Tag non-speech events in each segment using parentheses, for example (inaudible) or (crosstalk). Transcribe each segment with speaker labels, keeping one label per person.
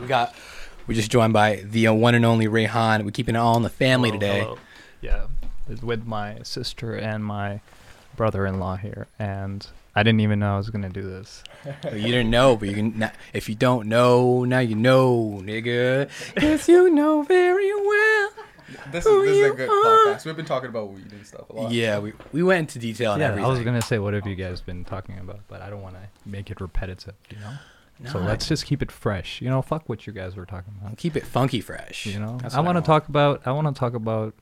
Speaker 1: We got. We're just joined by the one and only Rehan. We're keeping it all in the family
Speaker 2: Hello,
Speaker 1: today.
Speaker 2: hello. Yeah, with my sister and my brother-in-law here, and I didn't even know I was gonna do this. (laughs)
Speaker 1: You didn't know, but you can. Now, if you don't know, now you know, nigga. (laughs) Yes, you know very well.
Speaker 3: This
Speaker 1: Who
Speaker 3: is, this is a good
Speaker 1: are.
Speaker 3: podcast. We've been talking about weed and stuff a lot.
Speaker 1: Yeah, we we went into detail on
Speaker 2: yeah,
Speaker 1: everything.
Speaker 2: I was gonna say what have you guys been talking about, but I don't want to make it repetitive, you know. so let's just keep it fresh. You know, fuck what you guys were talking about.
Speaker 1: keep it funky fresh.
Speaker 2: You know,
Speaker 1: That's
Speaker 2: I want to talk about. I want to talk about.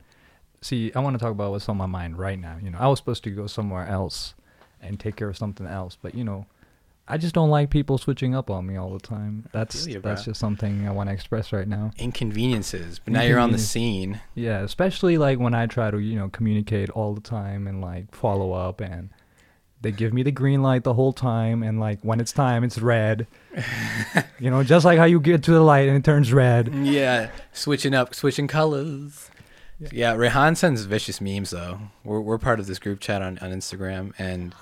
Speaker 2: See, I want to talk about what's on my mind right now. You know, I was supposed to go somewhere else and take care of something else, but you know, I just don't like people switching up on me all the time. That's
Speaker 1: you,
Speaker 2: that's just something I want to express right now.
Speaker 1: inconveniences, but now you're on the scene.
Speaker 2: Yeah, especially like when I try to, you know, communicate all the time and like follow up and they give me the green light the whole time and like when it's time it's red. (laughs) you know, just like how you get to the light and it turns red.
Speaker 1: Yeah, switching up, switching colors. Yeah, Rehan sends vicious memes though. We're we're part of this group chat on, on Instagram, and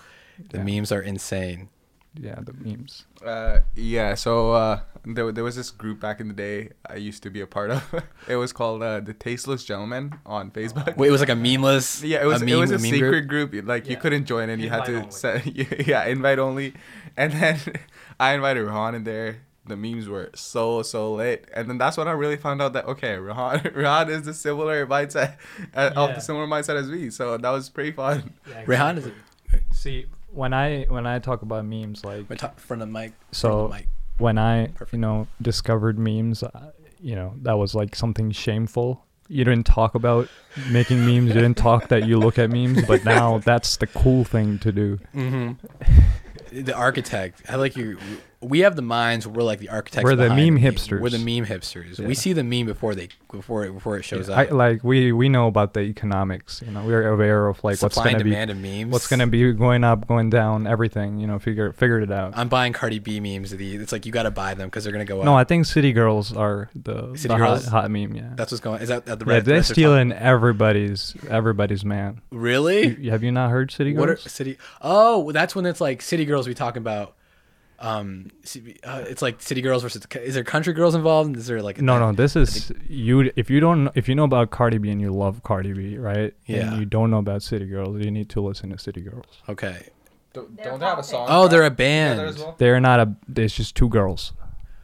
Speaker 1: the
Speaker 2: Yeah.
Speaker 1: memes are insane.
Speaker 2: Yeah, the memes.
Speaker 3: Uh, yeah. So uh, there, there was this group back in the day I used to be a part of. (laughs) it was called uh, the Tasteless Gentlemen on Facebook.
Speaker 1: Wait, it was like a memeless.
Speaker 3: Yeah, it was
Speaker 1: a
Speaker 3: it was a,
Speaker 1: meme
Speaker 3: secret
Speaker 1: group?
Speaker 3: group. Like you couldn't join and you had to set (laughs) yeah invite only, and then (laughs) I invited Rohan in there. The memes were so so lit, and then that's when I really found out that okay, Rohan Rohan is the similar mindset uh, of
Speaker 2: Yeah.
Speaker 3: the similar mindset as me. So that was pretty fun.
Speaker 1: Rehan is
Speaker 2: See, when I when I talk about memes, like
Speaker 1: talk front of mic.
Speaker 2: So-
Speaker 1: of mic.
Speaker 2: when I
Speaker 1: Perfect.
Speaker 2: you know discovered memes, uh, you know that was like something shameful. You didn't talk about making memes. You didn't talk that you look at memes, but now that's the cool thing to do.
Speaker 1: Mm-hmm. (laughs) the architect. I like you. We have the minds. We're like the architects.
Speaker 2: We're the meme
Speaker 1: meme.
Speaker 2: hipsters.
Speaker 1: We're the meme hipsters.
Speaker 2: Yeah.
Speaker 1: We see the meme before they before it, before it shows
Speaker 2: I,
Speaker 1: up.
Speaker 2: like we we know about the economics. You know, we're aware of like what's
Speaker 1: Supply and
Speaker 2: gonna be
Speaker 1: memes.
Speaker 2: what's gonna be going up, going down, everything. You know, figure figured it out.
Speaker 1: I'm buying Cardi B memes. The it's like you got to buy them because they're gonna go up.
Speaker 2: no, I think City Girls are the,
Speaker 1: City
Speaker 2: the
Speaker 1: Girls?
Speaker 2: hot, hot meme. Yeah,
Speaker 1: That's what's going. Is that at the
Speaker 2: yeah,
Speaker 1: red?
Speaker 2: they're
Speaker 1: rest of the
Speaker 2: stealing everybody's everybody's man.
Speaker 1: Really?
Speaker 2: You- have you not heard City
Speaker 1: What are
Speaker 2: Girls?
Speaker 1: city? Oh, that's when it's like city girls. We talking about. Um, uh, it's like city girls versus. Is there country girls involved? Is there like
Speaker 2: No, no. This is you. If you don't, if you know about Cardi B and you love Cardi B, right?
Speaker 1: Yeah.
Speaker 2: And you don't know about City Girls, you need to listen to City Girls.
Speaker 1: Okay.
Speaker 3: Don't, don't they have a song?
Speaker 1: Oh, they're a band.
Speaker 3: as well?
Speaker 2: They're not a. There's just two girls.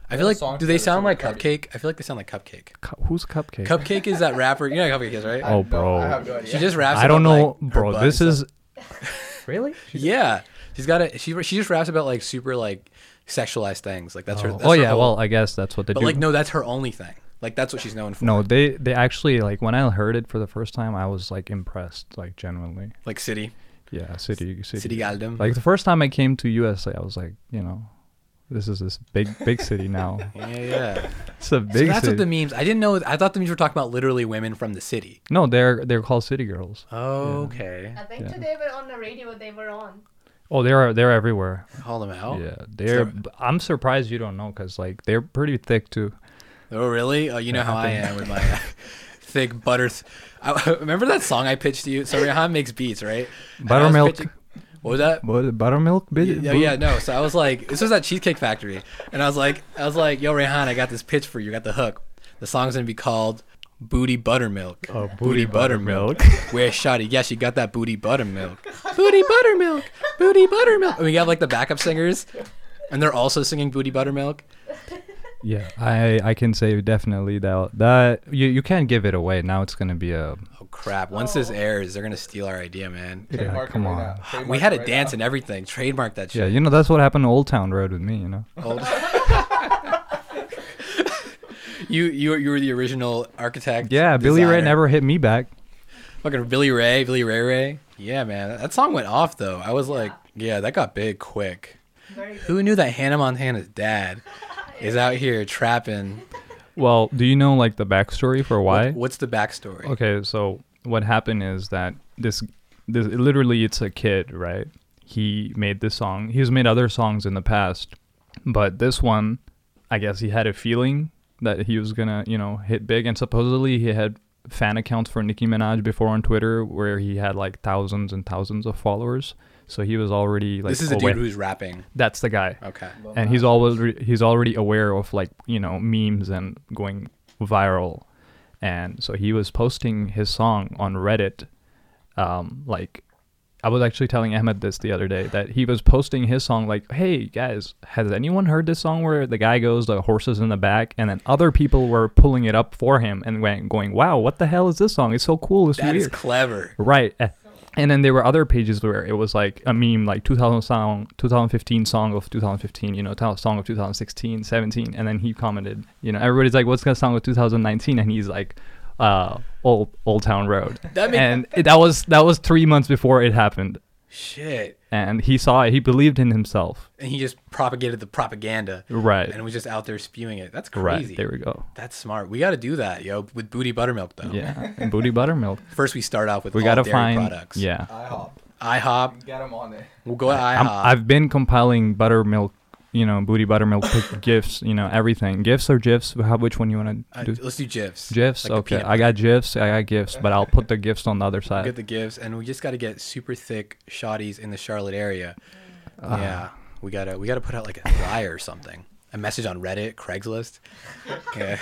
Speaker 1: I feel like. Do they sound like CupcakKe? I feel like they sound like CupcakKe.
Speaker 2: Cu- who's CupcakKe?
Speaker 1: CupcakKe is that rapper. You know what CupcakKe is, right?
Speaker 2: Oh,
Speaker 3: have no-
Speaker 2: bro.
Speaker 3: I have no idea.
Speaker 1: She just raps.
Speaker 2: I don't know,
Speaker 1: like,
Speaker 2: bro. This is
Speaker 1: stuff. (laughs)
Speaker 2: really. (laughs)
Speaker 1: Yeah, she's got a. She she just raps about like super like sexualized things. Like that's her.
Speaker 2: oh,
Speaker 1: That's
Speaker 2: oh,
Speaker 1: her
Speaker 2: yeah.
Speaker 1: whole-
Speaker 2: Well, I guess that's what they
Speaker 1: but
Speaker 2: do.
Speaker 1: like no, that's her only thing. Like that's what she's known for.
Speaker 2: no, they they actually like when I heard it for the first time, I was like impressed, like genuinely.
Speaker 1: Like city,
Speaker 2: Yeah, city, city.
Speaker 1: city Galdem.
Speaker 2: Like the first time I came to USA, I was like, you know, this is this big big city now. (laughs)
Speaker 1: yeah, yeah.
Speaker 2: It's a big.
Speaker 1: So that's
Speaker 2: city.
Speaker 1: what the memes. I didn't know. I thought the memes were talking about literally women from the city.
Speaker 2: no, they're they're called City Girls.
Speaker 1: Oh, okay.
Speaker 4: I think
Speaker 2: Yeah.
Speaker 4: today we're on the radio. They were on.
Speaker 2: Oh, they're they're everywhere.
Speaker 1: Call them out.
Speaker 2: Yeah, they're. I'm surprised you don't know because like they're pretty thick too.
Speaker 1: Oh really? Oh, you know how
Speaker 2: I
Speaker 1: am with my (laughs) thick butter. Th- I, (laughs) remember that song I pitched to you? So Rehan makes beats, right? And I was
Speaker 2: Buttermilk.
Speaker 1: pitching- What was that?
Speaker 2: What buttermilk? Bit,
Speaker 1: Yeah, yeah, no. So I was like, this was at Cheesecake Factory, and I was like, I was like, yo, Rehan, I got this pitch for you. I got the hook. The song's gonna be called "Booty Buttermilk."
Speaker 2: Oh,
Speaker 1: Booty buttermilk. (laughs) Where Shotty? Yes, you got that booty buttermilk. Booty buttermilk. Booty buttermilk. And we got like the backup singers, and they're also singing "Booty Buttermilk."
Speaker 2: Yeah, I I can say definitely that that you you can't give it away. Now it's gonna be a
Speaker 1: Oh crap! Once this airs, they're gonna steal our idea, man.
Speaker 2: yeah. Come
Speaker 3: right
Speaker 2: on.
Speaker 3: now. (sighs) Trademark
Speaker 1: We had a
Speaker 3: right
Speaker 1: dance
Speaker 3: now.
Speaker 1: and everything. Trademark that shit.
Speaker 2: Yeah, you know that's what happened to Old Town Road with me. You know.
Speaker 1: Old- (laughs) (laughs) you you you were the original architect.
Speaker 2: Yeah, Billy Ray never hit me back.
Speaker 1: Fucking Billy Ray, Billy Ray Ray. Yeah, man, that song went off though. I was like, yeah, that got big quick.
Speaker 4: Very good.
Speaker 1: Who knew that Hannah Montana's dad (laughs) is out here trapping?
Speaker 2: Well, do you know like the backstory for why?
Speaker 1: What- what's the backstory?
Speaker 2: Okay, so what happened is that this this literally it's a kid, right? He made this song. He's made other songs in the past, but this one, I guess he had a feeling that he was gonna, you know, hit big, and supposedly he had fan accounts for Nicki Minaj before on Twitter, where he had like thousands and thousands of followers. So he was already like
Speaker 1: this is a
Speaker 2: aware-
Speaker 1: dude who's rapping.
Speaker 2: that's the guy,
Speaker 1: Okay.
Speaker 2: and he's always he's already aware of like you know memes and going viral, and so he was posting his song on Reddit, um, like. I was actually telling Ahmed this the other day that he was posting his song like, "Hey guys, has anyone heard this song where the guy goes the horses in the back?" And then other people were pulling it up for him and went, going, "Wow, what the hell is this song? It's so cool. It's
Speaker 1: That is
Speaker 2: weird."
Speaker 1: clever.
Speaker 2: Right. Eh, And then there were other pages where it was like a meme, like 2000 song, 2015 song of 2015, you know, song of 2016, 17. And then he commented, you know, everybody's like, what's the song of 2019? And he's like, uh, Old Old Town Road. (laughs)
Speaker 1: That make-
Speaker 2: and (laughs) it, that was that was three months before it happened.
Speaker 1: Shit.
Speaker 2: And he saw it. He believed in himself.
Speaker 1: And he just propagated the propaganda
Speaker 2: Right.
Speaker 1: and was just out there spewing it. That's
Speaker 2: right.
Speaker 1: crazy.
Speaker 2: There we go.
Speaker 1: That's smart. We got to do that, yo, with booty buttermilk though.
Speaker 2: Yeah. And booty buttermilk. (laughs)
Speaker 1: First, we start off with
Speaker 2: We
Speaker 1: all
Speaker 2: gotta
Speaker 1: dairy
Speaker 2: find.
Speaker 1: products.
Speaker 2: Yeah.
Speaker 3: IHOP.
Speaker 1: IHOP.
Speaker 3: Get them on it.
Speaker 1: We'll go to
Speaker 2: I'm,
Speaker 1: IHOP.
Speaker 2: I've been compiling buttermilk, you know, booty buttermilk pic- (laughs) gifs, you know, everything. Gifs or gifs? How, which one you want
Speaker 1: Uh,
Speaker 2: to do?
Speaker 1: let's do gifs.
Speaker 2: GIFs?
Speaker 1: Like
Speaker 2: okay. I got GIFs. I got GIFs, but I'll put the GIFs on the other
Speaker 1: We'll
Speaker 2: side.
Speaker 1: get the gifts, and we just got to get super thick shotties in the Charlotte area.
Speaker 2: Uh,
Speaker 1: yeah, we gotta we gotta put out like a flyer or something. A message on Reddit, Craigslist. (laughs) Yeah.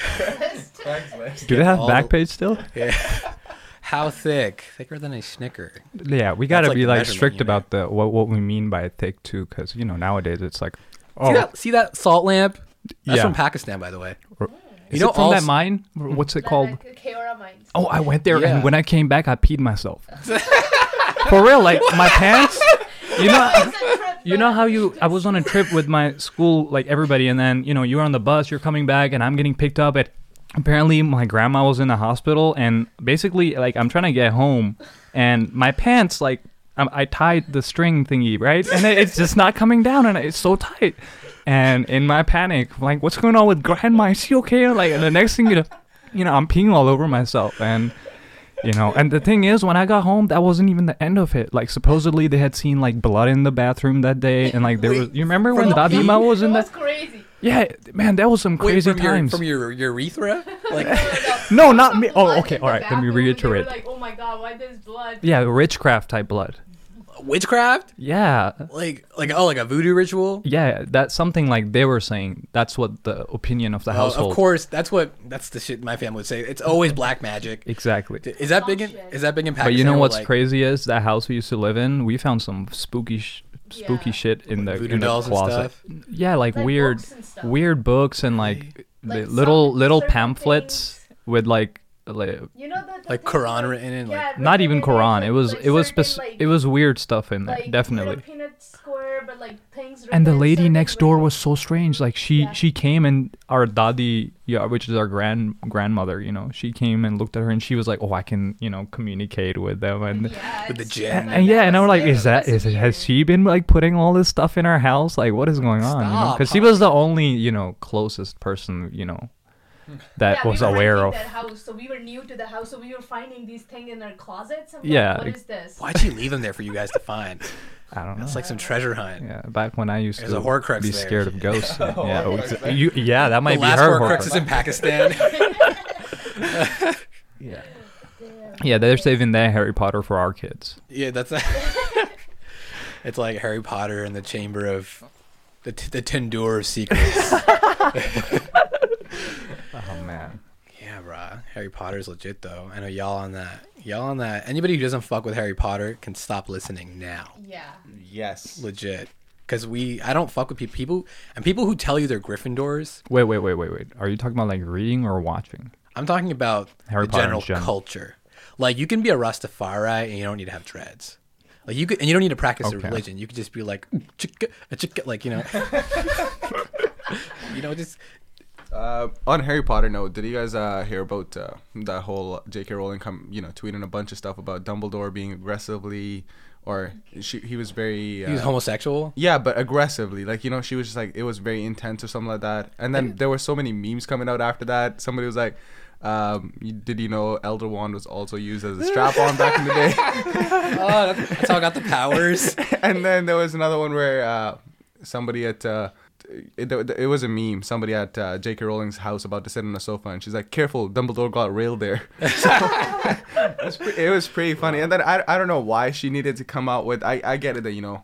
Speaker 2: Do they have
Speaker 1: all the-
Speaker 2: Backpage still?
Speaker 1: yeah. (laughs) How thick? Thicker than a Snicker.
Speaker 2: Yeah, we gotta
Speaker 1: like
Speaker 2: be like
Speaker 1: measurement
Speaker 2: strict
Speaker 1: unit.
Speaker 2: about the what what we mean by thick too, because you know nowadays it's like, oh,
Speaker 1: See that? See that salt lamp? That's
Speaker 2: Yeah.
Speaker 1: from Pakistan, by the way.
Speaker 2: is
Speaker 1: you know
Speaker 2: it from
Speaker 1: all
Speaker 2: that mine? What's it called?
Speaker 4: like Khewra
Speaker 2: Oh, I went there,
Speaker 1: Yeah.
Speaker 2: and when I came back, I peed myself. (laughs) For real, like my pants. (laughs) You know, (laughs) you know how you I was on a trip with my school, like everybody, and then you know you're on the bus, you're coming back, and I'm getting picked up at. Apparently, my grandma was in the hospital, and basically, like I'm trying to get home, and my pants, like um, I tied the string thingy, right, and it, it's just not coming down, and it's so tight. And in my panic, like, what's going on with grandma? Is she okay? Like, and the next thing you know, you know, I'm peeing all over myself, and you know and the thing is when i got home that wasn't even the end of it like supposedly they had seen like blood in the bathroom that day and like there was you remember when
Speaker 1: from
Speaker 2: dadima was in
Speaker 4: It
Speaker 2: the
Speaker 4: was crazy.
Speaker 2: yeah man that was some
Speaker 1: Wait,
Speaker 2: crazy
Speaker 1: from your,
Speaker 2: times
Speaker 1: from your urethra? Like, (laughs)
Speaker 2: No, not me. Oh, okay,
Speaker 4: in
Speaker 2: all
Speaker 4: the
Speaker 2: right, let me
Speaker 4: bathroom, they were
Speaker 2: reiterate.
Speaker 4: Like, oh my god, why there's blood?
Speaker 2: yeah witchcraft type blood
Speaker 1: witchcraft?
Speaker 2: yeah
Speaker 1: Like, like oh, like a voodoo ritual?
Speaker 2: yeah that's something like they were saying that's what the opinion of the
Speaker 1: Well,
Speaker 2: household
Speaker 1: of course, that's what that's the shit my family would say. It's always black magic.
Speaker 2: exactly
Speaker 1: Is that big in is that big in Pakistan?
Speaker 2: but you know what's
Speaker 1: like,
Speaker 2: crazy is that house we used to live in we found some spooky sh- spooky
Speaker 4: Yeah.
Speaker 2: shit in the,
Speaker 1: Voodoo
Speaker 2: in the
Speaker 1: dolls and
Speaker 2: closet
Speaker 1: stuff?
Speaker 2: yeah like,
Speaker 4: Like
Speaker 2: weird
Speaker 4: books
Speaker 2: weird books and like,
Speaker 4: Like
Speaker 2: little little
Speaker 4: certain
Speaker 2: pamphlets with like, like
Speaker 4: You know the, the
Speaker 1: Like Quran
Speaker 4: that-
Speaker 1: written in, like-
Speaker 4: yeah,
Speaker 2: not
Speaker 4: written
Speaker 2: even Quran.
Speaker 4: like-
Speaker 2: It was
Speaker 4: like
Speaker 2: it was
Speaker 4: certain,
Speaker 2: spec-
Speaker 4: like-
Speaker 2: it was weird stuff in there,
Speaker 4: like
Speaker 2: definitely.
Speaker 4: square, like.
Speaker 2: And the lady next door was so strange. Like she
Speaker 4: Yeah.
Speaker 2: she came and our dadi, yeah, which is our grand grandmother, you know, she came and looked at her and she was like, "Oh, I can, you know, communicate with them." And
Speaker 4: Yeah,
Speaker 1: With the
Speaker 4: it's-
Speaker 1: jinn.
Speaker 2: and yeah, and I was like, "Is that is it, has she been like putting all this stuff in our house? Like, what is going on?"
Speaker 1: Stop,
Speaker 2: Because she was the only, you know, closest person, you know, (laughs) that
Speaker 4: yeah,
Speaker 2: was
Speaker 4: we were
Speaker 2: aware of.
Speaker 4: that house, so we were new to the house, so we were finding these things in our closets. And
Speaker 2: Yeah,
Speaker 4: like, what
Speaker 2: ex-
Speaker 4: is this?
Speaker 1: Why'd you leave them there for you guys to find? (laughs)
Speaker 2: I don't know.
Speaker 1: It's like some treasure hunt.
Speaker 2: Yeah, back when I used
Speaker 1: There's
Speaker 2: to
Speaker 1: a Horcrux
Speaker 2: be
Speaker 1: there.
Speaker 2: scared of (laughs) ghosts. yeah,
Speaker 3: Horcrux
Speaker 2: it you, yeah, that might
Speaker 1: the
Speaker 2: be
Speaker 1: last
Speaker 2: her
Speaker 1: Horcrux
Speaker 2: Horcrux.
Speaker 1: is in Pakistan.
Speaker 2: Yeah. Yeah, they're saving that Harry Potter for our kids.
Speaker 1: yeah, that's. it's like Harry Potter and the Chamber of the t- the Tindur of Secrets.
Speaker 2: Man.
Speaker 1: yeah, brah. Harry Potter's legit though. I know y'all on that. Y'all on that. Anybody who doesn't fuck with Harry Potter can stop listening now.
Speaker 4: Yeah.
Speaker 3: Yes.
Speaker 1: Legit. Because we, I don't fuck with pe- people, and people who tell you they're Gryffindors.
Speaker 2: Wait, wait, wait, wait, wait. Are you talking about like reading or watching?
Speaker 1: I'm talking about
Speaker 2: Harry
Speaker 1: the
Speaker 2: Potter
Speaker 1: general
Speaker 2: general.
Speaker 1: culture. Like you can be a Rastafari and you don't need to have dreads. Like you could, and you don't need to practice a religion. You could just be like, chicka, a chicka, like you know, (laughs) (laughs) you know, just
Speaker 3: Uh, on Harry Potter note, did you guys uh, hear about uh, that whole J.K. Rowling come, you know, tweeting a bunch of stuff about Dumbledore being aggressively, or she, he was very. Uh,
Speaker 1: he was homosexual.
Speaker 3: Yeah, but aggressively, like you know, she was just like it was very intense or something like that. And then there were so many memes coming out after that. Somebody was like, um, you- "Did you know Elder Wand was also used as a strap-on back in the day?" (laughs)
Speaker 1: oh, that's, that's how I got the powers. (laughs)
Speaker 3: and then there was another one where uh, somebody at uh, it, it was a meme. Somebody at uh, J.K. Rowling's house about to sit on a sofa, and she's like, "Careful, Dumbledore got railed there." (laughs) (laughs) So, it, was pre- it was pretty funny. And then I, I don't know why she needed to come out with. I, I get it that you know.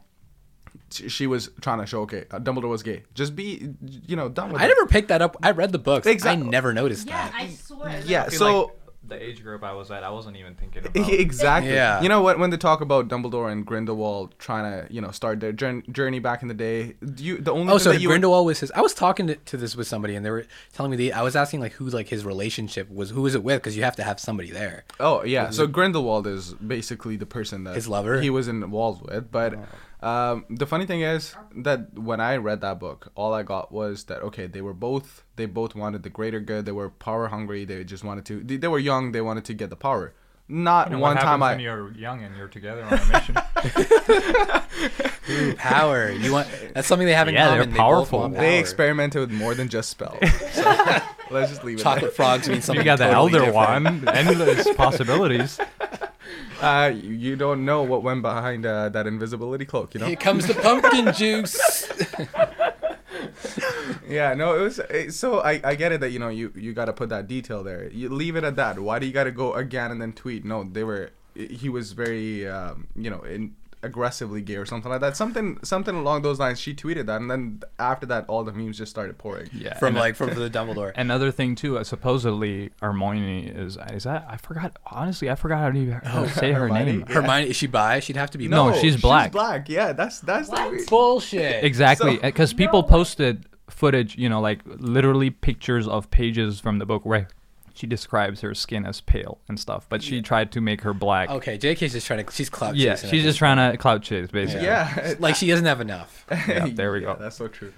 Speaker 3: She she was trying to show okay, uh, Dumbledore was gay. Just be, you know, done with
Speaker 1: I
Speaker 3: it.
Speaker 1: never picked that up. I read the books.
Speaker 3: Exactly.
Speaker 1: I never noticed
Speaker 4: Yeah,
Speaker 1: that.
Speaker 4: I swear.
Speaker 3: Yeah, so
Speaker 2: like the age group I was at, I wasn't even thinking (laughs) about.
Speaker 3: exactly.
Speaker 1: Yeah.
Speaker 3: You know what? When they talk about Dumbledore and Grindelwald trying to, you know, start their journey back in the day, do you the only
Speaker 1: Oh, so
Speaker 3: that you
Speaker 1: Grindelwald was his. I was talking to, to this with somebody, and they were telling me the. I was asking like who like his relationship was. Who was it with? Because you have to have somebody there.
Speaker 3: Oh yeah, so Grindelwald is basically the person that
Speaker 1: His lover?
Speaker 3: he was involved with. But oh. Um, the funny thing is that when I read that book, all I got was that okay, they were both they both wanted the greater good. They were power hungry. They just wanted to. They, they were young. They wanted to get the power. Not
Speaker 2: You know,
Speaker 3: one
Speaker 2: what
Speaker 3: time
Speaker 2: happens
Speaker 3: I.
Speaker 2: when you're young and you're together on a mission. (laughs) (laughs)
Speaker 1: Ooh, power. You want? That's something they have in
Speaker 2: Yeah,
Speaker 1: common.
Speaker 2: they're powerful.
Speaker 3: They
Speaker 1: power.
Speaker 3: experimented with more than just spells. (laughs) So, let's just leave it.
Speaker 1: Chocolate frogs mean something.
Speaker 2: you got the
Speaker 1: totally
Speaker 2: elder
Speaker 1: different.
Speaker 2: one, endless possibilities.
Speaker 3: Uh, you, don't know what went behind uh, that invisibility cloak, you know?
Speaker 1: Here comes the pumpkin (laughs) juice.
Speaker 3: Yeah, no, it was it, so I, I get it that you know you you got to put that detail there. You leave it at that. Why do you got to go again and then tweet? No, they were he was very um, you know in, aggressively gay or something like that. Something something along those lines. She tweeted that, and then after that, all the memes just started pouring.
Speaker 2: Yeah.
Speaker 1: from
Speaker 2: and,
Speaker 1: like from (laughs) the Dumbledore.
Speaker 2: another thing too. Uh, supposedly Hermione is is that I forgot. Honestly, I forgot how to even how to say her
Speaker 3: Hermione?
Speaker 2: name.
Speaker 3: Yeah.
Speaker 1: Hermione, is she bi? She'd have to be.
Speaker 2: No,
Speaker 1: bi.
Speaker 2: she's black.
Speaker 3: black. Yeah, that's that's the
Speaker 4: What?
Speaker 1: bullshit.
Speaker 2: Exactly,
Speaker 3: So-
Speaker 2: because people
Speaker 4: No.
Speaker 2: posted footage, you know, like literally pictures of pages from the book where she describes her skin as pale and stuff, but she tried to make her black.
Speaker 1: Okay, JK's just trying to. She's clout.
Speaker 2: yeah,
Speaker 1: chasing at
Speaker 2: she's
Speaker 1: this
Speaker 2: just trying to clout chase, basically.
Speaker 3: Yeah, (laughs)
Speaker 1: Like she doesn't have enough. (laughs)
Speaker 2: Yeah, (laughs) there we
Speaker 3: Yeah,
Speaker 2: go.
Speaker 3: That's so true.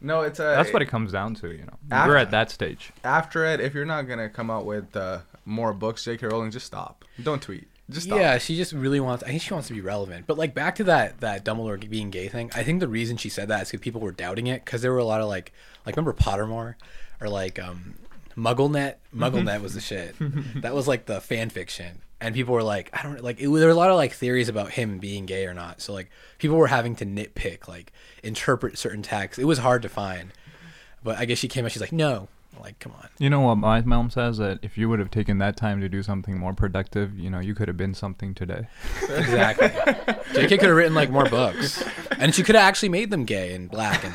Speaker 3: No, it's a.
Speaker 2: That's what it comes down to, you know.
Speaker 3: After-
Speaker 2: We're at that stage.
Speaker 3: after it. If you're not gonna come out with uh, more books, J.K. Rowling, just stop. Don't tweet. Just stop.
Speaker 1: Yeah, she just really wants. I think she wants to be relevant. But like back to that that Dumbledore being gay thing. I think the reason she said that is because people were doubting it because there were a lot of like like remember Pottermore or like um MuggleNet. MuggleNet mm-hmm. was the shit. (laughs) that was like the fan fiction, and people were like, I don't like. It, there were a lot of like theories about him being gay or not. So like people were having to nitpick, like interpret certain texts. It was hard to find. But I guess she came out. She's like, no, like come on.
Speaker 2: You know what my mom says that if you would have taken that time to do something more productive, you know, you could have been something today. (laughs)
Speaker 1: Exactly. JK could have written like more books, (laughs) and she could have actually made them gay and black and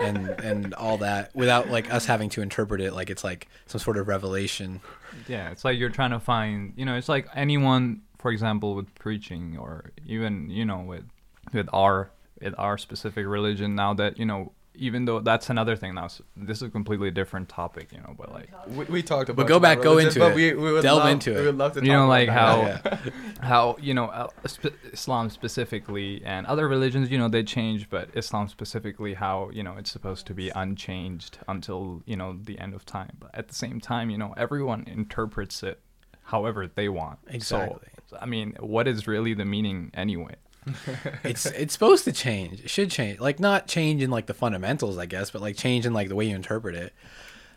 Speaker 1: and and all that without like us having to interpret it like it's like some sort of revelation.
Speaker 2: Yeah, it's like you're trying to find, you know, it's like anyone, for example, with preaching or even, you know, with with our with our specific religion now that, you know, even though that's another thing now, this is a completely different topic, you know, but like
Speaker 3: We, we talked about.
Speaker 1: But go back, go into
Speaker 3: but
Speaker 1: it.
Speaker 3: We, we would
Speaker 1: Delve
Speaker 3: love,
Speaker 1: into
Speaker 3: We
Speaker 1: it.
Speaker 3: would love to.
Speaker 2: You know, like how-
Speaker 1: Yeah. (laughs)
Speaker 2: how you know uh, sp- Islam specifically and other religions, you know, they change, but Islam specifically, how you know it's supposed to be unchanged until you know the end of time. But at the same time, you know, everyone interprets it however they want.
Speaker 1: Exactly.
Speaker 2: So, I mean, what is really the meaning anyway? (laughs)
Speaker 1: It's it's supposed to change. It should change. Like not change in like the fundamentals, I guess, but like change in like the way you interpret it.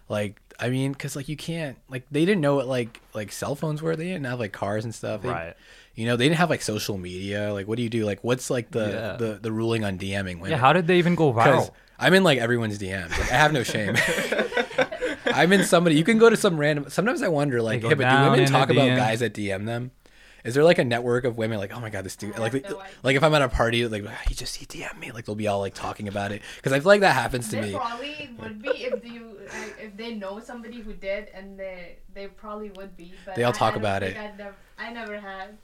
Speaker 1: Like I mean, because like you can't like they didn't know what like like cell phones were. They didn't have like cars and stuff. They-
Speaker 2: Right.
Speaker 1: You know, they didn't have like social media. Like, what do you do? Like, what's like the
Speaker 2: Yeah.
Speaker 1: the, the ruling on DMing women?
Speaker 2: Yeah, how did they even go viral?
Speaker 1: I'm in like everyone's DMs. Like, I have no shame. (laughs) I'm in somebody. You can go to some random. Sometimes I wonder, like, hey, but do women talk about
Speaker 2: DM.
Speaker 1: guys that DM them? Is there like a network of women like, oh my god, this dude, like, like,
Speaker 4: no
Speaker 1: like if I'm at a party, like he just he DM me, like they'll be all like talking about it because I feel like that happens to me.
Speaker 4: probably would be if you like, if they know somebody who did, and they they probably would be. But
Speaker 1: They all
Speaker 4: I-
Speaker 1: talk
Speaker 4: I
Speaker 1: about it.
Speaker 4: Never, I never had.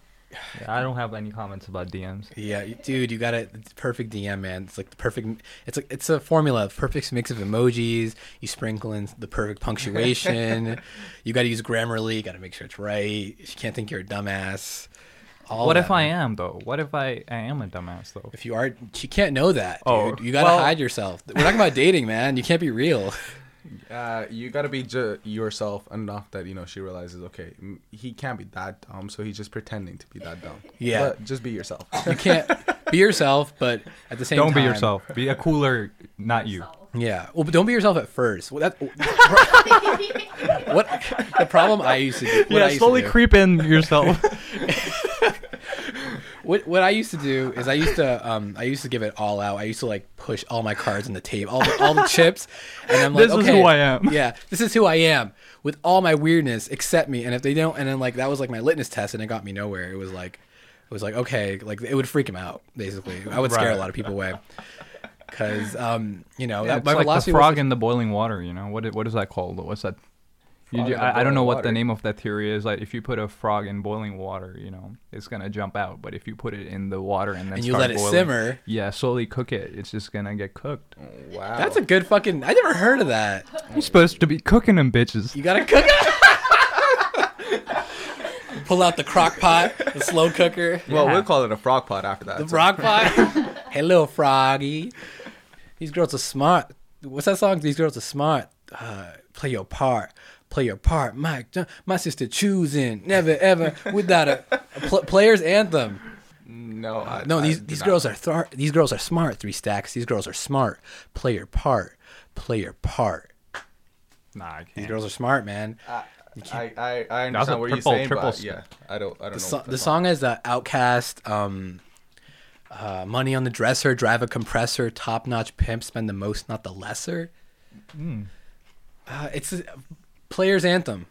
Speaker 2: I don't have any comments about DMs.
Speaker 1: Yeah, dude, you got it. It's perfect DM, man. It's like the perfect. It's like it's a formula, of perfect mix of emojis. You sprinkle in the perfect punctuation. (laughs) you got to use Grammarly. You got to make sure it's right. You can't think you're a dumbass. All
Speaker 2: what if I am though? What if I, I am a dumbass though?
Speaker 1: If you are, you can't know that. Dude.
Speaker 2: Oh,
Speaker 1: you gotta
Speaker 2: well-
Speaker 1: hide yourself. We're talking about dating, man. You can't be real. (laughs)
Speaker 3: Uh, you gotta be ju- yourself enough that you know she realizes, okay, m- he can't be that dumb, so he's just pretending to be that dumb.
Speaker 1: Yeah.
Speaker 3: But just be yourself. (laughs)
Speaker 1: You can't be yourself, but at the same time.
Speaker 2: Don't be yourself. Be a cooler, not you.
Speaker 1: Yeah. Well, but don't be yourself at first. Well, that, (laughs) what the problem I used to do. What I used to do-
Speaker 2: creep in yourself. (laughs)
Speaker 1: what what I used to do is I used to um I used to give it all out. I used to like push all my cards on the table, all the all the (laughs) chips, and I'm like,
Speaker 2: This is who I am.
Speaker 1: Yeah, this is who I am with all my weirdness. Accept me, and if they don't, and then like that was like my litmus test, and it got me nowhere. It was like, it was like okay, like it would freak him out. Basically, I would scare a lot of people away. Cause um you know
Speaker 2: Yeah,
Speaker 1: that, my
Speaker 2: like the frog
Speaker 1: was
Speaker 2: in the boiling water. You know what? What is that called? What's that? You
Speaker 3: Frog
Speaker 2: ju-
Speaker 3: in the
Speaker 2: I, I don't know
Speaker 3: boiling
Speaker 2: what the name of that theory is. Like, if you put a frog in boiling water, you know, it's gonna jump out. But if you put it in the water and then
Speaker 1: and you
Speaker 2: start
Speaker 1: let it
Speaker 2: boiling,
Speaker 1: simmer.
Speaker 2: yeah, slowly cook it, it's just gonna get cooked.
Speaker 3: Wow.
Speaker 1: That's a good fucking. I never heard of that.
Speaker 2: You're supposed to be cooking them bitches.
Speaker 1: You gotta cook them. (laughs) Pull out the crock pot, the slow cooker,
Speaker 3: well,
Speaker 2: Yeah.
Speaker 3: we'll call it a frog pot after that.
Speaker 1: the
Speaker 3: so-
Speaker 1: frog pot. (laughs) hey, little froggy. These girls are smart. What's that song? These girls are smart. Uh, play your part. Play your part, Mike. John- My sister choosing. Never ever without a, a pl- player's anthem.
Speaker 3: No, I,
Speaker 1: No,
Speaker 3: I
Speaker 1: these
Speaker 3: did
Speaker 1: these
Speaker 3: not.
Speaker 1: girls are thar- these girls are smart. Three stacks. These girls are smart. Play your part. Play your part.
Speaker 2: Nah, I
Speaker 1: These
Speaker 2: can't.
Speaker 1: These girls are smart, man.
Speaker 3: I, I, I, I
Speaker 2: That was a
Speaker 3: understand what you're saying,
Speaker 2: triple
Speaker 3: but
Speaker 2: skip.
Speaker 3: yeah, I don't, I don't
Speaker 1: The,
Speaker 3: know.
Speaker 1: so-
Speaker 3: what
Speaker 1: the song is uh, OutKast, um, uh, Money on the Dresser, Drive a Compressor, Top Notch Pimp, Spend the Most, Not the Lesser.
Speaker 2: Mm.
Speaker 1: Uh, it's a player's anthem.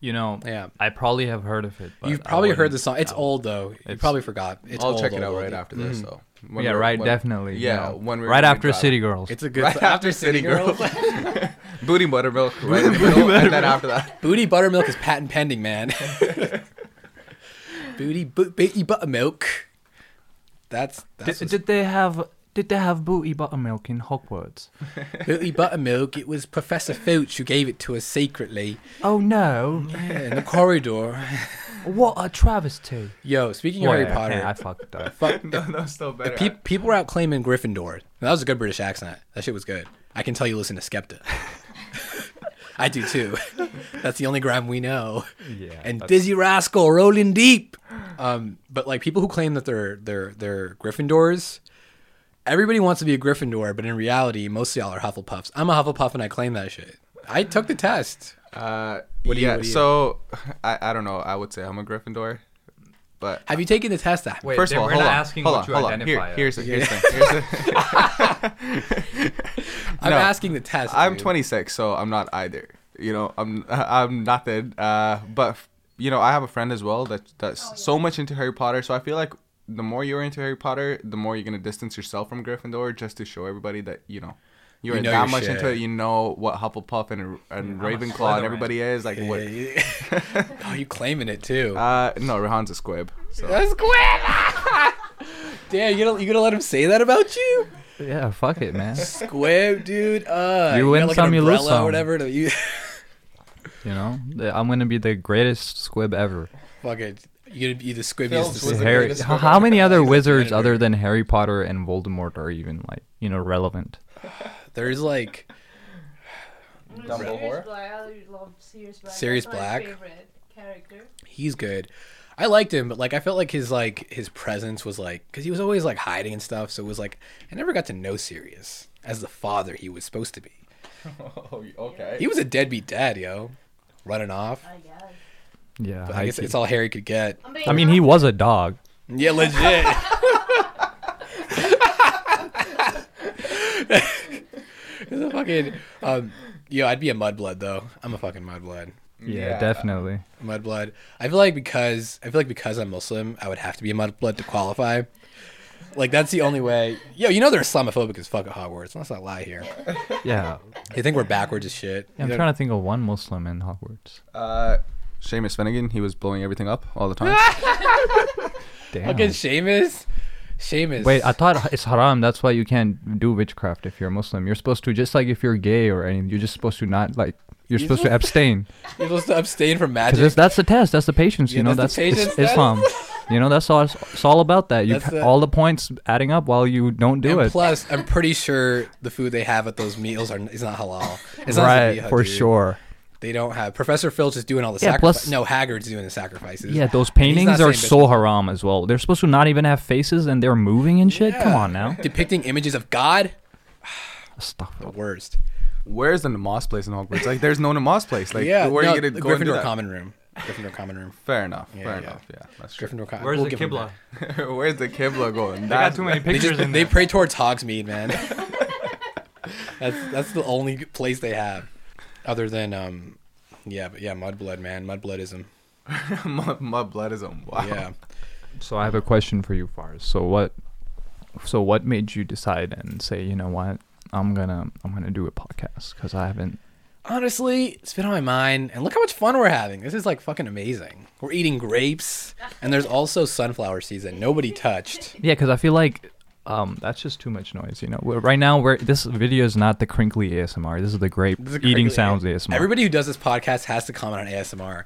Speaker 2: You know,
Speaker 1: Yeah.
Speaker 2: I probably have heard of it. but
Speaker 1: You've probably heard the song. It's
Speaker 2: I-
Speaker 1: old though. You
Speaker 2: It's-
Speaker 1: probably forgot. It's
Speaker 3: I'll
Speaker 1: old,
Speaker 3: check it out
Speaker 1: old.
Speaker 3: right after this.
Speaker 1: Mhm.
Speaker 3: So
Speaker 2: yeah, right.
Speaker 3: when-
Speaker 2: definitely. you
Speaker 3: Yeah,
Speaker 2: know,
Speaker 3: when
Speaker 2: right
Speaker 3: when
Speaker 2: after. City Girls.
Speaker 1: It's a good (laughs)
Speaker 3: Right
Speaker 1: song.
Speaker 3: after City
Speaker 1: Girls. (laughs)
Speaker 3: Booty buttermilk, right in the middle, and then after that,
Speaker 1: Booty Buttermilk is patent pending, man. (laughs) Booty bo- Booty Buttermilk. That's that's
Speaker 2: Did,
Speaker 1: what's-
Speaker 2: did they have did they have booty buttermilk in Hogwarts? (laughs)
Speaker 1: Booty Buttermilk. It was Professor Filch who gave it to us secretly
Speaker 2: Oh no!
Speaker 1: yeah, in the corridor. (laughs)
Speaker 2: what a travesty!
Speaker 1: Yo, speaking of Harry
Speaker 2: I
Speaker 1: Potter,
Speaker 2: can't- I fucked up. (laughs)
Speaker 1: fuck,
Speaker 3: no, no, still better.
Speaker 1: Pe- people were out claiming Gryffindor. That was a good British accent. That shit was good. I can tell you listen to Skepta. I do too. That's the only grime we know.
Speaker 2: Yeah,
Speaker 1: And
Speaker 2: that's-
Speaker 1: Dizzee Rascal rolling deep. Um, but like people who claim that they're they're they're Gryffindors, everybody wants to be a Gryffindor, but in reality, most of y'all are Hufflepuffs. I'm a Hufflepuff and I claim that shit. I took the test.
Speaker 3: Uh,
Speaker 1: What do you-
Speaker 3: yeah.
Speaker 1: what do you-
Speaker 3: so, I, I don't know. I would say I'm a Gryffindor, but
Speaker 1: Have you taken the test?
Speaker 2: That Wait,
Speaker 3: first of all,
Speaker 2: we're
Speaker 3: hold
Speaker 2: not
Speaker 3: on,
Speaker 2: asking
Speaker 3: hold
Speaker 2: what
Speaker 3: on,
Speaker 2: you
Speaker 3: hold on.
Speaker 2: identify
Speaker 3: Here, here's the, here's the, (laughs) here's the (laughs)
Speaker 1: I'm
Speaker 3: No.
Speaker 1: asking the test.
Speaker 3: I'm
Speaker 1: dude.
Speaker 3: 26, so I'm not either. You know, I'm I'm not that. Uh, but you know, I have a friend as well that that's
Speaker 4: Oh, yeah.
Speaker 3: so much into Harry Potter. So I feel like the more you're into Harry Potter, the more you're gonna distance yourself from Gryffindor, just to show everybody that you know. You're
Speaker 1: You know
Speaker 3: that
Speaker 1: your
Speaker 3: much
Speaker 1: shit.
Speaker 3: into it. You know what Hufflepuff and and
Speaker 2: Yeah, I'm
Speaker 3: Ravenclaw and everybody is like. What?
Speaker 1: Yeah, yeah. (laughs) oh, you claiming it too?
Speaker 3: Uh, no, Rahan's a squib. So.
Speaker 1: That's Squib. (laughs) Damn, you gonna you gonna let him say that about you?
Speaker 2: Yeah, fuck it, man.
Speaker 1: Squib, dude. Uh,
Speaker 2: You
Speaker 1: got,
Speaker 2: win
Speaker 1: like,
Speaker 2: some, you lose
Speaker 1: umbrella or
Speaker 2: some.
Speaker 1: whatever. To, you
Speaker 2: You know, I'm gonna be the greatest squib ever.
Speaker 1: fuck it. You gonna be the squib
Speaker 3: Phil
Speaker 1: used to
Speaker 3: was
Speaker 1: say.
Speaker 3: the
Speaker 2: Harry,
Speaker 3: greatest
Speaker 2: how,
Speaker 3: squib
Speaker 2: how many other wizards other than Harry Potter and Voldemort are even like you know relevant? (laughs)
Speaker 1: There's like
Speaker 3: Dumbledore?
Speaker 4: Sirius Black. I Sirius Black.
Speaker 1: Sirius
Speaker 4: That's
Speaker 1: Black?
Speaker 4: My favorite character.
Speaker 1: he's good. I liked him, but like I felt like his like his presence was like because he was always like hiding and stuff. So it was like I never got to know Sirius as the father he was supposed to be. (laughs)
Speaker 3: Oh, okay.
Speaker 1: He was a deadbeat dad, yo, running off.
Speaker 4: I guess.
Speaker 2: Yeah,
Speaker 1: But I guess
Speaker 2: high-key.
Speaker 1: it's all Harry could get.
Speaker 4: I mean,
Speaker 2: he was a dog.
Speaker 1: Yeah, legit. (laughs) It's a fucking um, yo, I'd be a mudblood though. I'm a fucking mudblood.
Speaker 2: Yeah, definitely.
Speaker 1: Mudblood. I feel like because I feel like because I'm Muslim, I would have to be a mudblood to qualify. Like that's the only way. Yo, you know they're Islamophobic as fuck at Hogwarts. Let's not lie here.
Speaker 2: Yeah,
Speaker 1: They think we're backwards as shit.
Speaker 2: I'm
Speaker 1: You know-
Speaker 2: trying to think of one Muslim in Hogwarts.
Speaker 3: Uh, Seamus Finnigan, he was blowing everything up all the time. (laughs)
Speaker 2: Damn.
Speaker 1: Fucking Seamus. Seamus.
Speaker 2: Wait, I thought it's haram. That's why you can't do witchcraft if you're a Muslim. You're supposed to just like if you're gay or anything. You're just supposed to not like. You're supposed to abstain (laughs)
Speaker 1: you're supposed to abstain from
Speaker 2: because
Speaker 1: magic.
Speaker 2: that's the test. That's the patience.
Speaker 1: Yeah,
Speaker 2: You know,
Speaker 1: that's
Speaker 2: that's,
Speaker 1: patience,
Speaker 2: Islam. (laughs) you know, that's all. It's all about that. You
Speaker 1: That's
Speaker 2: ca-
Speaker 1: the-
Speaker 2: all the points adding up while you don't do
Speaker 1: and
Speaker 2: it.
Speaker 1: plus, I'm pretty sure the food they have at those meals are is not halal. It's not
Speaker 2: right,
Speaker 1: Zabiha,
Speaker 2: for
Speaker 1: dude.
Speaker 2: sure.
Speaker 1: They don't have Professor Filch is doing all the
Speaker 2: Yeah,
Speaker 1: sacrifices.
Speaker 2: plus-
Speaker 1: no, Hagrid's doing the sacrifices.
Speaker 2: Yeah, those paintings are so
Speaker 1: Bishop.
Speaker 2: haram as well. They're supposed to not even have faces and they're moving and shit. Come on now.
Speaker 1: depicting images of God. Stop.
Speaker 2: The
Speaker 1: worst.
Speaker 3: Where's the Namas place in Hogwarts? Like, there's no Namas place. Like,
Speaker 1: yeah,
Speaker 3: where
Speaker 1: no,
Speaker 3: are you gonna go and do
Speaker 1: Gryffindor
Speaker 3: that?
Speaker 1: common room. Gryffindor common room. (laughs)
Speaker 3: Fair enough.
Speaker 1: Yeah,
Speaker 3: fair
Speaker 1: yeah.
Speaker 3: enough. Yeah, that's true.
Speaker 1: Gryffindor common.
Speaker 2: Where's
Speaker 1: we'll
Speaker 2: the Kibla? (laughs)
Speaker 3: Where's the Kibla going?
Speaker 2: They got too many (laughs)
Speaker 1: They
Speaker 2: pictures
Speaker 1: just
Speaker 2: in
Speaker 1: they
Speaker 2: there.
Speaker 1: pray towards Hogsmeade, man. that's that's the only place they have, other than um, yeah, but yeah, Mudblood, man, Mudbloodism. (laughs)
Speaker 3: Mud, mud bloodism. Wow.
Speaker 1: Yeah.
Speaker 2: So I have a question for you, Fars. So what? So what made you decide and say, you know what, I'm gonna I'm gonna do a podcast because I haven't.
Speaker 1: Honestly, it's been on my mind, and look how much fun we're having. This is like fucking amazing. We're eating grapes, and there's also sunflower season. Nobody touched.
Speaker 2: Yeah, because I feel like um that's just too much noise. You know, We're- right now we're this video is not the crinkly ASMR. This is the grape
Speaker 1: is
Speaker 2: eating sounds
Speaker 1: A-
Speaker 2: ASMR.
Speaker 1: Everybody who does this podcast has to comment on ASMR.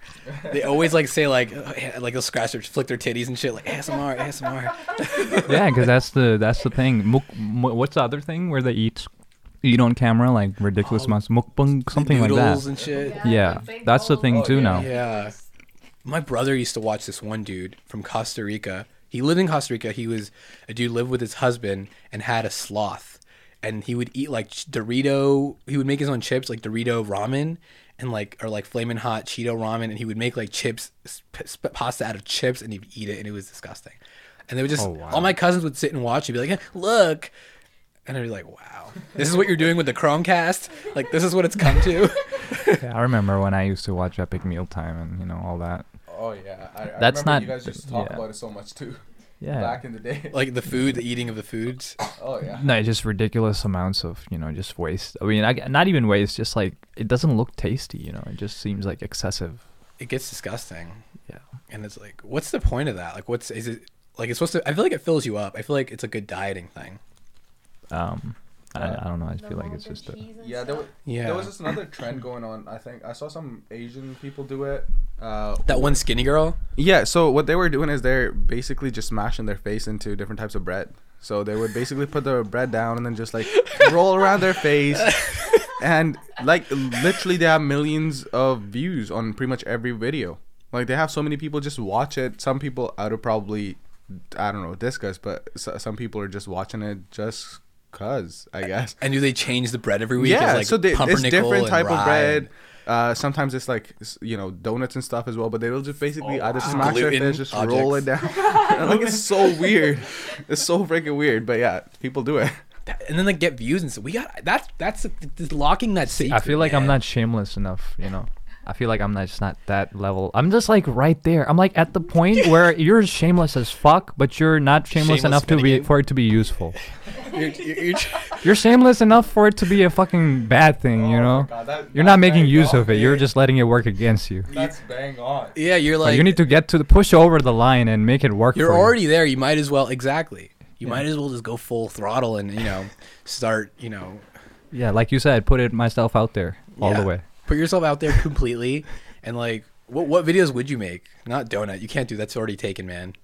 Speaker 1: They always like say like yeah, like they'll scratch their flick their titties and shit like ASMR, ASMR. (laughs)
Speaker 2: yeah, because that's the that's the thing. Muk, mu- what's the other thing where they eat eat on camera like ridiculous
Speaker 1: Oh,
Speaker 2: amounts, mukbang, something like that.
Speaker 1: and shit.
Speaker 2: Yeah,
Speaker 4: big
Speaker 2: that's the thing
Speaker 3: Oh,
Speaker 2: too
Speaker 3: yeah.
Speaker 2: now.
Speaker 1: Yeah. My brother used to watch this one dude from Costa Rica. He lived in Costa Rica. He was a dude lived with his husband and had a sloth. And he would eat like Dorito. He would make his own chips, like Dorito ramen, and like or like flaming hot Cheeto ramen. And he would make like chips, sp- sp- pasta out of chips, and he'd eat it, and it was disgusting. And they would just
Speaker 2: Oh, wow.
Speaker 1: all my cousins would sit and watch and be like, "Eh, "Look," and I'd be like, "Wow, this is what you're doing with the Chromecast. Like this is what it's come to." (laughs)
Speaker 2: Yeah, I remember when I used to watch Epic Mealtime and you know all that.
Speaker 3: Oh yeah. I, I
Speaker 2: That's
Speaker 3: remember
Speaker 2: not-
Speaker 3: You guys used to talk
Speaker 2: yeah.
Speaker 3: about it so much too.
Speaker 2: Yeah.
Speaker 3: Back in the day. (laughs)
Speaker 1: like the food, the eating of the foods.
Speaker 3: oh yeah.
Speaker 2: No, just ridiculous amounts of you know just waste. I mean, I, not even waste. Just like it doesn't look tasty. You know, it just seems like excessive.
Speaker 1: it gets disgusting
Speaker 2: Yeah.
Speaker 1: and it's like what's the point of that like what's is it like it's supposed to i feel like it fills you up i feel like it's a good dieting thing
Speaker 2: Um, I,
Speaker 3: Uh,
Speaker 2: I don't know. I
Speaker 4: The
Speaker 2: feel like it's just a,
Speaker 3: Yeah, there was,
Speaker 1: yeah
Speaker 3: there was just another trend going on. I think I saw some Asian people do it. Uh,
Speaker 1: that one skinny girl
Speaker 3: Yeah, so what they were doing is they're basically just smashing their face into different types of bread. So they would basically put the bread down and then just like (laughs) roll around their face. And like literally they have millions of views on pretty much every video. Like they have so many people just watch it. Some people out of probably I don't know disgust, but s- some people are just watching it just cuz, I guess.
Speaker 1: and do they change the bread every week
Speaker 3: Yeah,
Speaker 1: like
Speaker 3: so they, it's different
Speaker 1: and
Speaker 3: type of bread. Uh, sometimes it's like you know donuts and stuff as well, but they'll just basically
Speaker 1: Oh,
Speaker 3: either
Speaker 1: wow.
Speaker 3: smash their
Speaker 1: Gluten
Speaker 3: face, just roll it down. (laughs) (laughs) like it's so weird. It's so freaking weird, but yeah, people do it.
Speaker 1: that- and then they get views and so we got that's that's that's locking that
Speaker 2: See,
Speaker 1: secret,
Speaker 2: I feel like I'm not shameless enough, you know. I feel like I'm not just not that level. I'm just like right there. I'm like at the point (laughs) where you're shameless as fuck, but you're not shameless,
Speaker 1: Shameless
Speaker 2: enough to be
Speaker 1: Finnegan.
Speaker 2: for it to be useful. (laughs)
Speaker 1: you're, you're, you're, (laughs)
Speaker 2: You're shameless enough for it to be a fucking bad thing, you oh know. You're not making use of it. You're just letting it work against you.
Speaker 3: That's bang on.
Speaker 1: yeah you're
Speaker 2: Like,
Speaker 1: like
Speaker 2: you need to get to the push over the line and make it work.
Speaker 1: you're
Speaker 2: for you.
Speaker 1: already there you might as well exactly you
Speaker 2: Yeah.
Speaker 1: might as well just go full throttle and you know start you know
Speaker 2: Yeah, like you said, put it myself out there all
Speaker 1: Yeah.
Speaker 2: the way.
Speaker 1: Put yourself out there completely and like what what videos would you make not donut you can't do that's already taken man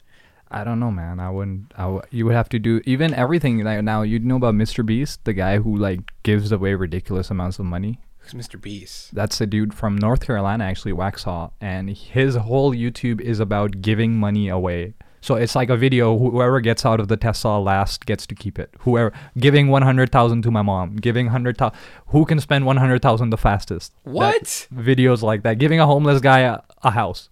Speaker 2: I don't know, man. I wouldn't. I w- you would have to do even everything. Like now, you know about Mr. Beast, the guy who like gives away ridiculous amounts of money.
Speaker 1: who's mr beast
Speaker 2: That's a dude from North Carolina, actually, Waxhaw, and his whole YouTube is about giving money away. So it's like a video. Whoever gets out of the Tesla last gets to keep it. Whoever giving one hundred thousand to my mom, giving hundred thousand. Who can spend one hundred thousand the fastest? That-
Speaker 1: what
Speaker 2: videos like that? Giving a homeless guy a, a house.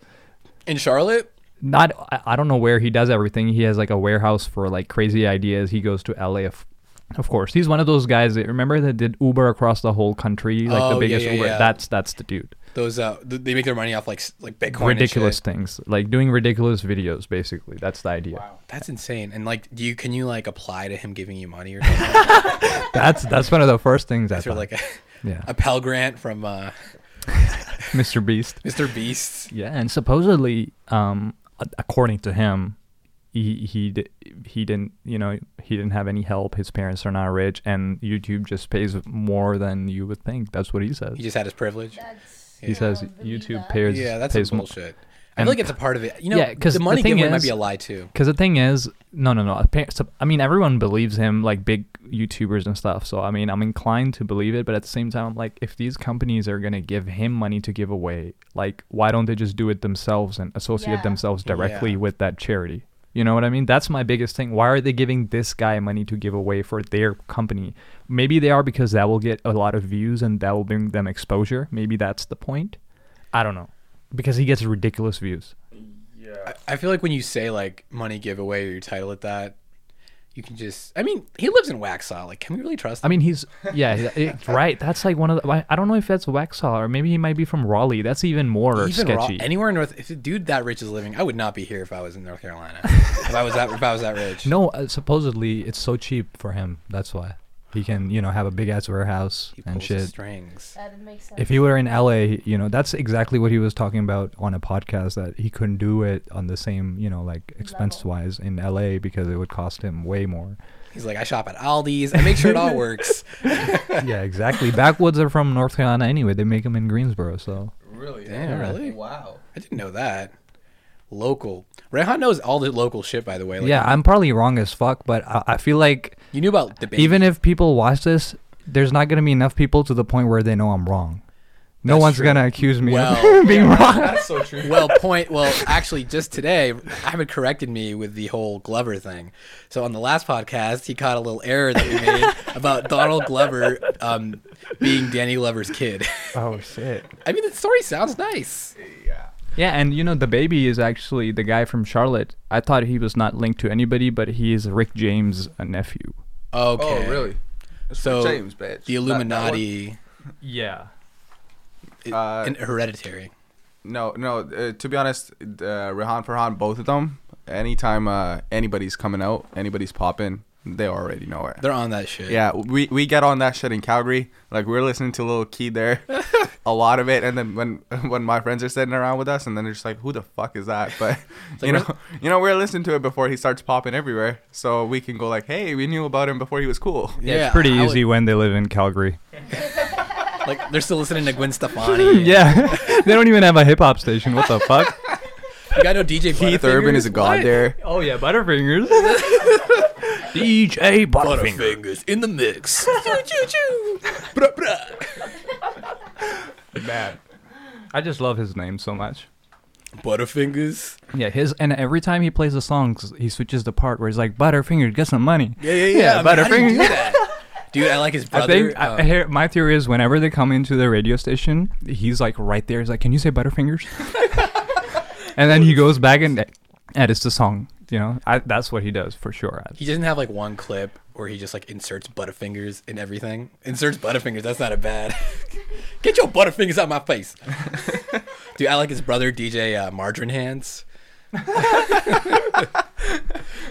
Speaker 1: in charlotte
Speaker 2: Not. I, I don't know where he does everything. He has like a warehouse for like crazy ideas. He goes to LA. Of, of course, he's one of those guys. That, remember that did Uber across the whole country, like
Speaker 1: Oh,
Speaker 2: the
Speaker 1: yeah,
Speaker 2: biggest
Speaker 1: yeah,
Speaker 2: Uber.
Speaker 1: yeah.
Speaker 2: That's that's the dude.
Speaker 1: Those uh th- they make their money off like like bitcoin and
Speaker 2: ridiculous
Speaker 1: shit.
Speaker 2: things. Like doing ridiculous videos basically. That's the idea. Wow.
Speaker 1: That's insane. And like do you can you like apply to him giving you money or (laughs) something?
Speaker 2: That's that's one of the first things i
Speaker 1: that's
Speaker 2: thought.
Speaker 1: like a,
Speaker 2: yeah.
Speaker 1: a pell grant from uh (laughs)
Speaker 2: mr beast.
Speaker 1: Mr beast?
Speaker 2: Yeah and supposedly um according to him he he he didn't you know he didn't have any help. His parents are not rich and youtube just pays more than you would think. That's what he says.
Speaker 1: He just had his privilege?
Speaker 4: That's,
Speaker 2: he
Speaker 1: Yeah.
Speaker 2: says
Speaker 4: I don't believe
Speaker 2: youtube
Speaker 4: that.
Speaker 2: pays
Speaker 1: yeah that's
Speaker 2: pays
Speaker 1: some
Speaker 2: mo-
Speaker 1: bullshit I feel like it's a part of it. You know,
Speaker 2: Yeah, 'cause
Speaker 1: the
Speaker 2: the
Speaker 1: money
Speaker 2: thing
Speaker 1: giveaway might be a lie too.
Speaker 2: Because the thing is, no, no, no. I mean, everyone believes him, like big YouTubers and stuff. So I mean, I'm inclined to believe it, but at the same time, I'm like, if these companies are gonna give him money to give away, like, why don't they just do it themselves and associate
Speaker 4: Yeah.
Speaker 2: themselves directly
Speaker 1: Yeah.
Speaker 2: with that charity? You know what I mean? That's my biggest thing. Why are they giving this guy money to give away for their company? Maybe they are because that will get a lot of views and that will bring them exposure. Maybe that's the point. I don't know. because he gets ridiculous views.
Speaker 3: Yeah.
Speaker 1: I, feel like when you say like money giveaway or you title it that, you can just. I mean, he lives in Waxhaw. Like, can we really trust him?
Speaker 2: I mean, he's yeah, it- (laughs) right. That's like one of the. I- don't know if that's Waxhaw or maybe he might be from Raleigh. That's even more
Speaker 1: Even
Speaker 2: sketchy.
Speaker 1: anywhere in North, if a dude that rich is living, I would not be here if I was in North Carolina. (laughs) if I was that, if I was that rich.
Speaker 2: no, uh, supposedly it's so cheap for him. That's why he can you know have a big ass warehouse
Speaker 1: he
Speaker 2: and
Speaker 1: pulls
Speaker 2: shit.
Speaker 1: strings.
Speaker 4: That makes sense.
Speaker 2: If he were in LA, you know, that's exactly what he was talking about on a podcast that he couldn't do it on the same, you know, like expense wise in LA because it would cost him way more.
Speaker 1: He's like, I shop at Aldi's. I make sure it all (laughs) works. (laughs)
Speaker 2: yeah, exactly. Backwoods are from North Carolina anyway. They make them in Greensboro, so
Speaker 3: Really?
Speaker 1: Damn, really?
Speaker 3: Wow.
Speaker 1: I didn't know that. Local. Rehan knows all the local shit, by the way. Like,
Speaker 2: yeah, I'm probably wrong as fuck, but I, I feel like
Speaker 1: You knew about DaBaby.
Speaker 2: even if people watch this, there's not gonna be enough people to the point where they know I'm wrong. No
Speaker 1: That's
Speaker 2: one's
Speaker 1: true.
Speaker 2: gonna accuse me
Speaker 1: Well,
Speaker 2: of (laughs) being wrong.
Speaker 3: That's so true. (laughs)
Speaker 1: well, point. Well, actually, just today, Ahmed corrected me with the whole Glover thing. So on the last podcast, he caught a little error that we made (laughs) about Donald Glover um, being Danny Glover's kid.
Speaker 2: Oh shit.
Speaker 1: I mean, the story sounds nice.
Speaker 3: yeah.
Speaker 2: Yeah, and you know DaBaby is actually the guy from Charlotte. I thought he was not linked to anybody, but he is Rick James' uh, nephew.
Speaker 1: Okay.
Speaker 3: Oh, really? It's
Speaker 1: So,
Speaker 3: James, bitch.
Speaker 1: The
Speaker 3: That- that
Speaker 1: Illuminati,
Speaker 2: Yeah.
Speaker 1: i-
Speaker 3: Uh,
Speaker 1: in Hereditary.
Speaker 3: No, no. Uh, to be honest, uh, Rehan Farhan, both of them. Anytime uh, anybody's coming out, anybody's popping, they already know it.
Speaker 1: They're on that shit.
Speaker 3: Yeah, we we get on that shit in Calgary. Like we're listening to Little Key there, (laughs) a lot of it, and then when (laughs) when my friends are sitting around with us, and then they're just like, "Who the fuck is that?" But (laughs) you
Speaker 1: like,
Speaker 3: know, you know, we're listening to it before he starts popping everywhere, so we can go like, "Hey, we knew about him before he was cool."
Speaker 2: Yeah,
Speaker 1: Yeah,
Speaker 2: it's pretty
Speaker 1: I would-
Speaker 2: easy when they live in Calgary.
Speaker 1: Like they're still listening to Gwen Stefani.
Speaker 2: yeah, they don't even have a hip hop station. What the fuck?
Speaker 1: You got no DJ
Speaker 3: Keith Urban is a god
Speaker 1: What?
Speaker 3: there.
Speaker 2: Oh yeah, Butterfingers. DJ Butterfingers.
Speaker 1: Butterfingers in the mix. (laughs) choo choo choo. Bruh, bruh. (laughs)
Speaker 2: Bad. I just love his name so much.
Speaker 1: Butterfingers.
Speaker 2: Yeah, his and every time he plays a song, he switches the part where he's like Butterfingers, get some money.
Speaker 1: Yeah, yeah, yeah.
Speaker 2: Yeah,
Speaker 1: I mean, how
Speaker 2: Butterfingers.
Speaker 1: Dude, I like his (laughs)
Speaker 2: I
Speaker 1: brother.
Speaker 2: think
Speaker 1: um,
Speaker 2: I hear, my theory is whenever they come into the radio station, he's like right there. He's like, "Can you say Butterfingers?" and then he goes back and edits the song. You know, I, that's what he does for sure.
Speaker 1: he doesn't have like one clip where he just like inserts Butterfingers in everything. Inserts Butterfingers. That's not a bad. (laughs) Get your Butterfingers out my face. (laughs) Dude, I like his brother DJ uh, Margarine Hands.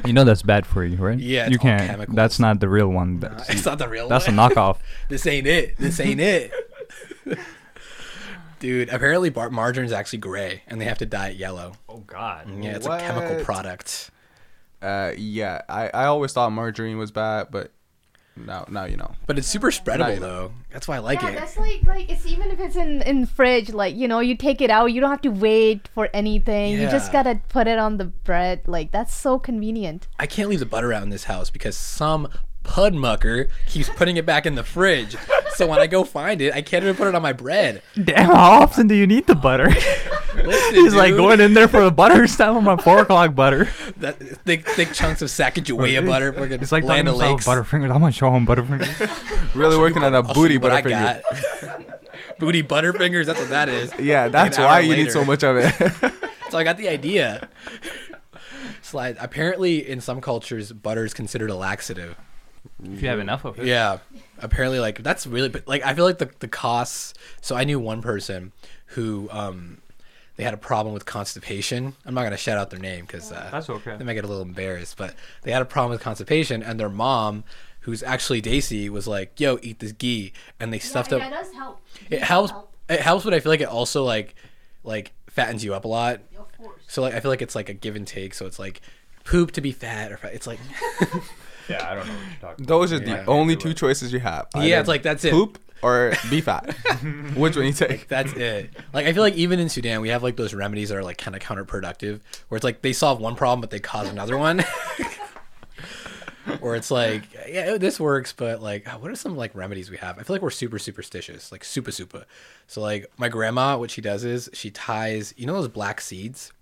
Speaker 2: You know that's bad for you, right?
Speaker 1: Yeah,
Speaker 2: you can't.
Speaker 1: chemicals.
Speaker 2: That's not the real one. That's, (laughs)
Speaker 1: It's not the real
Speaker 2: that's a knockoff.
Speaker 1: This ain't it. This ain't it. Dude, apparently bar- margarine's actually gray and they have to dye it yellow.
Speaker 2: Oh God.
Speaker 1: Yeah, it's a chemical product.
Speaker 3: Uh, yeah, I, I always thought margarine was bad, but now now you know.
Speaker 1: But it's super spreadable
Speaker 3: Nice.
Speaker 1: though. That's why I like
Speaker 4: yeah,
Speaker 1: it.
Speaker 4: that's like like it's even if it's in in fridge, like you know, you take it out, you don't have to wait for anything. You just gotta put it on the bread. Like that's so convenient.
Speaker 1: I can't leave the butter out in this house because some pudmucker keeps putting it back in the fridge. so when I go find it, I can't even put it on my bread.
Speaker 2: Damn, how often do you need the butter? (laughs)
Speaker 1: Listen,
Speaker 2: He's like going in there for the butter. Stop on my four o'clock butter.
Speaker 1: that thick, thick chunks of Sacagawea butter. Fucking
Speaker 2: It's like
Speaker 1: Land
Speaker 2: Land
Speaker 1: O'Lakes.
Speaker 2: Butterfingers. I'm gonna show him Butterfingers. (laughs)
Speaker 3: Really working on a
Speaker 1: I'll show
Speaker 3: booty
Speaker 1: you what I
Speaker 3: butterfinger.
Speaker 1: got. (laughs) Booty butterfingers. That's what that is.
Speaker 3: Yeah, that's
Speaker 1: An
Speaker 3: why you need so much of it.
Speaker 1: So I got the idea. Slide. Apparently, in some cultures, butter is considered a laxative.
Speaker 2: If you have enough of it.
Speaker 1: Yeah. Apparently, like that's really, but like I feel like the the costs. So I knew one person who um they had a problem with constipation. I'm not gonna shout out their name because uh,
Speaker 2: That's okay.
Speaker 1: They might get a little embarrassed, but they had a problem with constipation, and their mom, who's actually Daisy, was like, "Yo, eat this ghee," and they stuffed up.
Speaker 4: does help.
Speaker 1: It helps. It helps, but I feel like it also like like fattens you up a lot.
Speaker 4: Of course.
Speaker 1: So like I feel like it's like a give and take. So it's like poop to be fat or fat. It's like (laughs)
Speaker 2: Yeah, I don't know what you're talking
Speaker 3: Those are
Speaker 1: Yeah.
Speaker 3: the only two choices you have.
Speaker 1: yeah,
Speaker 3: Either
Speaker 1: it's like that's it.
Speaker 3: poop or be (laughs) fat. Which one you take?
Speaker 1: That's it. Like I feel like even in Sudan we have like those remedies that are like kind of counterproductive, where it's like they solve one problem but they cause another one. (laughs) Or it's like, yeah, oh, this works, but like, ah, what are some like remedies we have? I feel like we're super superstitious, like super super. So like my grandma, what she does is she ties, you know, those black seeds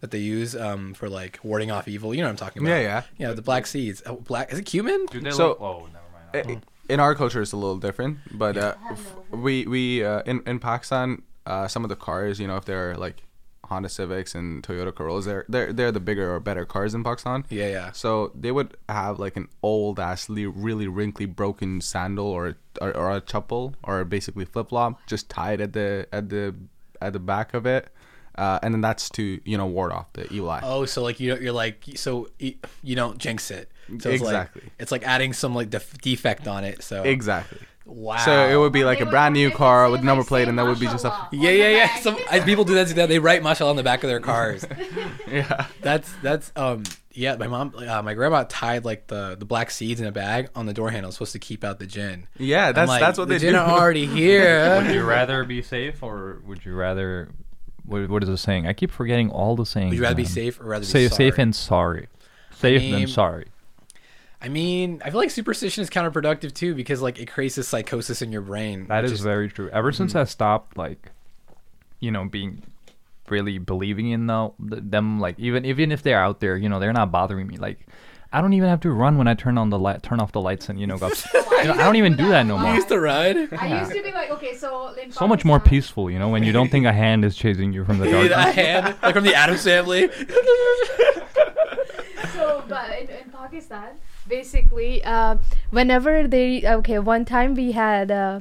Speaker 1: that they use um, for like warding off evil. You know what I'm talking about?
Speaker 3: Yeah, yeah.
Speaker 1: Yeah, the black seeds. Oh, black is it cumin?
Speaker 2: Do they
Speaker 3: So-
Speaker 2: look? Oh, never mind.
Speaker 3: I- in our culture it's a little different but uh, f- we we uh, in in Pakistan uh, some of the cars, you know, if they're like Honda Civics and Toyota Corollas, they're they're they're the bigger or better cars in Pakistan.
Speaker 1: Yeah, yeah.
Speaker 3: So they would have like an old ass, really wrinkly, broken sandal or or, or a chappal or basically flip flop, just tied at the at the at the back of it, uh, and then that's to you know ward off the evil eye.
Speaker 1: Oh, so like you you're like so you you don't jinx it. So it's
Speaker 3: Exactly.
Speaker 1: Like, it's like adding some like def- defect on it. So
Speaker 3: Exactly.
Speaker 1: wow.
Speaker 3: So it would be like
Speaker 4: They
Speaker 3: a
Speaker 4: would-
Speaker 3: brand new car with
Speaker 4: like,
Speaker 3: number plate, and that would be just a
Speaker 1: Yeah, yeah, yeah. Some people do that. too. They write "mashallah" on the back of their cars. (laughs)
Speaker 3: yeah.
Speaker 1: That's that's um yeah. My mom, uh, my grandma tied like the the black seeds in a bag on the door handle, supposed to keep out the jinn.
Speaker 3: Yeah, that's
Speaker 1: like,
Speaker 3: that's what
Speaker 1: the
Speaker 3: they
Speaker 1: jinn
Speaker 3: do.
Speaker 1: are already (laughs) here.
Speaker 2: Would you rather be safe or would you rather? What, what is the saying? I keep forgetting all the sayings.
Speaker 1: Would you rather be safe or rather be
Speaker 2: Say
Speaker 1: sorry?
Speaker 2: safe and sorry. Safe
Speaker 1: mean,
Speaker 2: than sorry.
Speaker 1: I mean, I feel like superstition is counterproductive too because like it creates this psychosis in your brain.
Speaker 2: That
Speaker 1: is,
Speaker 2: is very true. Ever since
Speaker 1: Mm-hmm.
Speaker 2: I stopped, like, you know, being really believing in the them, like even even if they're out there, you know, they're not bothering me. Like, I don't even have to run when I turn on the light, turn off the lights, and you know, go. (laughs) you know, I don't even do that no
Speaker 1: You
Speaker 2: more.
Speaker 1: used to ride.
Speaker 4: I used to be like, okay, so in
Speaker 2: So much more
Speaker 4: Pakistan-
Speaker 2: peaceful, you know, when you don't think a hand is chasing you from the (laughs)
Speaker 1: a
Speaker 2: dark.
Speaker 1: hand like from the Addams (laughs) family.
Speaker 4: so but in, in pakistan basically uh, whenever they okay one time we had uh,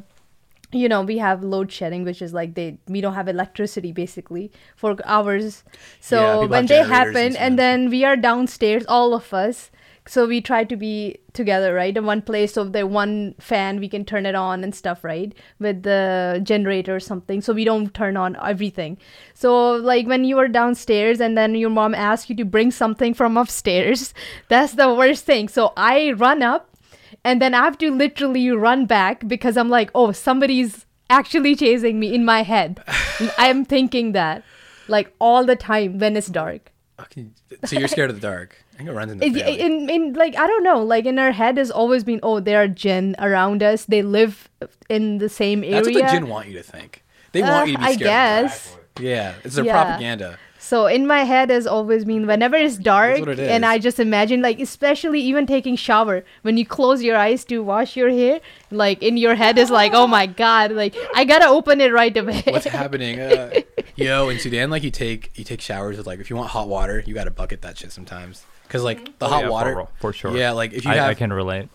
Speaker 4: you know we have load shedding which is like they we don't have electricity basically for hours
Speaker 1: Yeah,
Speaker 4: so
Speaker 1: people
Speaker 4: when they
Speaker 1: generators and
Speaker 4: happen
Speaker 1: stuff.
Speaker 4: and then we are downstairs all of us so we try to be together right? In one place so the one fan we can turn it on and stuff right? With the generator or something. So we don't turn on everything. So like when you are downstairs and then your mom asks you to bring something from upstairs (laughs) that's the worst thing. So i run up and then i have to literally run back because i'm like oh somebody's actually chasing me in my head. (laughs) I'm thinking that like all the time when it's dark.
Speaker 1: Okay, so you're scared of the dark. I think it runs in the family.
Speaker 4: in, in like I don't know, like in our head has always been, oh, there are jinn around us. They live in the same area.
Speaker 1: That's what the jinn want you to think. They want you to be
Speaker 4: Uh, I
Speaker 1: scared. dark.
Speaker 4: guess.
Speaker 1: Yeah, it's their
Speaker 4: Yeah.
Speaker 1: propaganda.
Speaker 4: So in my head has always been whenever it's dark,
Speaker 1: it
Speaker 4: and. I just imagine like especially even taking shower when you close your eyes to wash your hair, like in your head is like, oh my god, like I gotta open it right away.
Speaker 1: What's (laughs) happening? Uh, yo, in Sudan, like you take you take showers with like if you want hot water, you gotta bucket that shit sometimes. Cause like the
Speaker 2: Oh,
Speaker 1: hot
Speaker 2: yeah,
Speaker 1: water,
Speaker 2: real, for sure.
Speaker 1: Yeah, like if you
Speaker 2: I,
Speaker 1: have,
Speaker 2: I can relate.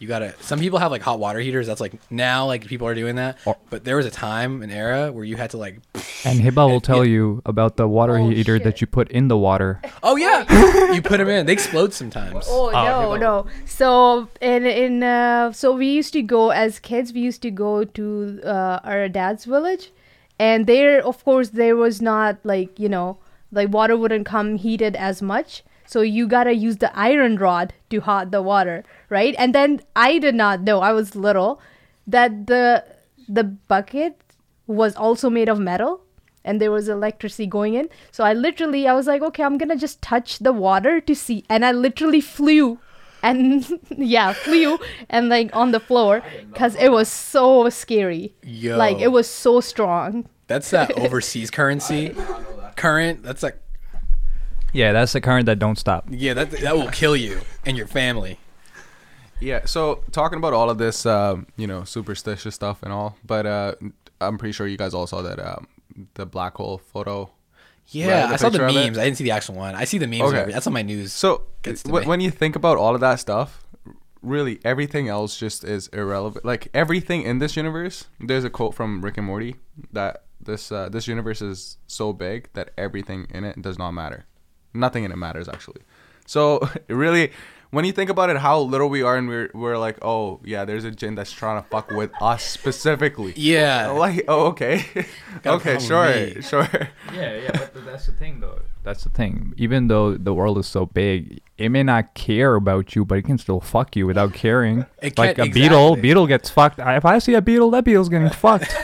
Speaker 1: you gotta. Some people have like hot water heaters. That's like now like people are doing that.
Speaker 2: Or-
Speaker 1: but there was a time, an era where you had to like, (laughs)
Speaker 2: And Hiba will tell
Speaker 1: Yeah.
Speaker 2: you about the water
Speaker 4: Oh,
Speaker 2: heater
Speaker 4: shit.
Speaker 2: that you put in the water. (laughs)
Speaker 1: oh yeah, you put them in. They explode sometimes.
Speaker 4: Oh
Speaker 2: Oh,
Speaker 4: no,
Speaker 2: okay.
Speaker 4: no. So in in uh, so we used to go as kids. We used to go to uh, our dad's village, and there, of course, there was not like you know, like water wouldn't come heated as much. So you gotta use the iron rod to hot the water, right? And then I did not know. I was little that the the bucket was also made of metal and there was electricity going in. So I literally, I was like, okay, I'm gonna just touch the water to see, and I literally flew, and (laughs) yeah, flew and like on the floor because it was so scary.
Speaker 1: Yo.
Speaker 4: Like it was so strong.
Speaker 1: That's that (laughs) overseas currency current. That's like
Speaker 2: Yeah, that's the current that don't stop.
Speaker 1: yeah, that that will kill you and your family.
Speaker 3: Yeah. So talking about all of this, um, you know, superstitious stuff and all, but uh, I'm pretty sure you guys all saw that um, the black hole photo.
Speaker 1: Yeah,
Speaker 3: the
Speaker 1: I saw the
Speaker 3: picture of it?
Speaker 1: memes. I didn't see the actual one. I see the memes.
Speaker 3: Okay.
Speaker 1: Okay. That's on my news.
Speaker 3: So
Speaker 1: Gets to
Speaker 3: w-
Speaker 1: me.
Speaker 3: when you think about all of that stuff, really everything else just is irrelevant. Like everything in this universe, there's a quote from Rick and Morty that this uh, this universe is so big that everything in it does not matter. Nothing in it matters actually. So (laughs) really, when you think about it, how little we are, and we're we're like, oh yeah, there's a jinn that's trying to fuck with us specifically.
Speaker 1: yeah,
Speaker 3: Like oh okay, (laughs) okay sure
Speaker 1: me. (laughs)
Speaker 3: sure.
Speaker 2: Yeah, yeah, but th- that's the thing, though. That's the thing. Even though the world is so big, it may not care about you, but it can still fuck you without caring.
Speaker 1: It
Speaker 2: like a
Speaker 1: can-
Speaker 2: beetle,
Speaker 1: exactly.
Speaker 2: beetle gets fucked. If I see a beetle, that beetle's getting fucked.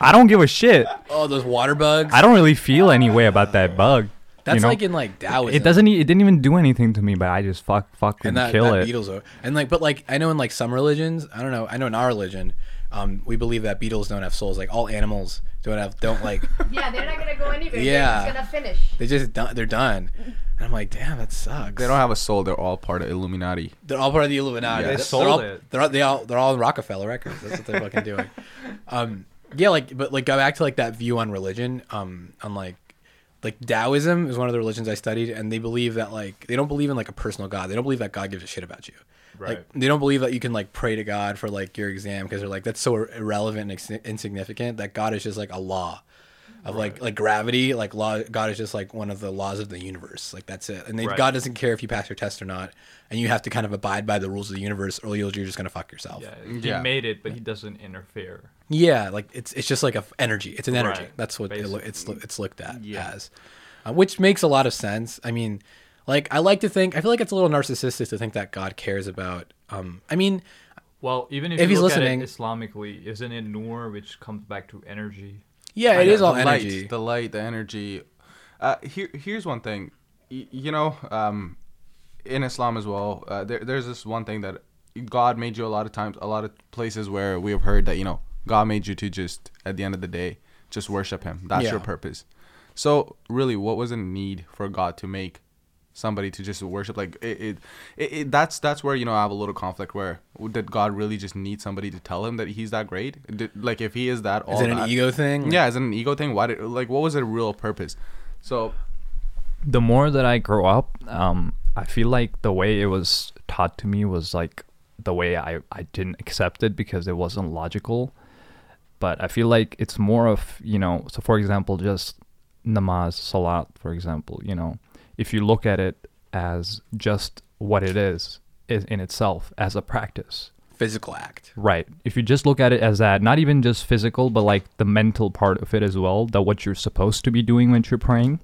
Speaker 2: I don't give a shit.
Speaker 1: oh those water bugs.
Speaker 2: I don't really feel any way about that bug.
Speaker 1: That's
Speaker 2: you know?
Speaker 1: like in like Taoism.
Speaker 2: It doesn't. e- It didn't even do anything to me, but I just fuck, fuck, and,
Speaker 1: and that,
Speaker 2: kill
Speaker 1: that
Speaker 2: it.
Speaker 1: beetles are and like but like I know in like some religions I don't know I know in our religion um we believe that beetles don't have souls like all animals don't have don't like (laughs)
Speaker 4: Yeah, they're not gonna go anywhere.
Speaker 1: Yeah.
Speaker 4: They're just gonna finish.
Speaker 1: they just done, they're done and I'm like damn that sucks
Speaker 3: They don't have a soul. They're all part of Illuminati.
Speaker 1: they're all part of the Illuminati
Speaker 3: Yeah. They
Speaker 1: They're all,
Speaker 2: it.
Speaker 1: they're all, they all they're all on Roc-A-Fella Records that's what they're fucking doing (laughs) um yeah, like but like go back to like that view on religion. Um, on like like Taoism is one of the religions I studied, and they believe that like they don't believe in like a personal God. They don't believe that God gives a shit about you.
Speaker 5: Right.
Speaker 1: Like they don't believe that you can like pray to God for like your exam because they're like that's so irrelevant and ex- insignificant that God is just like a law of like like gravity like law God is just like one of the laws of the universe like that's it and they,
Speaker 5: Right.
Speaker 1: God doesn't care if you pass your test or not and you have to kind of abide by the rules of the universe or you're just gonna fuck yourself
Speaker 5: Yeah,
Speaker 1: yeah,
Speaker 5: he
Speaker 3: Yeah.
Speaker 5: made it, but he doesn't interfere.
Speaker 1: Yeah, like it's it's just like a f- energy it's an energy
Speaker 5: Right,
Speaker 1: that's what it, lo-
Speaker 5: basically.
Speaker 1: it's lo- it's looked at
Speaker 3: Yeah.
Speaker 1: as uh, which makes a lot of sense I mean like I like to think I feel like it's a little narcissistic to think that God cares about um I mean
Speaker 5: Well, even if,
Speaker 1: If
Speaker 5: you
Speaker 1: he's
Speaker 5: look
Speaker 1: listening-
Speaker 5: at it Islamically, isn't it nur, which comes back to energy?
Speaker 1: Yeah it is all
Speaker 3: the
Speaker 1: energy
Speaker 3: Light, the light, the energy. Uh, here, here's one thing. Y- you know, um, in Islam as well, uh, there, there's this one thing that God made you a lot of times, a lot of places where we have heard that you know God made you to just at the end of the day just worship Him. That's your purpose. So really, what was the need for God to make somebody to just worship? Like it, it, it, it that's that's where you know I have a little conflict. Where did God really just need somebody to tell him that He's that great? Did, like if He is that, all
Speaker 1: is it an
Speaker 3: that-
Speaker 1: ego thing
Speaker 3: yeah, is it an ego thing? Why did like what was the real purpose? So
Speaker 2: the more that I grow up, um, I feel like the way it was taught to me was like the way I, I didn't accept it because it wasn't logical. But I feel like it's more of, you know, so for example, just namaz, salat, for example, you know, if you look at it as just what it is, in itself as a practice.
Speaker 1: physical act
Speaker 2: Right. If you just look at it as that, not even just physical, but like the mental part of it as well, that what you're supposed to be doing when you're praying,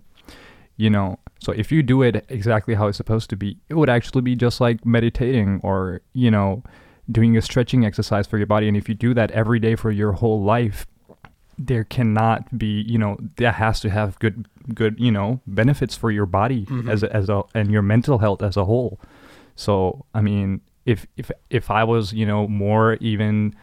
Speaker 2: you know. So if you do it exactly how it's supposed to be, it would actually be just like meditating or, you know, doing a stretching exercise for your body. And if you do that every day for your whole life, there cannot be, you know, that has to have good, good, you know, benefits for your body as a, as a, and your mental health as a whole. So I mean, if if if I was you know more even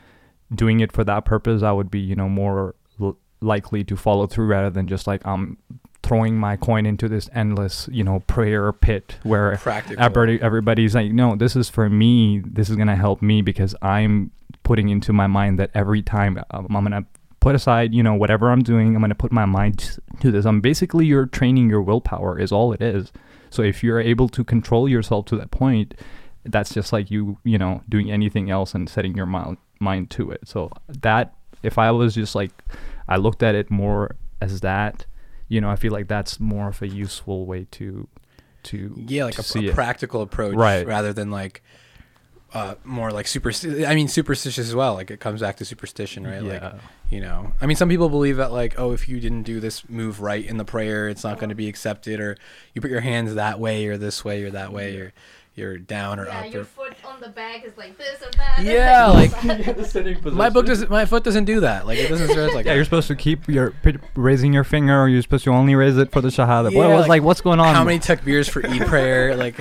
Speaker 2: doing it for that purpose, I would be you know more l- likely to follow through rather than just like I'm throwing my coin into this endless you know prayer pit where everybody everybody's like no this is for me. This is gonna help me because I'm putting into my mind that every time um, I'm gonna put aside you know whatever I'm doing I'm gonna put my mind to this. I'm basically you're training your willpower is all it is. So if you're able to control yourself to that point that's just like you you know doing anything else and setting your mind mind to it. So that if I was just like I looked at it more as that you know I feel like that's more of a useful way to to
Speaker 1: yeah like
Speaker 2: to
Speaker 1: a, a practical approach
Speaker 2: Right.
Speaker 1: rather than like uh more like super i mean superstitious as well like it comes back to superstition right like
Speaker 2: Yeah.
Speaker 1: you know i mean some people believe that like oh if you didn't do this move right in the prayer it's not going to be accepted or you put your hands that way or this way or that way or you're down or
Speaker 4: Yeah,
Speaker 1: up
Speaker 4: your
Speaker 1: or,
Speaker 4: foot on the back is like this or that.
Speaker 1: yeah (laughs) like
Speaker 2: my (laughs)
Speaker 1: my book doesn't my foot doesn't do that like it doesn't stretch like (laughs)
Speaker 2: Yeah,
Speaker 1: that.
Speaker 2: you're supposed to keep your p- raising your finger, or you're supposed to only raise it for the shahada.
Speaker 1: Yeah, what
Speaker 2: was
Speaker 1: like,
Speaker 2: like, what's going on?
Speaker 1: how many takbirs for e prayer? like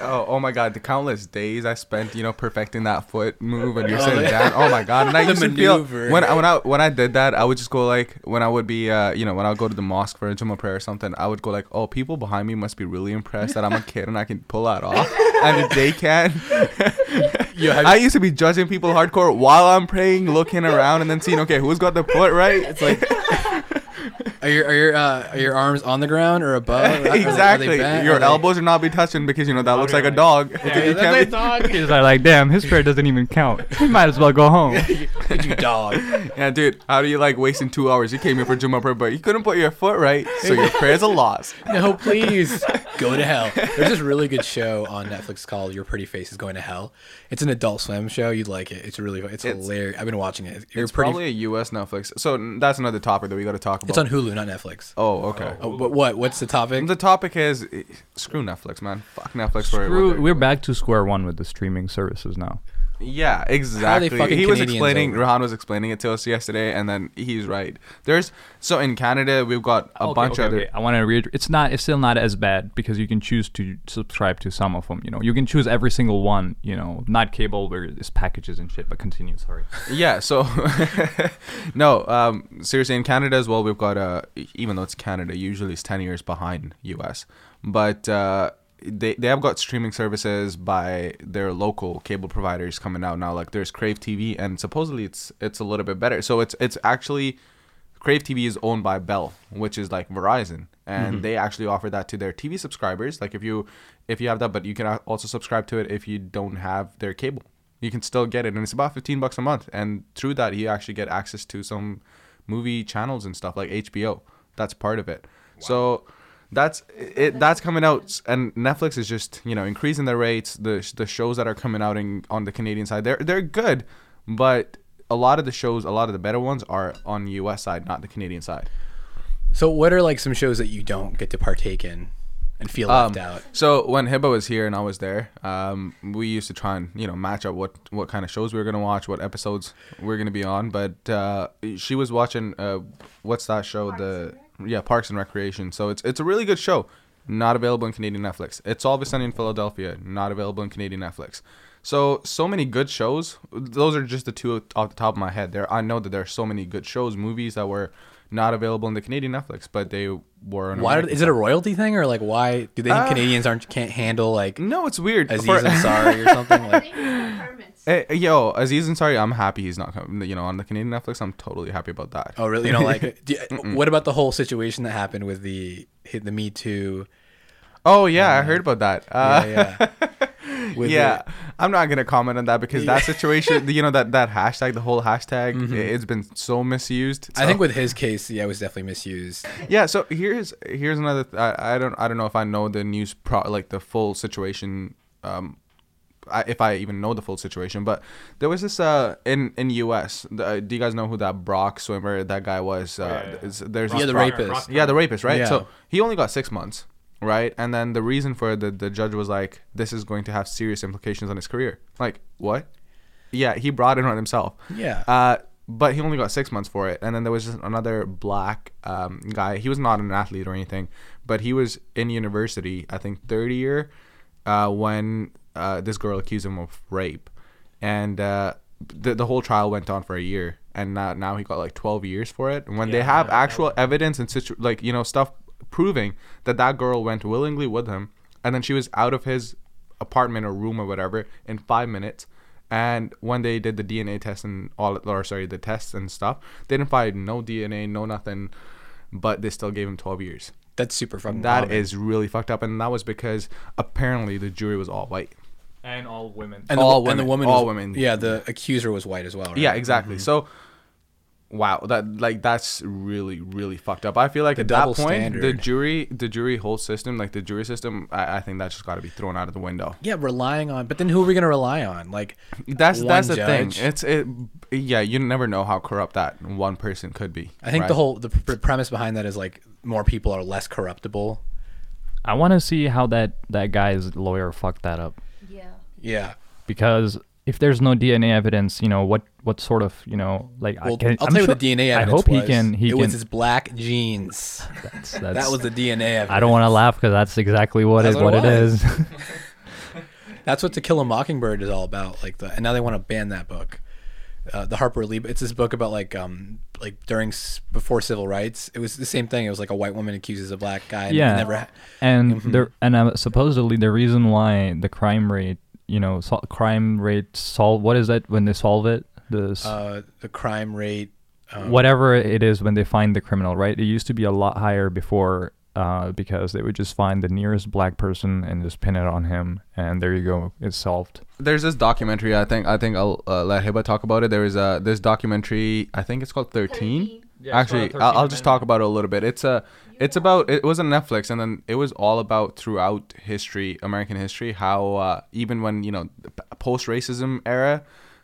Speaker 3: oh oh my god, the countless days I spent you know perfecting that foot move and you're
Speaker 1: Oh,
Speaker 3: sitting down. Oh my god, and I (laughs) used to feel when I, when I when I did that, I would just go like when I would be uh you know when I would go to the mosque for a Jummah prayer or something, I would go like oh people behind me must be really impressed that I'm a kid and I can pull that off, and if they can. (laughs)
Speaker 1: Yo,
Speaker 3: I used to be judging people hardcore while I'm praying, looking around, and then seeing, okay, who's got the foot right? It's like
Speaker 1: are your are your uh, are your arms on the ground or above Are they- (laughs) are they
Speaker 3: exactly. Your
Speaker 1: Are
Speaker 3: elbows should not be touching because you know that looks like a dog. (laughs) You
Speaker 1: Yeah,
Speaker 3: can't
Speaker 1: that's
Speaker 3: be-
Speaker 1: a dog. (laughs)
Speaker 2: He's like, damn, his prayer doesn't even count. He might as well go home.
Speaker 1: Did you dog?
Speaker 3: Yeah, dude, how do you like wasting two hours? You came here for Jummah prayer, but you couldn't put your foot right, so your prayer's a loss.
Speaker 1: No, please go to hell. There's this really good show on Netflix called Your Pretty Face is Going to Hell. It's an Adult Swim show. You'd like it. It's really it's,
Speaker 3: It's-
Speaker 1: hilarious. I've been watching it. You're
Speaker 3: It's
Speaker 1: pretty.
Speaker 3: probably a U.S. Netflix, so that's another topic that we got to talk about.
Speaker 1: it's on Hulu, not Netflix.
Speaker 3: Oh, okay.
Speaker 1: Oh, what, what? What's the topic?
Speaker 3: The topic is eh, screw Netflix, man. Fuck Netflix for
Speaker 2: Screw, we're back to square one with the streaming services now.
Speaker 3: Yeah, exactly. He was
Speaker 1: Canadians
Speaker 3: explaining.
Speaker 1: over?
Speaker 3: Rehan was explaining it to us yesterday, and then he's right. There's so in Canada we've got a
Speaker 2: Okay,
Speaker 3: bunch
Speaker 2: okay,
Speaker 3: of other.
Speaker 2: okay. I want to reiterate. It's not. It's still not as bad because you can choose to subscribe to some of them. You know, you can choose every single one. You know, not cable where it's packages and shit. But continue. Sorry. (laughs)
Speaker 3: Yeah. So (laughs) no, um, seriously, in Canada as well, we've got uh, even though it's Canada, usually it's ten years behind U.S. But uh, they they have got streaming services by their local cable providers coming out now. Like there's Crave TV, and supposedly it's it's a little bit better. So it's it's actually Crave TV is owned by Bell, which is like Verizon, and mm-hmm. they actually offer that to their TV subscribers. Like if you if you have that, but you can also subscribe to it if you don't have their cable. You can still get it, and it's about fifteen bucks a month. And through that, you actually get access to some movie channels and stuff like HBO. That's part of it. So that's it. That's coming out, and Netflix is just you know increasing their rates. The the shows that are coming out in, on the Canadian side, they're they're good, but a lot of the shows, a lot of the better ones are on the U.S. side, not the Canadian side.
Speaker 1: So what are like some shows that you don't get to partake in and feel left
Speaker 3: Um,
Speaker 1: out?
Speaker 3: So when Hiba was here and I was there, um, we used to try and you know match up what what kind of shows we were gonna watch, what episodes we are gonna be on. But uh, she was watching uh, what's that show? the yeah Parks and Recreation. So it's it's a really good show. Not available in Canadian Netflix. It's Always Sunny in Philadelphia. Not available in Canadian Netflix. So so many good shows. Those are just the two off the top of my head. There I know that there are so many good shows, movies that were not available in the Canadian Netflix, but they were. On
Speaker 1: Why
Speaker 3: American
Speaker 1: is it a royalty thing or like why do they think
Speaker 3: Uh,
Speaker 1: Canadians aren't can't handle like
Speaker 3: No, it's weird.
Speaker 1: Aziz
Speaker 3: For-
Speaker 1: Ansari or (laughs) something like?
Speaker 3: Eh, yo, Aziz Ansari, I'm happy he's not coming. You know, on the Canadian Netflix, I'm totally happy about that.
Speaker 1: Oh, really? You don't like it? (laughs) Do you- what about the whole situation that happened with the the Me Too?
Speaker 3: Oh yeah, I heard about that. Uh,
Speaker 1: Yeah, yeah. (laughs) With
Speaker 3: yeah,
Speaker 1: the-
Speaker 3: I'm not gonna comment on that because that situation, you know, that (laughs) that hashtag, the whole hashtag,
Speaker 1: Mhm.
Speaker 3: it's been so misused.
Speaker 1: I think with his case, yeah, it was definitely misused.
Speaker 3: yeah. So here's here's another. Th- I, I don't I don't know if I know the news pro like the full situation. Um, I, if I even know the full situation, but there was this uh in in U.S. The, uh, do you guys know who that Brock swimmer that guy was? Uh,
Speaker 5: yeah, yeah.
Speaker 3: is- there's
Speaker 1: Yeah,
Speaker 3: this
Speaker 1: the
Speaker 3: Brock-
Speaker 1: rapist.
Speaker 3: Yeah, the rapist, right?
Speaker 1: Yeah.
Speaker 3: So he only got six months, right? And then the reason for the the judge was like, this is going to have serious implications on his career. Like what? Yeah, he brought it on himself.
Speaker 1: Yeah.
Speaker 3: Uh, but he only got six months for it. And then there was just another black um, guy. He was not an athlete or anything, but he was in university, I think third year, uh, when uh, this girl accused him of rape. And uh, the, the whole trial went on for a year. And now, now he got like 12 years for it. And when they have actual evidence and situ- like, you know, stuff proving that that girl went willingly with him and then she was out of his apartment or room or whatever in five minutes and when they did the DNA test and all, or sorry, the tests and stuff, they didn't find no DNA, no nothing, but they still gave him 12 years.
Speaker 1: That's super fucking.
Speaker 3: That
Speaker 1: common.
Speaker 3: is really fucked up, and that was because apparently the jury was all white.
Speaker 5: and all women.
Speaker 1: and
Speaker 3: all
Speaker 1: the, and the
Speaker 3: women,
Speaker 1: woman,
Speaker 3: all
Speaker 1: was-
Speaker 3: women.
Speaker 1: Yeah, the accuser was white as well. Right?
Speaker 3: Yeah, exactly. Mm-hmm. So, wow, that like that's really really fucked up. I feel like
Speaker 1: The
Speaker 3: at that
Speaker 1: double
Speaker 3: point, the jury, the jury whole system, like the jury system, I, I think that's just got to be thrown out of the window.
Speaker 1: Yeah, relying on, but then who are we gonna rely on? Like,
Speaker 3: That's
Speaker 1: one
Speaker 3: that's the thing. It's it. Yeah, you never know how corrupt that one person could be.
Speaker 1: I think
Speaker 3: right?
Speaker 1: the whole the pr- premise behind that is like more people are less corruptible.
Speaker 2: I want to see how that that guy's lawyer fucked that up
Speaker 4: Yeah.
Speaker 1: Yeah.
Speaker 2: because if there's no DNA evidence, you know what what sort of you know like
Speaker 1: Well,
Speaker 2: I can,
Speaker 1: I'll
Speaker 2: I'm
Speaker 1: tell you
Speaker 2: sure-
Speaker 1: what the DNA
Speaker 2: I
Speaker 1: evidence
Speaker 2: hope he
Speaker 1: was.
Speaker 2: can he
Speaker 1: it
Speaker 2: can.
Speaker 1: was his black jeans. (laughs)
Speaker 2: that's, (laughs)
Speaker 1: that was the DNA evidence.
Speaker 2: I don't want to laugh because that's exactly what
Speaker 1: That's
Speaker 2: it
Speaker 1: what
Speaker 2: what
Speaker 1: it
Speaker 2: it (laughs)
Speaker 1: That's what To Kill a Mockingbird is all about. Like the, and now they want to ban that book. Uh, the Harper Lee. It's this book about like um like during before civil rights. It was the same thing. It was like a white woman accuses a black guy. And
Speaker 2: Yeah.
Speaker 1: Never. Ha-
Speaker 2: and
Speaker 1: Mhm.
Speaker 2: there and uh, supposedly the reason why the crime rate you know sol- crime rate solve what is that when they solve it the
Speaker 1: uh, the crime rate. Um,
Speaker 2: whatever it is when they find the criminal right it used to be a lot higher before uh, because they would just find the nearest black person and just pin it on him and there you go it's solved
Speaker 3: there's this documentary. I think I think I'll uh, let Hiba talk about it. There is a this documentary. I think it's called Thirteen.
Speaker 5: Yeah,
Speaker 3: Actually,
Speaker 5: 13
Speaker 3: I'll, I'll just talk about it a little bit. It's a it's about it was on Netflix and then it was all about throughout history, American history, how uh, even when you know post racism era,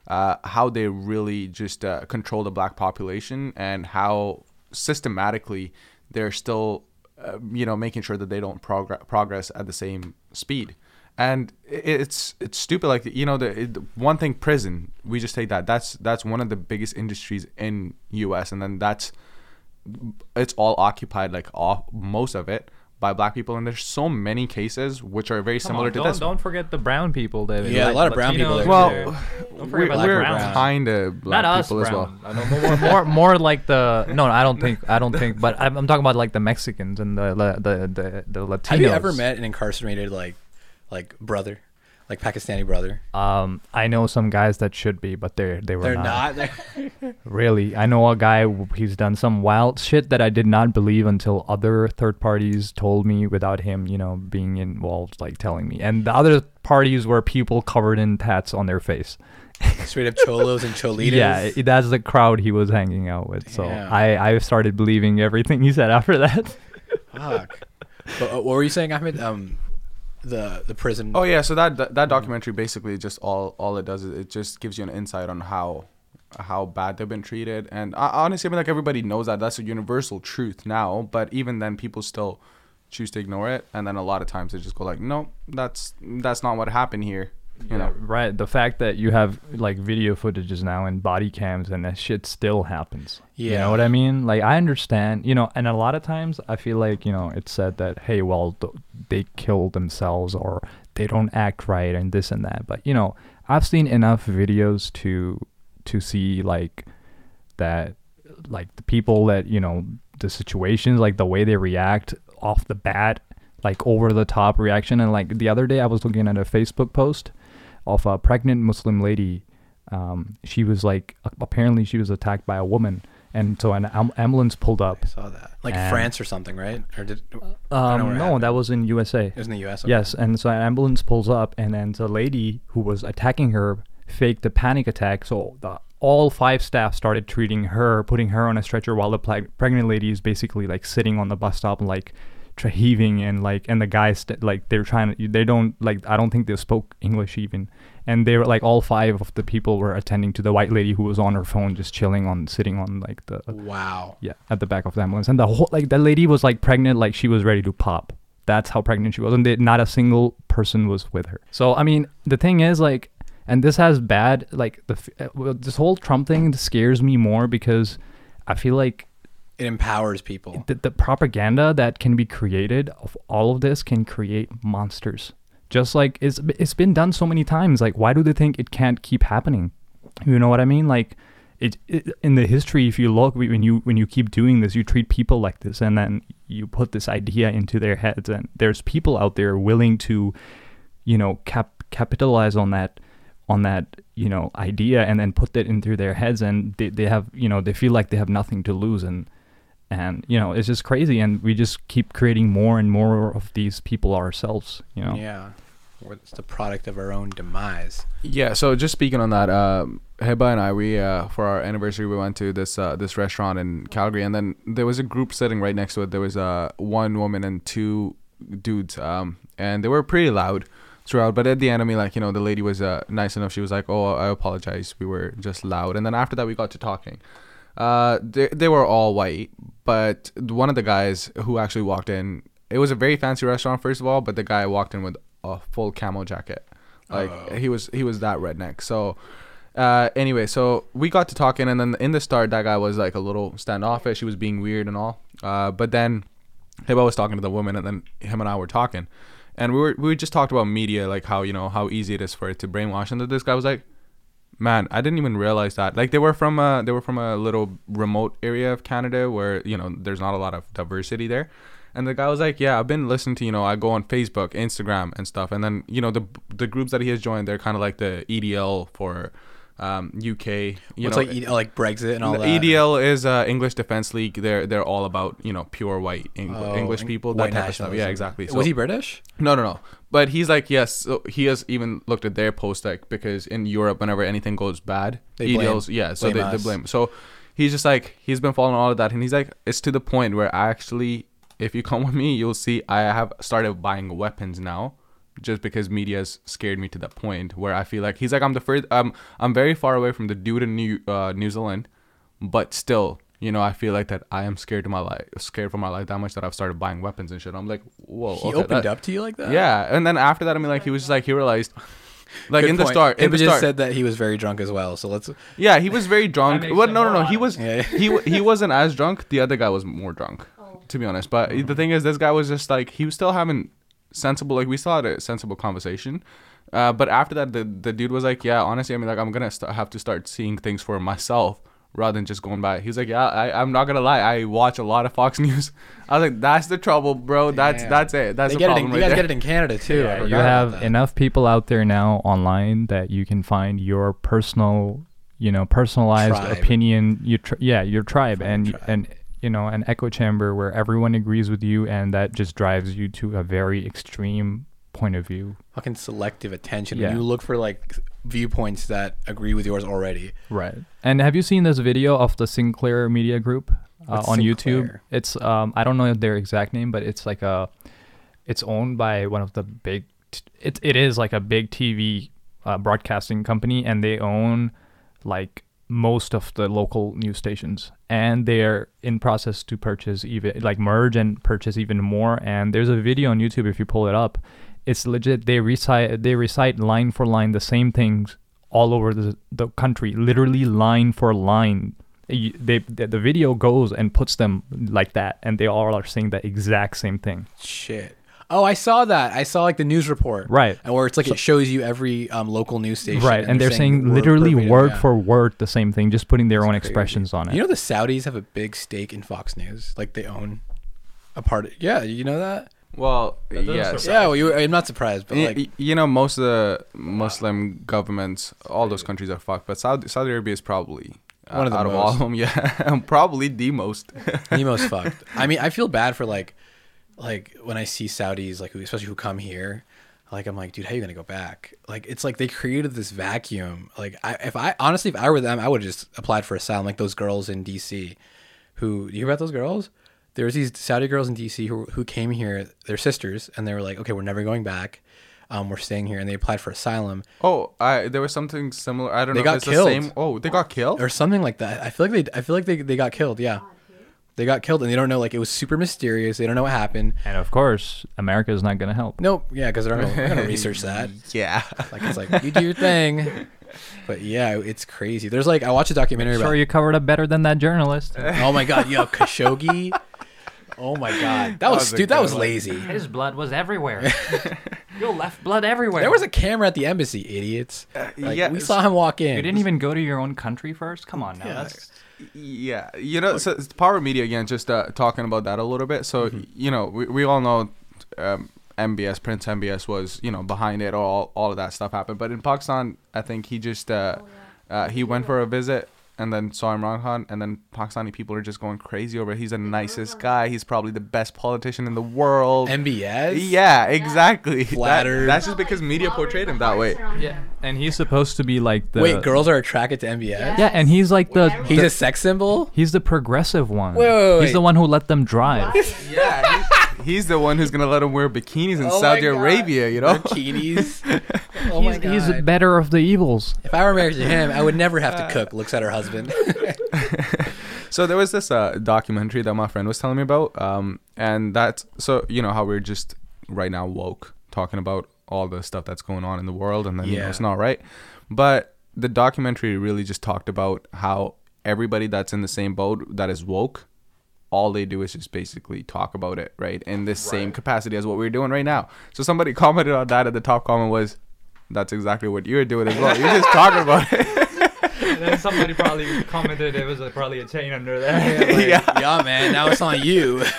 Speaker 3: uh, how they really just uh, control the black population and how systematically they're still uh, you know making sure that they don't progress progress at the same speed. And it's it's stupid like you know the it, one thing prison we just take that. That's that's one of the biggest industries in us and then that's it's all occupied like all most of it by black people and there's so many cases which are very
Speaker 2: Come
Speaker 3: similar
Speaker 2: on,
Speaker 3: to
Speaker 2: don't,
Speaker 3: this
Speaker 2: don't forget the brown people that
Speaker 1: Yeah, a lot of brown people
Speaker 2: Latinos
Speaker 1: there,
Speaker 3: well
Speaker 2: there.
Speaker 3: we're,
Speaker 2: Don't forget about
Speaker 3: we're kind of black
Speaker 2: not us
Speaker 3: people as well
Speaker 2: brown. I know, more, more, more like the no. I don't think. I don't think. But I'm, I'm talking about like the Mexicans and the the the the, the Latinos.
Speaker 1: Have you ever met an incarcerated like like brother, like Pakistani brother?
Speaker 2: Um, I know some guys that should be, but they're they were
Speaker 1: They're
Speaker 2: not.
Speaker 1: not. They're, (laughs)
Speaker 2: Really, I know a guy. He's done some wild shit that I did not believe until other third parties told me without him, you know, being involved, like telling me. And the other parties were people covered in tats on their face. (laughs)
Speaker 1: straight up cholos and cholitas.
Speaker 2: Yeah, that's the crowd he was hanging out with. So I I started believing everything he said (laughs) after that.
Speaker 1: Fuck. But, uh, what were you saying, Ahmed? Um, the the prison.
Speaker 3: Oh yeah, so that that, documentary basically just all all it does is it just gives you an insight on how how bad they've been treated, and I, honestly, I mean like everybody knows that that's a universal truth now, but even then, people still choose to ignore it, and then a lot of times they just go like, no, that's that's not what happened here, you know.
Speaker 2: right. The fact that you have like video footages now and body cams and that shit still happens.
Speaker 1: Yeah.
Speaker 2: You know what I mean? Like I understand, you know, and a lot of times I feel like, you know, it's said that hey, well, th- they kill themselves or they don't act right and this and that. But, you know, I've seen enough videos to to see like that like the people that, you know, the situations, like the way they react off the bat, like over the top reaction and like the other day I was looking at a Facebook post of a pregnant Muslim lady. Um, she was like, apparently she was attacked by a woman, and so an am- ambulance pulled up.
Speaker 1: I saw that. Like France or something, right? Or did I don't know
Speaker 2: Um, no, that was in USA.
Speaker 1: it was in the U.S. okay.
Speaker 2: Yes, and so an ambulance pulls up, and then the lady who was attacking her faked a panic attack. So the, all five staff started treating her, putting her on a stretcher, while the pla- pregnant lady is basically like sitting on the bus stop, like heaving, and like, and the guys st- like they're trying to, they don't like, I don't think they spoke English even, and they were like all five of the people were attending to the white lady who was on her phone, just chilling on, sitting on like the
Speaker 1: Wow.
Speaker 2: yeah, at the back of the ambulance. And the whole like the lady was like pregnant, like she was ready to pop. That's how pregnant she was, and they, not a single person was with her. So I mean, the thing is like, and this has bad like the uh, this whole Trump thing scares me more because I feel like
Speaker 1: It empowers people.
Speaker 2: the, the propaganda that can be created of all of this can create monsters. Just like it's it's been done so many times. Like, why do they think it can't keep happening? You know what I mean? Like, it, it in the history, if you look when you when you keep doing this, you treat people like this, and then you put this idea into their heads, and there's people out there willing to, you know, cap capitalize on that on that you know idea and then put that into their heads and they, they have you know they feel like they have nothing to lose and and you know it's just crazy and we just keep creating more and more of these people ourselves you know
Speaker 1: Yeah. It's the product of our own demise.
Speaker 3: Yeah, so just speaking on that, um, Hiba and I, we uh, for our anniversary, we went to this uh, this restaurant in Calgary, and then there was a group sitting right next to it. There was uh, one woman and two dudes, um, and they were pretty loud throughout. But at the end, I mean, like you know, the lady was uh, nice enough. She was like, "Oh, I apologize. We were just loud." And then after that, we got to talking. Uh, they they were all white, but one of the guys who actually walked in, it was a very fancy restaurant, first of all. But the guy walked in with a full camo jacket, like
Speaker 1: Oh.
Speaker 3: he was he was that redneck. So, uh, anyway, so we got to talking, and then in the start, that guy was like a little standoffish. He was being weird and all. Uh, but then Hiba was talking to the woman, and then him and I were talking, and we were we just talked about media, like how you know how easy it is for it to brainwash. And this guy was like, "Man, I didn't even realize that." Like they were from a they were from a little remote area of Canada where you know there's not a lot of diversity there. And the guy was like, "Yeah, I've been listening to you know I go on Facebook, Instagram, and stuff, and then you know the the groups that he has joined, they're kind of like the EDL for um, UK. You
Speaker 1: What's
Speaker 3: know,
Speaker 1: like like Brexit and all
Speaker 3: the
Speaker 1: that.
Speaker 3: EDL is uh, English Defense League. They're they're all about you know pure white Eng-
Speaker 1: Oh,
Speaker 3: English people,
Speaker 1: white
Speaker 3: that type of stuff. Yeah, exactly. So,
Speaker 1: was he British?
Speaker 3: no, no, no. But he's like, yes. So he has even looked at their post like because in Europe, whenever anything goes bad,
Speaker 1: They blame-
Speaker 3: EDLs, yeah. So
Speaker 1: blame
Speaker 3: they, they blame. So he's just like he's been following all of that, and he's like, it's to the point where I actually, if you come with me, you'll see I have started buying weapons now. Just because media's scared me to that point where I feel like he's like I'm the first um I'm very far away from the dude in New uh, New Zealand, but still you know I feel like that I am scared to my life scared for my life that much that I've started buying weapons and shit. I'm like whoa
Speaker 1: He
Speaker 3: okay,
Speaker 1: opened
Speaker 3: that-
Speaker 1: up to you like that.
Speaker 3: yeah, and then after that, I mean, like he was just like he realized, (laughs) like
Speaker 1: Good
Speaker 3: in the
Speaker 1: point.
Speaker 3: start, in
Speaker 1: Hiba
Speaker 3: the
Speaker 1: just
Speaker 3: start,
Speaker 1: said that he was very drunk as well. So let's.
Speaker 3: yeah, he was very drunk.
Speaker 5: makes
Speaker 3: Well, no, no, no, he was
Speaker 1: Yeah. (laughs)
Speaker 3: he he wasn't as drunk. The other guy was more drunk, to be honest. But the thing is, this guy was just like he was still having sensible, like we still had a sensible conversation. Uh, but after that, the the dude was like, yeah, honestly, I mean, like I'm gonna st- have to start seeing things for myself rather than just going by. He was like, yeah, I, I'm not gonna lie, I watch a lot of Fox (laughs) News. I was like, that's the trouble, bro. That's
Speaker 1: Damn.
Speaker 3: that's it. That's
Speaker 1: they
Speaker 3: the
Speaker 1: get it.
Speaker 3: problem
Speaker 1: In,
Speaker 3: right
Speaker 1: you guys
Speaker 3: there.
Speaker 1: get it in Canada too.
Speaker 2: Yeah, you have enough people out there now online that you can find your personal, you know, personalized
Speaker 1: Tribe.
Speaker 2: opinion. You tr- yeah, your tribe
Speaker 1: Fucking
Speaker 2: and
Speaker 1: tribe.
Speaker 2: and you know an echo chamber where everyone agrees with you, and that just drives you to a very extreme point of view.
Speaker 1: fucking selective attention.
Speaker 2: Yeah.
Speaker 1: You look for like viewpoints that agree with yours already.
Speaker 2: Right. And have you seen this video of the Sinclair Media Group uh, on YouTube? It's um I don't know their exact name, but it's like a it's owned by one of the big t- it it is like a big TV uh, broadcasting company and they own like most of the local news stations and they're in process to purchase even like merge and purchase even more. And there's a video on YouTube if you pull it up. It's legit they recite they recite line for line the same things all over the, the country literally line for line. They, the the video goes and puts them like that and they all are saying the exact same thing.
Speaker 1: Shit. Oh, I saw that. I saw like the news report.
Speaker 2: Right.
Speaker 1: And where it's like it shows you every um, local news station.
Speaker 2: right and, they're saying,
Speaker 1: word
Speaker 2: literally
Speaker 1: verbatim,
Speaker 2: word
Speaker 1: yeah.
Speaker 2: for word the same thing just putting their own
Speaker 1: Crazy.
Speaker 2: expressions on it
Speaker 1: You know the Saudis have a big stake in Fox News. Like they own a part. Of, yeah, you know that.
Speaker 3: well,
Speaker 5: doesn't
Speaker 3: yes.
Speaker 1: Yeah, well, you, I'm not surprised, but
Speaker 3: Y-
Speaker 1: like
Speaker 3: y- you know, most of the Muslim governments, all those countries are fucked, but Saudi, Saudi Arabia is probably uh,
Speaker 1: One of the
Speaker 3: out of all
Speaker 1: most.
Speaker 3: of them. (laughs) Yeah, (laughs) probably the most.
Speaker 1: the most fucked. I mean, I feel bad for like, like when I see Saudis, like especially who come here, like I'm like, dude, how you gonna go back? Like it's like they created this vacuum. Like I, if I honestly, if I were them, I would have just applied for asylum, like those girls in D.C. Who you hear about those girls? There was these Saudi girls in D.C. who who came here, they're sisters, and they were like, okay, we're never going back. Um, we're staying here, and they applied for asylum
Speaker 3: oh, I there was something similar. I don't
Speaker 1: They
Speaker 3: know.
Speaker 1: got
Speaker 3: it's
Speaker 1: killed.
Speaker 3: The same. Oh, they got killed.
Speaker 1: or something like that. I feel like they, I feel like they, they got killed. Yeah, they got killed, and they don't know. Like it was super mysterious. They don't know what happened.
Speaker 2: and of course america is not going to help
Speaker 1: Nope. Yeah, because they're not gonna (laughs) research that.
Speaker 3: Yeah.
Speaker 1: Like it's like you do your thing. But yeah, it's crazy. There's like I watched a documentary
Speaker 2: sure
Speaker 1: about.
Speaker 2: you covered up better than that journalist (laughs)
Speaker 1: Oh my god, yo, Khashoggi. Oh my god, that was
Speaker 3: was
Speaker 1: dude. That was
Speaker 3: one.
Speaker 1: lazy.
Speaker 5: His blood was everywhere. (laughs) you left blood everywhere.
Speaker 1: There was a camera at the embassy, idiots. Like,
Speaker 3: yeah,
Speaker 1: we saw him walk in.
Speaker 2: you didn't even go to your own country first come on now
Speaker 1: Yeah.
Speaker 2: that's
Speaker 3: Yeah, you know, so it's Power Media again. Just uh, talking about that a little bit. So
Speaker 1: Mm-hmm.
Speaker 3: you know, we, we all know um, MBS Prince MBS was you know behind it. All all of that stuff happened. But in Pakistan, I think he just uh, uh, he went for a visit and then saw Imran Khan, and then Pakistani people are just going crazy over. it. He's the nicest guy. He's probably the best politician in the world.
Speaker 1: MBS.
Speaker 3: yeah, exactly. (laughs) That-
Speaker 1: Flattered.
Speaker 3: that's just because media portrayed him that way.
Speaker 2: yeah and he's supposed to be like the
Speaker 1: Wait, girls are attracted to MBS.
Speaker 2: yeah and he's like the,
Speaker 1: He's
Speaker 2: the-
Speaker 1: a sex symbol.
Speaker 2: he's the progressive one
Speaker 1: Wait, wait,
Speaker 2: he's the one who let them drive
Speaker 3: Yeah, he- he's the one who's gonna let him wear bikinis in
Speaker 1: Oh
Speaker 3: Saudi Arabia. You know.
Speaker 1: Bikinis. (laughs) Oh my
Speaker 2: he's, he's better of the evils
Speaker 1: If I were married to him, I would never have to cook. Looks at her husband. (laughs)
Speaker 3: So there was this uh, documentary that my friend was telling me about, um, and that's so you know how we're just right now woke talking about all the stuff that's going on in the world, and then you know, it's not right. But the documentary really just talked about how everybody that's in the same boat that is woke, all they do is just basically talk about it, right, in this same capacity as what we're doing right now. So somebody (laughs) commented on that, and the top comment was, "That's exactly what you're doing as well. You're just talking (laughs) about it."
Speaker 5: And then somebody probably commented it was a, probably a chain under there. (laughs)
Speaker 1: Like,
Speaker 3: Yeah.
Speaker 1: yeah, man. Now it's on you. (laughs)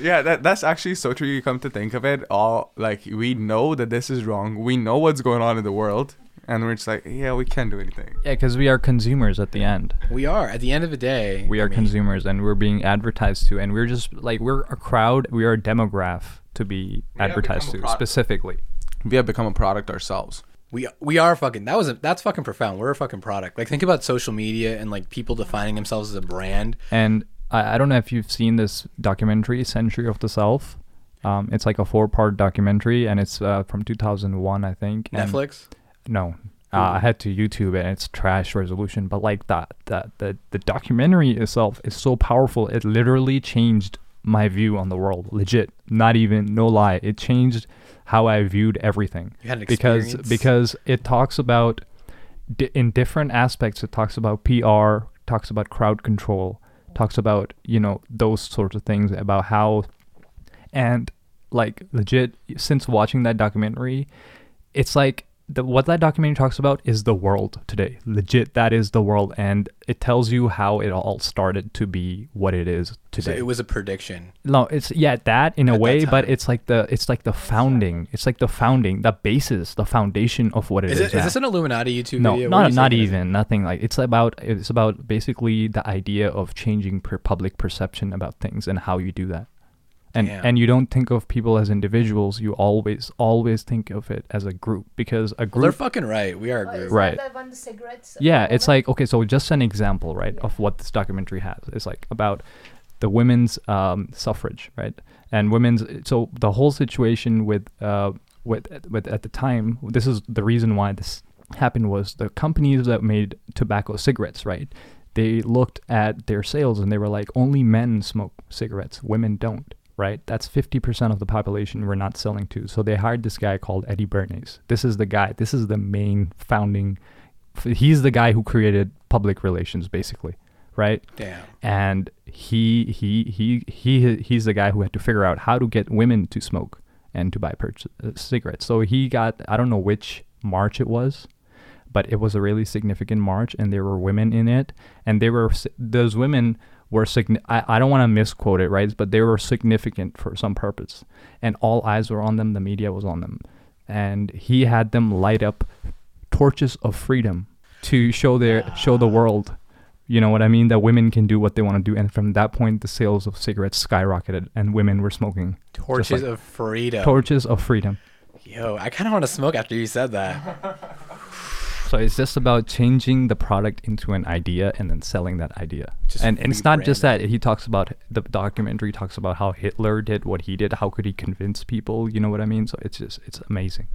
Speaker 3: Yeah, that that's actually so true. You come to think of it, all like we know that this is wrong. We know what's going on in the world, and we're just like, yeah, we can't do anything.
Speaker 2: yeah because we are consumers at the end
Speaker 1: We are. At the end of the day,
Speaker 2: we
Speaker 1: I
Speaker 2: are
Speaker 1: mean,
Speaker 2: consumers and we're being advertised to and we're just like we're a crowd we are a demograph to be advertised to
Speaker 3: product.
Speaker 2: specifically
Speaker 3: We have become a product ourselves.
Speaker 1: We we are fucking. That was a, that's fucking profound. We're a fucking product. Like think about social media and like people defining themselves as a brand.
Speaker 2: and I, I don't know if you've seen this documentary century of the self um, it's like a four part documentary and it's uh, from 2001 i think and-
Speaker 1: Netflix.
Speaker 2: no uh, i had to youtube it and it's trash resolution but like that that the, the documentary itself is so powerful it literally changed my view on the world legit not even no lie it changed how i viewed everything.
Speaker 1: You had an
Speaker 2: because because it talks about di- in different aspects it talks about pr talks about crowd control talks about you know those sorts of things about how and like legit since watching that documentary it's like the, what that documentary talks about is the world today. Legit, that is the world, and it tells you how it all started to be what it is
Speaker 1: So
Speaker 2: today.
Speaker 1: it was a prediction.
Speaker 2: no, it's yeah that in
Speaker 1: At
Speaker 2: a way, but it's like the it's like the founding. It's like the founding, the basis, the foundation of what it
Speaker 1: Is
Speaker 2: is.
Speaker 1: it? Is
Speaker 2: now.
Speaker 1: this an Illuminati YouTube
Speaker 2: no,
Speaker 1: video? Are
Speaker 2: not not
Speaker 1: is?
Speaker 2: even nothing like it's about it's about basically the idea of changing per public perception about things and how you do that. And
Speaker 1: Damn.
Speaker 2: and you don't think of people as individuals. You always always think of it as a group because a
Speaker 1: Well, they're fucking right. We are a group.
Speaker 2: Right.
Speaker 4: That one, the cigarettes.
Speaker 2: yeah, it's
Speaker 4: woman?
Speaker 2: like okay, so just an example, right, of what this documentary has. It's like about the women's um, suffrage, right, and women's. So the whole situation with uh, with with at the time, this is the reason why this happened was the companies that made tobacco cigarettes, right. They looked at their sales and they were like, only men smoke cigarettes, women don't, right? That's 50% of the population we're not selling to. So they hired this guy called Eddie Bernays. This is the guy, this is the main founding, he's the guy who created public relations, basically, right?
Speaker 1: Damn.
Speaker 2: and he he he he he's the guy who had to figure out how to get women to smoke and to buy purchase, uh, cigarettes. So he got I don't know which march it was, but it was a really significant march, and there were women in it, and they were those women were signi- I, I don't want to misquote it right, but they were significant for some purpose, and all eyes were on them. The media was on them, and he had them light up torches of freedom to show their show the world you know what I mean? That women can do what they want to do, and from that point, the sales of cigarettes skyrocketed, and women were smoking
Speaker 1: Torches
Speaker 2: like-
Speaker 1: of freedom.
Speaker 2: torches of freedom.
Speaker 1: Yo, I kind of want to smoke after you said that. (laughs)
Speaker 2: So it's just about changing the product into an idea and then selling that idea.
Speaker 1: Just
Speaker 2: and, and it's not just that. He talks about the documentary talks about how Hitler did what he did. How could he convince people? You know what I mean? So it's just it's amazing.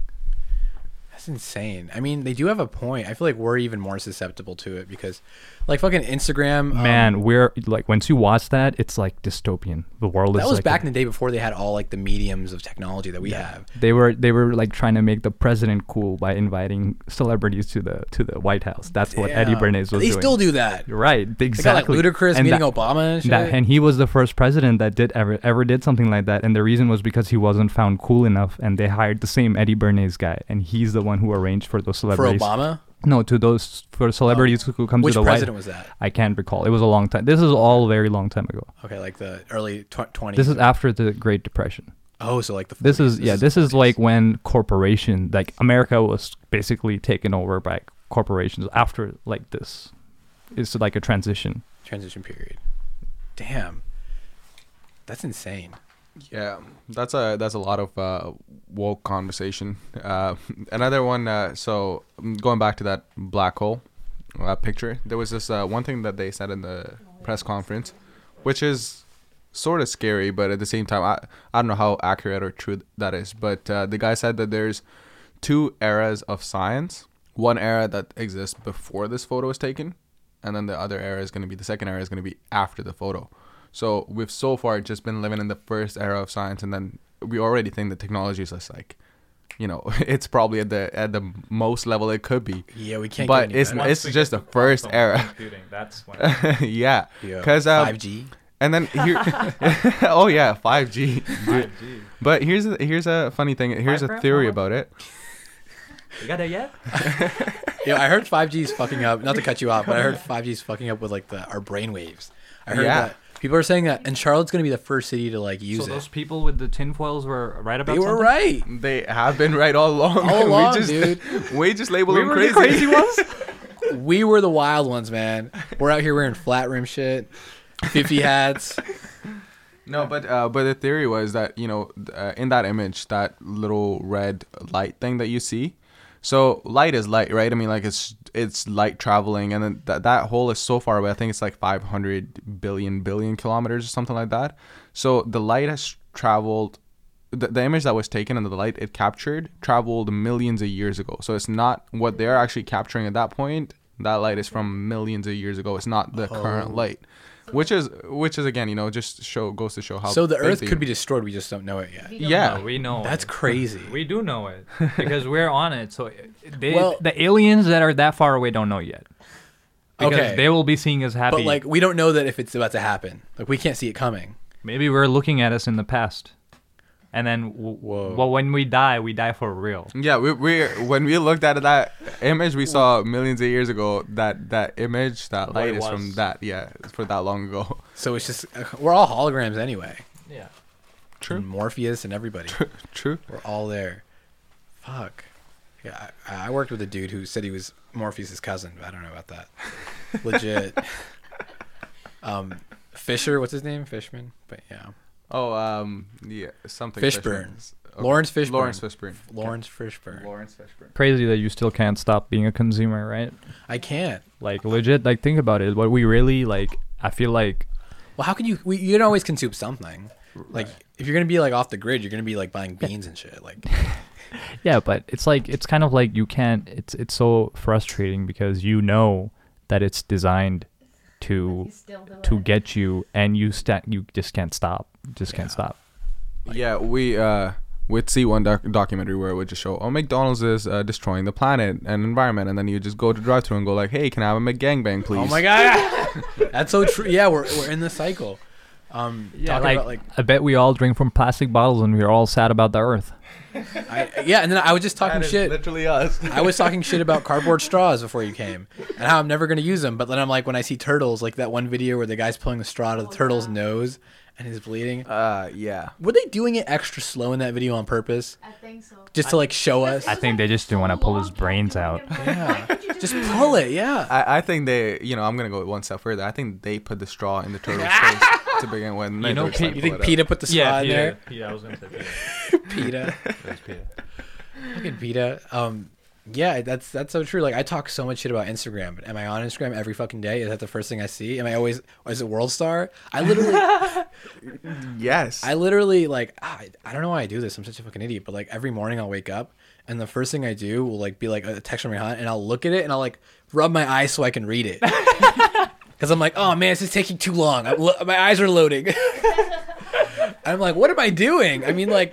Speaker 1: That's insane. I mean, they do have a point. I feel like we're even more susceptible to it because, like, fucking Instagram. um,
Speaker 2: Man, we're like once you watch that, it's like dystopian. The world
Speaker 1: that
Speaker 2: is That
Speaker 1: was
Speaker 2: like
Speaker 1: back
Speaker 2: a-
Speaker 1: in the day before they had all like the mediums of technology that we have.
Speaker 2: they were they were like trying to make the president cool by inviting celebrities to the to the White House. That's what Eddie
Speaker 1: Damn.
Speaker 2: Bernays was doing.
Speaker 1: They
Speaker 2: doing.
Speaker 1: still do that.
Speaker 2: right,
Speaker 1: They
Speaker 2: exactly.
Speaker 1: got like Ludacris
Speaker 2: And
Speaker 1: meeting
Speaker 2: that-
Speaker 1: Obama and shit.
Speaker 2: That, and he was the first president that did ever ever did something like that, and the reason was because he wasn't found cool enough, and they hired the same Eddie Bernays guy, and he's the one who arranged for those celebrities. for.
Speaker 1: Obama.
Speaker 2: No, to those for celebrities oh. who come
Speaker 1: Which
Speaker 2: to the White.
Speaker 1: Which president was that?
Speaker 2: I can't recall. It was a long time. This is all very long time ago.
Speaker 1: Okay, like the early tw- 20s.
Speaker 2: This is after the Great Depression.
Speaker 1: oh, so like the.
Speaker 2: This
Speaker 1: 40s.
Speaker 2: is yeah. This is like when corporation like America was basically taken over by corporations after like this. It's like a transition.
Speaker 1: transition period. Damn, that's insane.
Speaker 3: Yeah, that's a that's a lot of uh, woke conversation. Uh, another one. Uh, so mm, going back to that black hole uh, picture, there was this uh, one thing that they said in the press conference, which is sort of scary, but at the same time, I I don't know how accurate or true that is. But uh, the guy said that there's two eras of science. One era that exists before this photo is taken, and then the other era is going to be the second era is going to be after the photo. So we've so far just been living in the first era of science, and then we already think the technology is just like, you know, (laughs) it's probably at the at the most level it could be.
Speaker 1: Yeah, we can't.
Speaker 3: But it's
Speaker 1: better.
Speaker 3: it's just the first era.
Speaker 5: Computing, that's (laughs) when
Speaker 3: yeah, because um,
Speaker 1: 5G.
Speaker 3: and then (laughs) here, oh yeah, five G.
Speaker 5: 5G.
Speaker 3: But here's a, here's a funny thing. Here's a theory about it.
Speaker 5: You got that yet?
Speaker 1: Yeah, I heard 5G is fucking up. Not to cut you off, but I heard 5G is fucking up with like the our brain waves. I heard
Speaker 3: Yeah.
Speaker 1: that people are saying that, and Charlotte's gonna be the first city to like use
Speaker 5: so
Speaker 1: it.
Speaker 5: those people with the tinfoils were right about
Speaker 1: They were
Speaker 5: something?
Speaker 1: right.
Speaker 3: They have been right all along.
Speaker 1: All (laughs) along, (laughs)
Speaker 3: we just,
Speaker 1: dude.
Speaker 3: We just label
Speaker 5: We
Speaker 3: them crazy.
Speaker 5: the crazy ones? (laughs)
Speaker 1: We were the wild ones, man. We're out here wearing flat rim shit, 50 hats.
Speaker 3: No, but uh, but the theory was that you know uh, in that image, that little red light thing that you see. So light is light, right? I mean, like it's it's light traveling, and then that that hole is so far away. I think it's like 500 billion billion kilometers or something like that. So the light has traveled. The, the image that was taken and the light it captured traveled millions of years ago. So it's not what they're actually capturing at that point. That light is from millions of years ago. It's not the current
Speaker 1: Oh.
Speaker 3: light, which is which is again, you know, just show goes to show how.
Speaker 1: So the Earth
Speaker 3: the-
Speaker 1: could be destroyed. We just don't know it yet.
Speaker 3: Yeah.
Speaker 5: No, we know.
Speaker 1: That's
Speaker 5: it.
Speaker 1: crazy. (laughs)
Speaker 5: We do know it (laughs) because we're on it. So they,
Speaker 1: Well-
Speaker 2: the aliens that are that far away don't know yet. Because
Speaker 1: Okay.
Speaker 2: they will be seeing us happy.
Speaker 1: But like, we don't know that if it's about to happen. Like, we can't see it coming.
Speaker 2: maybe we're looking at us in the past.
Speaker 5: And then, w-
Speaker 1: Whoa.
Speaker 5: well, when we die, we die for real.
Speaker 3: Yeah, we we when we looked at that image we saw millions of years ago, that that image, that
Speaker 5: What
Speaker 3: light
Speaker 5: it
Speaker 3: is from that. Yeah, it's for that long ago. (laughs)
Speaker 1: So it's just we're all holograms anyway.
Speaker 5: Yeah.
Speaker 3: True.
Speaker 1: And Morpheus and everybody.
Speaker 3: True.
Speaker 1: We're all there. Fuck. Yeah, I, I worked with a dude who said he was Morpheus's cousin. But I don't know about that. (laughs) Legit. um, Fisher, what's his name? Fishman. But yeah,
Speaker 3: Oh, um, yeah, something.
Speaker 1: Fishburne.
Speaker 3: Okay.
Speaker 1: Laurence Fishburne.
Speaker 3: Laurence Fishburne.
Speaker 1: Laurence Fishburne.
Speaker 3: Laurence Fishburne.
Speaker 2: Crazy that you still can't stop being a consumer, right?
Speaker 1: I can't.
Speaker 2: Like legit, like think about it. What we really like, I feel like
Speaker 1: Well, how can you? We, you can always consume something. Like if you're gonna be like off the grid, you're gonna be like buying beans and shit. Like (laughs)
Speaker 2: Yeah, but it's like it's kind of like you can't. It's it's so frustrating because you know that it's designed to to get you, and you sta- you just can't stop. Just can't
Speaker 1: Yeah.
Speaker 2: stop.
Speaker 3: yeah, we uh would see one doc- documentary where it would just show, oh, McDonald's is uh, destroying the planet and environment, and then you just go to drive through and go like, hey, can I have a McGangbang, please?
Speaker 1: oh my god, (laughs) that's so true. Yeah, we're we're in the cycle. Um,
Speaker 2: Yeah, like,
Speaker 1: about like
Speaker 2: I bet we all drink from plastic bottles, and we're all sad about the earth.
Speaker 1: I, yeah, and then I was just talking
Speaker 3: That is
Speaker 1: shit.
Speaker 3: literally us.
Speaker 1: I was talking shit about cardboard straws before you came, and how I'm never gonna use them. But then I'm like, when I see turtles, like that one video where the guy's pulling the straw to the turtle's nose and he's bleeding.
Speaker 3: Uh, yeah.
Speaker 1: Were they doing it extra slow in that video on purpose,
Speaker 4: I think so.
Speaker 1: just to like show us?
Speaker 2: I think they just didn't want to pull his brains out.
Speaker 1: Yeah, just pull it. Yeah.
Speaker 3: I, I think they, you know, I'm gonna go one step further. I think they put the straw in the (laughs) turtle's face to begin with.
Speaker 5: You know,
Speaker 3: just,
Speaker 5: Pete-
Speaker 3: like,
Speaker 1: You think
Speaker 3: it out.
Speaker 1: PETA put the straw in there?
Speaker 5: Peter. I was gonna say Peter.
Speaker 1: PETA. (laughs)
Speaker 5: It was Peter.
Speaker 1: Fucking PETA. Um, yeah, that's that's so true. Like I talk so much shit about Instagram. But am I on Instagram every fucking day? Is that the first thing I see? Am I always? Is it World Star? I literally, (laughs)
Speaker 3: Yes.
Speaker 1: I literally like. ah, I, I don't know why I do this. I'm such a fucking idiot. But like every morning I'll wake up and the first thing I do will like be like a text from my hunt and I'll look at it and I'll like rub my eyes so I can read it. (laughs) Because I'm like, oh man, this is taking too long. I'm, lo- my eyes are loading. (laughs) I'm like, what am I doing? I mean, like,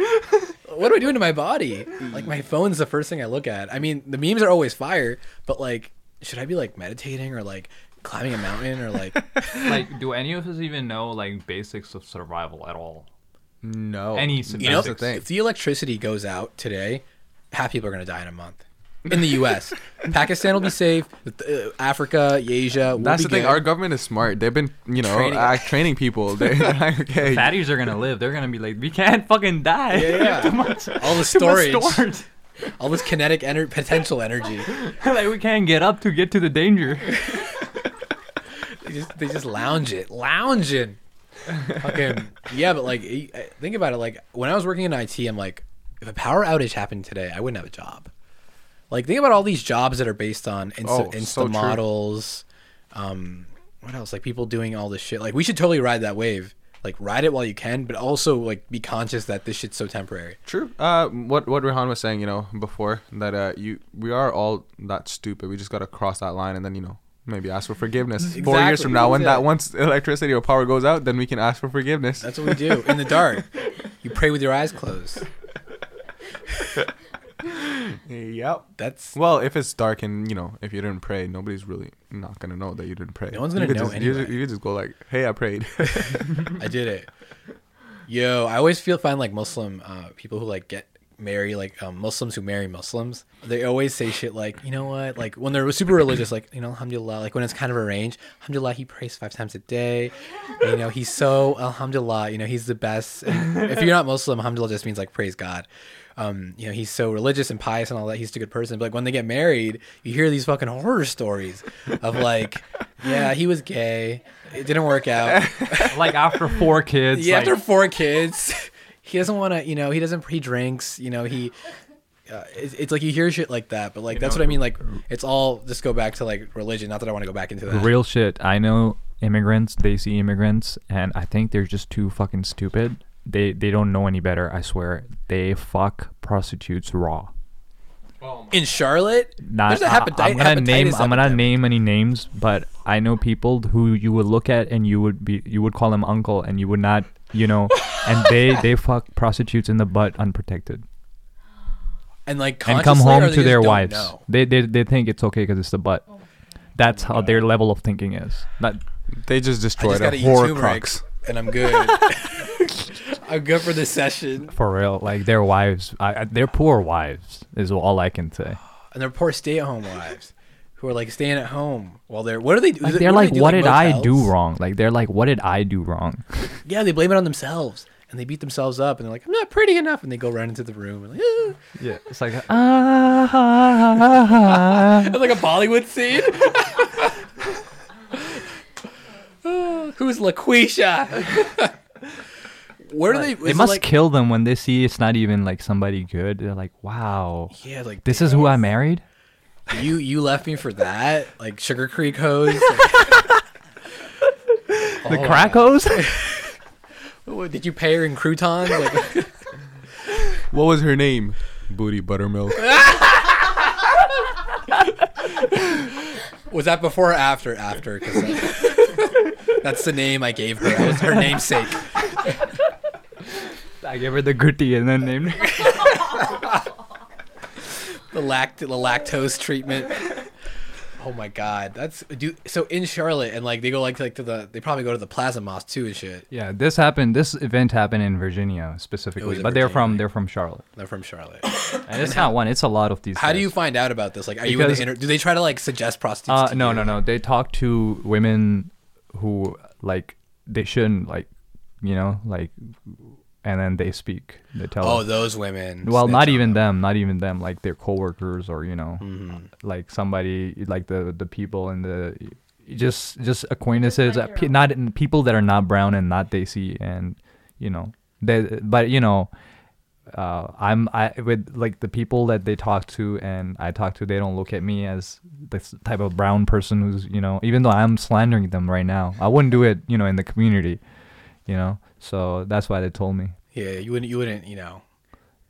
Speaker 1: what am I doing to my body? (laughs) Like, my phone's the first thing I look at. I mean, the memes are always fire, but like, should I be like meditating or like climbing a mountain or like? (laughs)
Speaker 5: like, (laughs) do any of us even know like basics of survival at all?
Speaker 3: no.
Speaker 5: Any
Speaker 1: You know,
Speaker 3: That's the thing.
Speaker 1: if the electricity goes out today, half people are gonna die in a month. In the U.S., Pakistan will be safe. Uh, Africa, Asia. Will
Speaker 3: That's
Speaker 1: be
Speaker 3: the thing.
Speaker 1: good.
Speaker 3: Our government is smart. They've been, you know,
Speaker 1: Training-
Speaker 3: training, training people. (laughs) They're like, okay,
Speaker 5: Fatties are gonna live. They're gonna be like, we can't fucking die.
Speaker 1: Yeah, yeah. (laughs)
Speaker 5: too much.
Speaker 1: all the
Speaker 5: Too much
Speaker 1: storage,
Speaker 5: storage.
Speaker 1: all this kinetic ener- potential energy. (laughs)
Speaker 5: like we can't get up to get to the danger.
Speaker 1: They just they just lounge it, lounging. Fucking yeah, but like think about it. Like when I was working in IT, I'm like, if a power outage happened today, I wouldn't have a job. Like think about all these jobs that are based on Insta,
Speaker 3: Oh,
Speaker 1: Insta
Speaker 3: so true.
Speaker 1: models. Um, what else? Like people doing all this shit. Like we should totally ride that wave. Like ride it while you can, but also like be conscious that this shit's so temporary.
Speaker 3: True. Uh, what what Rehan was saying, you know, before that, uh, you we are all that stupid. We just gotta cross that line and then you know maybe ask for forgiveness. Four years from now, when that once electricity or power goes out, then we can ask for forgiveness.
Speaker 1: That's what we do in the dark. (laughs) You pray with your eyes closed. (laughs)
Speaker 3: Yep.
Speaker 1: That's
Speaker 3: Well, if it's dark and you know if you didn't pray, nobody's really not gonna know that you didn't pray.
Speaker 1: No one's gonna
Speaker 3: you
Speaker 1: know
Speaker 3: just, you,
Speaker 1: anyway.
Speaker 3: ju- you could just go like, "Hey, I prayed." (laughs)
Speaker 1: I did it. Yo, I always feel find like Muslim uh, people who like get marry like um, Muslims who marry Muslims. They always say shit like, you know what? Like when they're super religious, like you know, Alhamdulillah. Like when it's kind of arranged, Alhamdulillah, he prays five times a day. And, you know, he's so Alhamdulillah. You know, he's the best. And if you're not Muslim, Alhamdulillah just means like praise God. Um, you know, he's so religious and pious and all that. He's a good person. But like when they get married, you hear these fucking horror stories of like, (laughs) yeah, he was gay. It didn't work out. (laughs)
Speaker 5: like after four kids.
Speaker 1: Yeah,
Speaker 5: like,
Speaker 1: after four kids, (laughs) he doesn't want to. You know, he doesn't. He drinks. You know, he. Uh, it's, it's like you hear shit like that, but like
Speaker 5: You
Speaker 1: that's
Speaker 5: know,
Speaker 1: what I mean. Like it's all just go back to like religion. Not that I want to go back into that.
Speaker 2: Real shit. I know immigrants. They see immigrants, and I think they're just too fucking stupid. They they don't know any better. I swear. They fuck prostitutes raw.
Speaker 1: in Charlotte,
Speaker 2: Not,
Speaker 1: there's a
Speaker 2: I-
Speaker 1: hepati-
Speaker 2: I'm gonna name.
Speaker 1: hepatitis
Speaker 2: I'm gonna name any names, but I know people who you would look at and you would be you would call them uncle, and you would not, you know, (laughs) and they they fuck prostitutes in the butt unprotected
Speaker 1: and like
Speaker 2: and come home to their wives.
Speaker 1: know?
Speaker 2: They, they they think it's okay because it's the butt. Oh That's how their level of thinking is. Not
Speaker 3: they just
Speaker 1: I
Speaker 3: destroyed
Speaker 1: just
Speaker 3: a
Speaker 1: gotta
Speaker 3: Horcrux.
Speaker 1: and I'm good. (laughs) (laughs) I'm good for this session.
Speaker 2: For real, like their wives, I, I, their poor wives is all I can say.
Speaker 1: And they're poor stay-at-home wives who are like staying at home while they're what do they do?
Speaker 2: Like they're like,
Speaker 1: they do,
Speaker 2: what did I do wrong? Like they're like, what did I do wrong? (laughs)
Speaker 1: Yeah, they blame it on themselves and they beat themselves up and they're like, I'm not pretty enough, and they go run into the room and like, ah.
Speaker 2: yeah, it's like (laughs) ah.
Speaker 1: It's like a Bollywood scene. (laughs) Who's LaQuisha? Where do they?
Speaker 2: They must
Speaker 1: like,
Speaker 2: kill them when they see it's not even like somebody good. They're like, wow,
Speaker 1: Yeah, like
Speaker 2: this is who I married.
Speaker 1: you. You left me for that, like Sugar Creek hose. (laughs)
Speaker 2: The oh. Krakos. (laughs) (laughs)
Speaker 1: What, did you pay her in croutons? Like,
Speaker 3: What was her name? Booty Buttermilk.
Speaker 1: was that before or after? After, because that's the name I gave her. That was her namesake.
Speaker 2: I gave her the gritty and then named. (laughs)
Speaker 1: The lact the lactose treatment. Oh my god, that's do so in Charlotte and like they go like to, like to the they probably go to the Plaza Mosque too and shit.
Speaker 2: Yeah, this happened. This event happened in Virginia specifically,
Speaker 1: in
Speaker 2: but they're from
Speaker 1: Virginia.
Speaker 2: they're from Charlotte,
Speaker 1: They're from Charlotte.
Speaker 2: and it's not one. It's a lot of these.
Speaker 1: How do you find out about this? Like, are you in the inter- do they try to like suggest prostitutes?
Speaker 2: Uh,
Speaker 1: to
Speaker 2: no,
Speaker 1: you?
Speaker 2: no, no. They talk to women who like they shouldn't like, you know, like, and then they speak. They tell.
Speaker 1: Oh,
Speaker 2: them.
Speaker 1: those women.
Speaker 2: well, not even
Speaker 1: them.
Speaker 2: them. Not even them. Like their coworkers or you know,
Speaker 1: Mhm.
Speaker 2: like somebody like the the people in the just just acquaintances. uh, not in- people that are not brown and not Desi, and you know, they. But you know. Uh, I'm I with like the people that they talk to and I talk to, they don't look at me as this type of brown person who's you know, even though I'm slandering them right now, I wouldn't do it, you know, in the community, you know. So that's why they told me.
Speaker 1: Yeah, you wouldn't. You wouldn't. You know.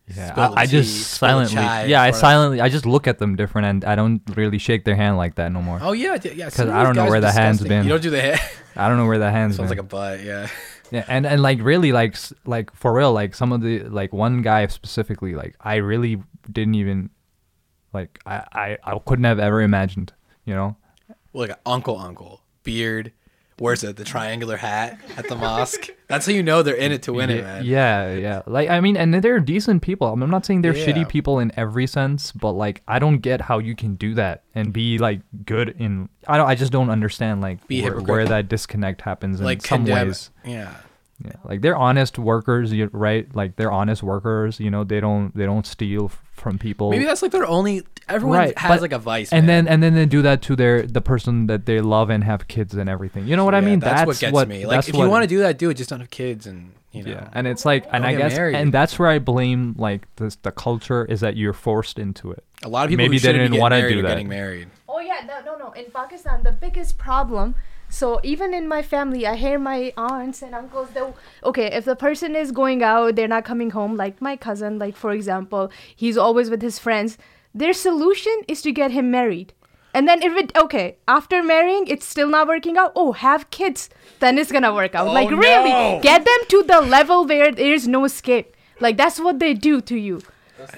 Speaker 2: Yeah, I, I just
Speaker 1: tea, spill
Speaker 2: silently. Yeah, I silently. I just look at them different, and I don't really shake their hand like that no more.
Speaker 1: Oh yeah, yeah. Because
Speaker 2: I don't know where the hand's been.
Speaker 1: You don't do the hand. (laughs)
Speaker 2: I don't know where the hands.
Speaker 1: Sounds
Speaker 2: been.
Speaker 1: like a butt. Yeah.
Speaker 2: Yeah, and and like really like like for real like some of the like one guy specifically like I really didn't even like I I, I couldn't have ever imagined you know
Speaker 1: Well, like uncle, uncle, beard. Wears it the triangular hat at the mosque. That's how you know they're in it to win it, man.
Speaker 2: yeah yeah like I mean and they're decent people I'm not saying they're
Speaker 1: Yeah.
Speaker 2: shitty people in every sense but like I don't get how you can do that and be like good in I don't I just don't understand like where, where that disconnect happens in
Speaker 1: Like
Speaker 2: some
Speaker 1: condemn.
Speaker 2: ways
Speaker 1: Yeah.
Speaker 2: Yeah, like they're honest workers, right? Like they're honest workers. You know, they don't they don't steal from people.
Speaker 1: Maybe that's like their only. Everyone
Speaker 2: Right,
Speaker 1: has
Speaker 2: but-
Speaker 1: like a vice.
Speaker 2: and
Speaker 1: man.
Speaker 2: then and then they do that to their the person that they love and have kids and everything. You know what I mean?
Speaker 1: That's, what gets me. Like, if
Speaker 2: what-
Speaker 1: you want to do that, do it. Just don't have kids, and you know.
Speaker 2: yeah, and it's like, and I guess,
Speaker 1: married.
Speaker 2: and that's where I blame like this the culture is that you're forced into it.
Speaker 1: a lot of people
Speaker 2: maybe
Speaker 1: who
Speaker 2: they didn't
Speaker 1: be
Speaker 2: wanna do that.
Speaker 1: getting married.
Speaker 4: Oh yeah, no, no, no. In Pakistan, the biggest problem. So even in my family, I hear my aunts and uncles. Okay, if the person is going out, they're not coming home. Like my cousin, like for example, he's always with his friends. Their solution is to get him married. And then if it okay after marrying, it's still not working out. Oh, have kids, then it's gonna work out. like
Speaker 1: Oh,
Speaker 4: really,
Speaker 1: no.
Speaker 4: get them to the level where there is no escape. Like that's what they do to you.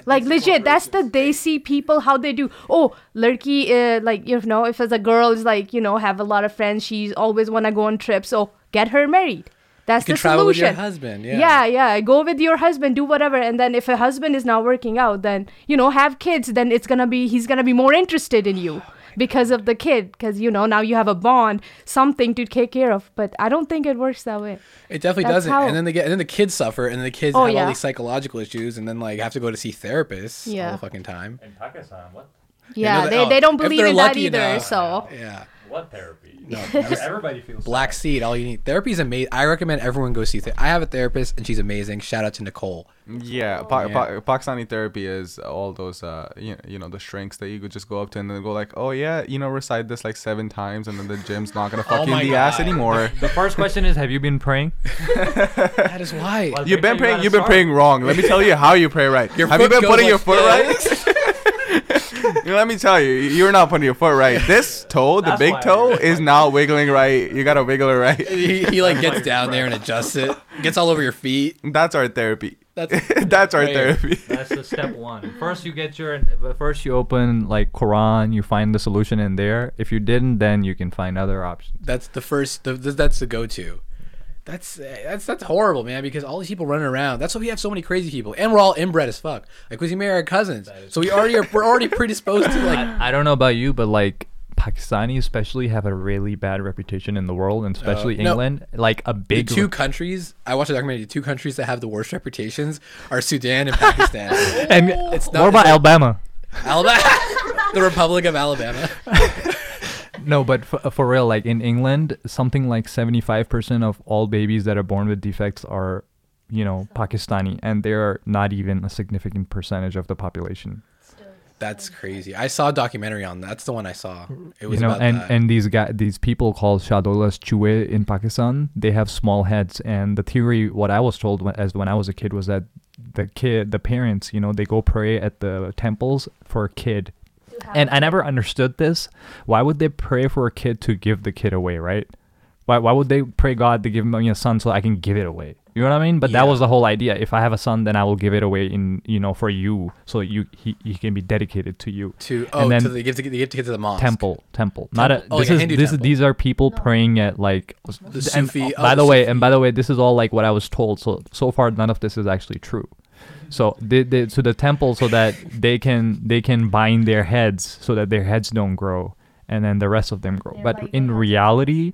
Speaker 4: Like legit, that's the they see people how they do. Oh, lurky, uh, like you know, if as a girl is like you know have a lot of friends, she's always wanna go on trips. So get her married. That's
Speaker 1: You can
Speaker 4: the
Speaker 1: travel with
Speaker 4: solution.
Speaker 1: your husband. Yeah.
Speaker 4: yeah, yeah. Go with your husband, do whatever, and then if a husband is not working out, then you know have kids. Then it's gonna be he's gonna be more interested in you because of the kid, because you know now you have a bond, something to take care of. But I don't think it works that way.
Speaker 1: It definitely
Speaker 4: That's
Speaker 1: doesn't.
Speaker 4: how-
Speaker 1: And then they get, and then the kids suffer, and the kids
Speaker 4: Oh,
Speaker 1: have
Speaker 4: yeah.
Speaker 1: all these psychological issues, and then like have to go to see therapists all
Speaker 4: Yeah.
Speaker 1: the fucking time.
Speaker 5: In Pakistan, what?
Speaker 4: Yeah,
Speaker 1: that-
Speaker 4: they,
Speaker 1: oh,
Speaker 4: they don't believe in that either.
Speaker 1: enough.
Speaker 4: So
Speaker 1: Yeah.
Speaker 5: What therapy? (laughs)
Speaker 1: No,
Speaker 5: Everybody feels
Speaker 1: Black
Speaker 5: sad.
Speaker 1: seed, all you need. Therapy is amazing. I recommend everyone go see. Th- I have a therapist, and she's amazing. Shout out to Nicole.
Speaker 3: Yeah, pa- Pa- Pakistani therapy is all those, uh, you, you know, the shrinks that you could just go up to and then go like, oh yeah, you know, recite this like seven times, and then the jinn's not gonna (laughs) fuck
Speaker 1: Oh
Speaker 3: you in
Speaker 1: my
Speaker 3: the ass anymore.
Speaker 2: The first question is, have you been praying? (laughs)
Speaker 1: That is why.
Speaker 5: Well,
Speaker 3: You've been praying.
Speaker 5: gotta
Speaker 3: You've been
Speaker 5: start.
Speaker 3: praying wrong. Let me tell you how you pray right.
Speaker 1: Your
Speaker 3: Have you been
Speaker 1: goes
Speaker 3: putting your foot
Speaker 1: this.
Speaker 3: right? (laughs) Let me tell you, you're not putting your foot right. This toe, the
Speaker 5: That's
Speaker 3: big
Speaker 5: why
Speaker 3: toe, is not wiggling right. You gotta wiggle it right.
Speaker 1: he, he like gets down there and adjusts it. Gets all over your feet.
Speaker 3: That's our therapy.
Speaker 1: That's (laughs)
Speaker 3: That's our
Speaker 1: prayer.
Speaker 3: therapy.
Speaker 2: That's the step one. First, you get your. First, you open like Quran. You find the solution in there. If you didn't, then you can find other options.
Speaker 1: that's the first. The, th- that's the go-to. That's that's that's horrible, man. Because all these people running around. That's why we have so many crazy people, and we're all inbred as fuck. Like, because we marry our cousins, so we already are. We're already predisposed to like.
Speaker 2: I, I don't know about you, but like Pakistani especially have a really bad reputation in the world, and especially uh,
Speaker 1: no.
Speaker 2: England. Like a
Speaker 1: The
Speaker 2: big
Speaker 1: two countries I watched a documentary. The two countries that have the worst reputations are Sudan and Pakistan. (laughs)
Speaker 2: and
Speaker 1: It's not-
Speaker 2: what about
Speaker 1: it's not-
Speaker 2: Alabama?
Speaker 1: Alabama, (laughs) the Republic of Alabama. (laughs)
Speaker 2: No, but for, uh, for real, like in England, something like 75% of all babies that are born with defects are, you know, Pakistani, and they're not even a significant percentage of the population.
Speaker 1: That's crazy. I saw a documentary on that. That's the one I saw. It was
Speaker 2: you know,
Speaker 1: about
Speaker 2: and
Speaker 1: that.
Speaker 2: and these guys, these people called Shadolas Chue in Pakistan, they have small heads, and the theory, what I was told when, as when I was a kid, was that the kid, the parents, you know, they go pray at the temples for a kid and I never understood this. Why would they pray for a kid to give the kid away, right? Why, why would they pray God to give me a son so I can give it away? You know what I mean? But
Speaker 1: Yeah.
Speaker 2: that was the whole idea. If I have a son, then I will give it away in you know for you, so you he, he can be dedicated to you.
Speaker 1: to
Speaker 2: and
Speaker 1: oh,
Speaker 2: then
Speaker 1: to the, give to they give to get to the mosque.
Speaker 2: Temple, temple, not a.
Speaker 1: Temple. Oh,
Speaker 2: this
Speaker 1: like a
Speaker 2: is
Speaker 1: Hindu
Speaker 2: this is
Speaker 1: temple.
Speaker 2: these are people praying at like.
Speaker 1: The
Speaker 2: and,
Speaker 1: Sufi- oh,
Speaker 2: by
Speaker 1: the
Speaker 2: the way,
Speaker 1: Sufi.
Speaker 2: and by the way, this is all like what I was told. So so far, none of this is actually true. So they, they to the temple so that they can they can bind their heads so that their heads don't grow and then the rest of them grow. But in reality,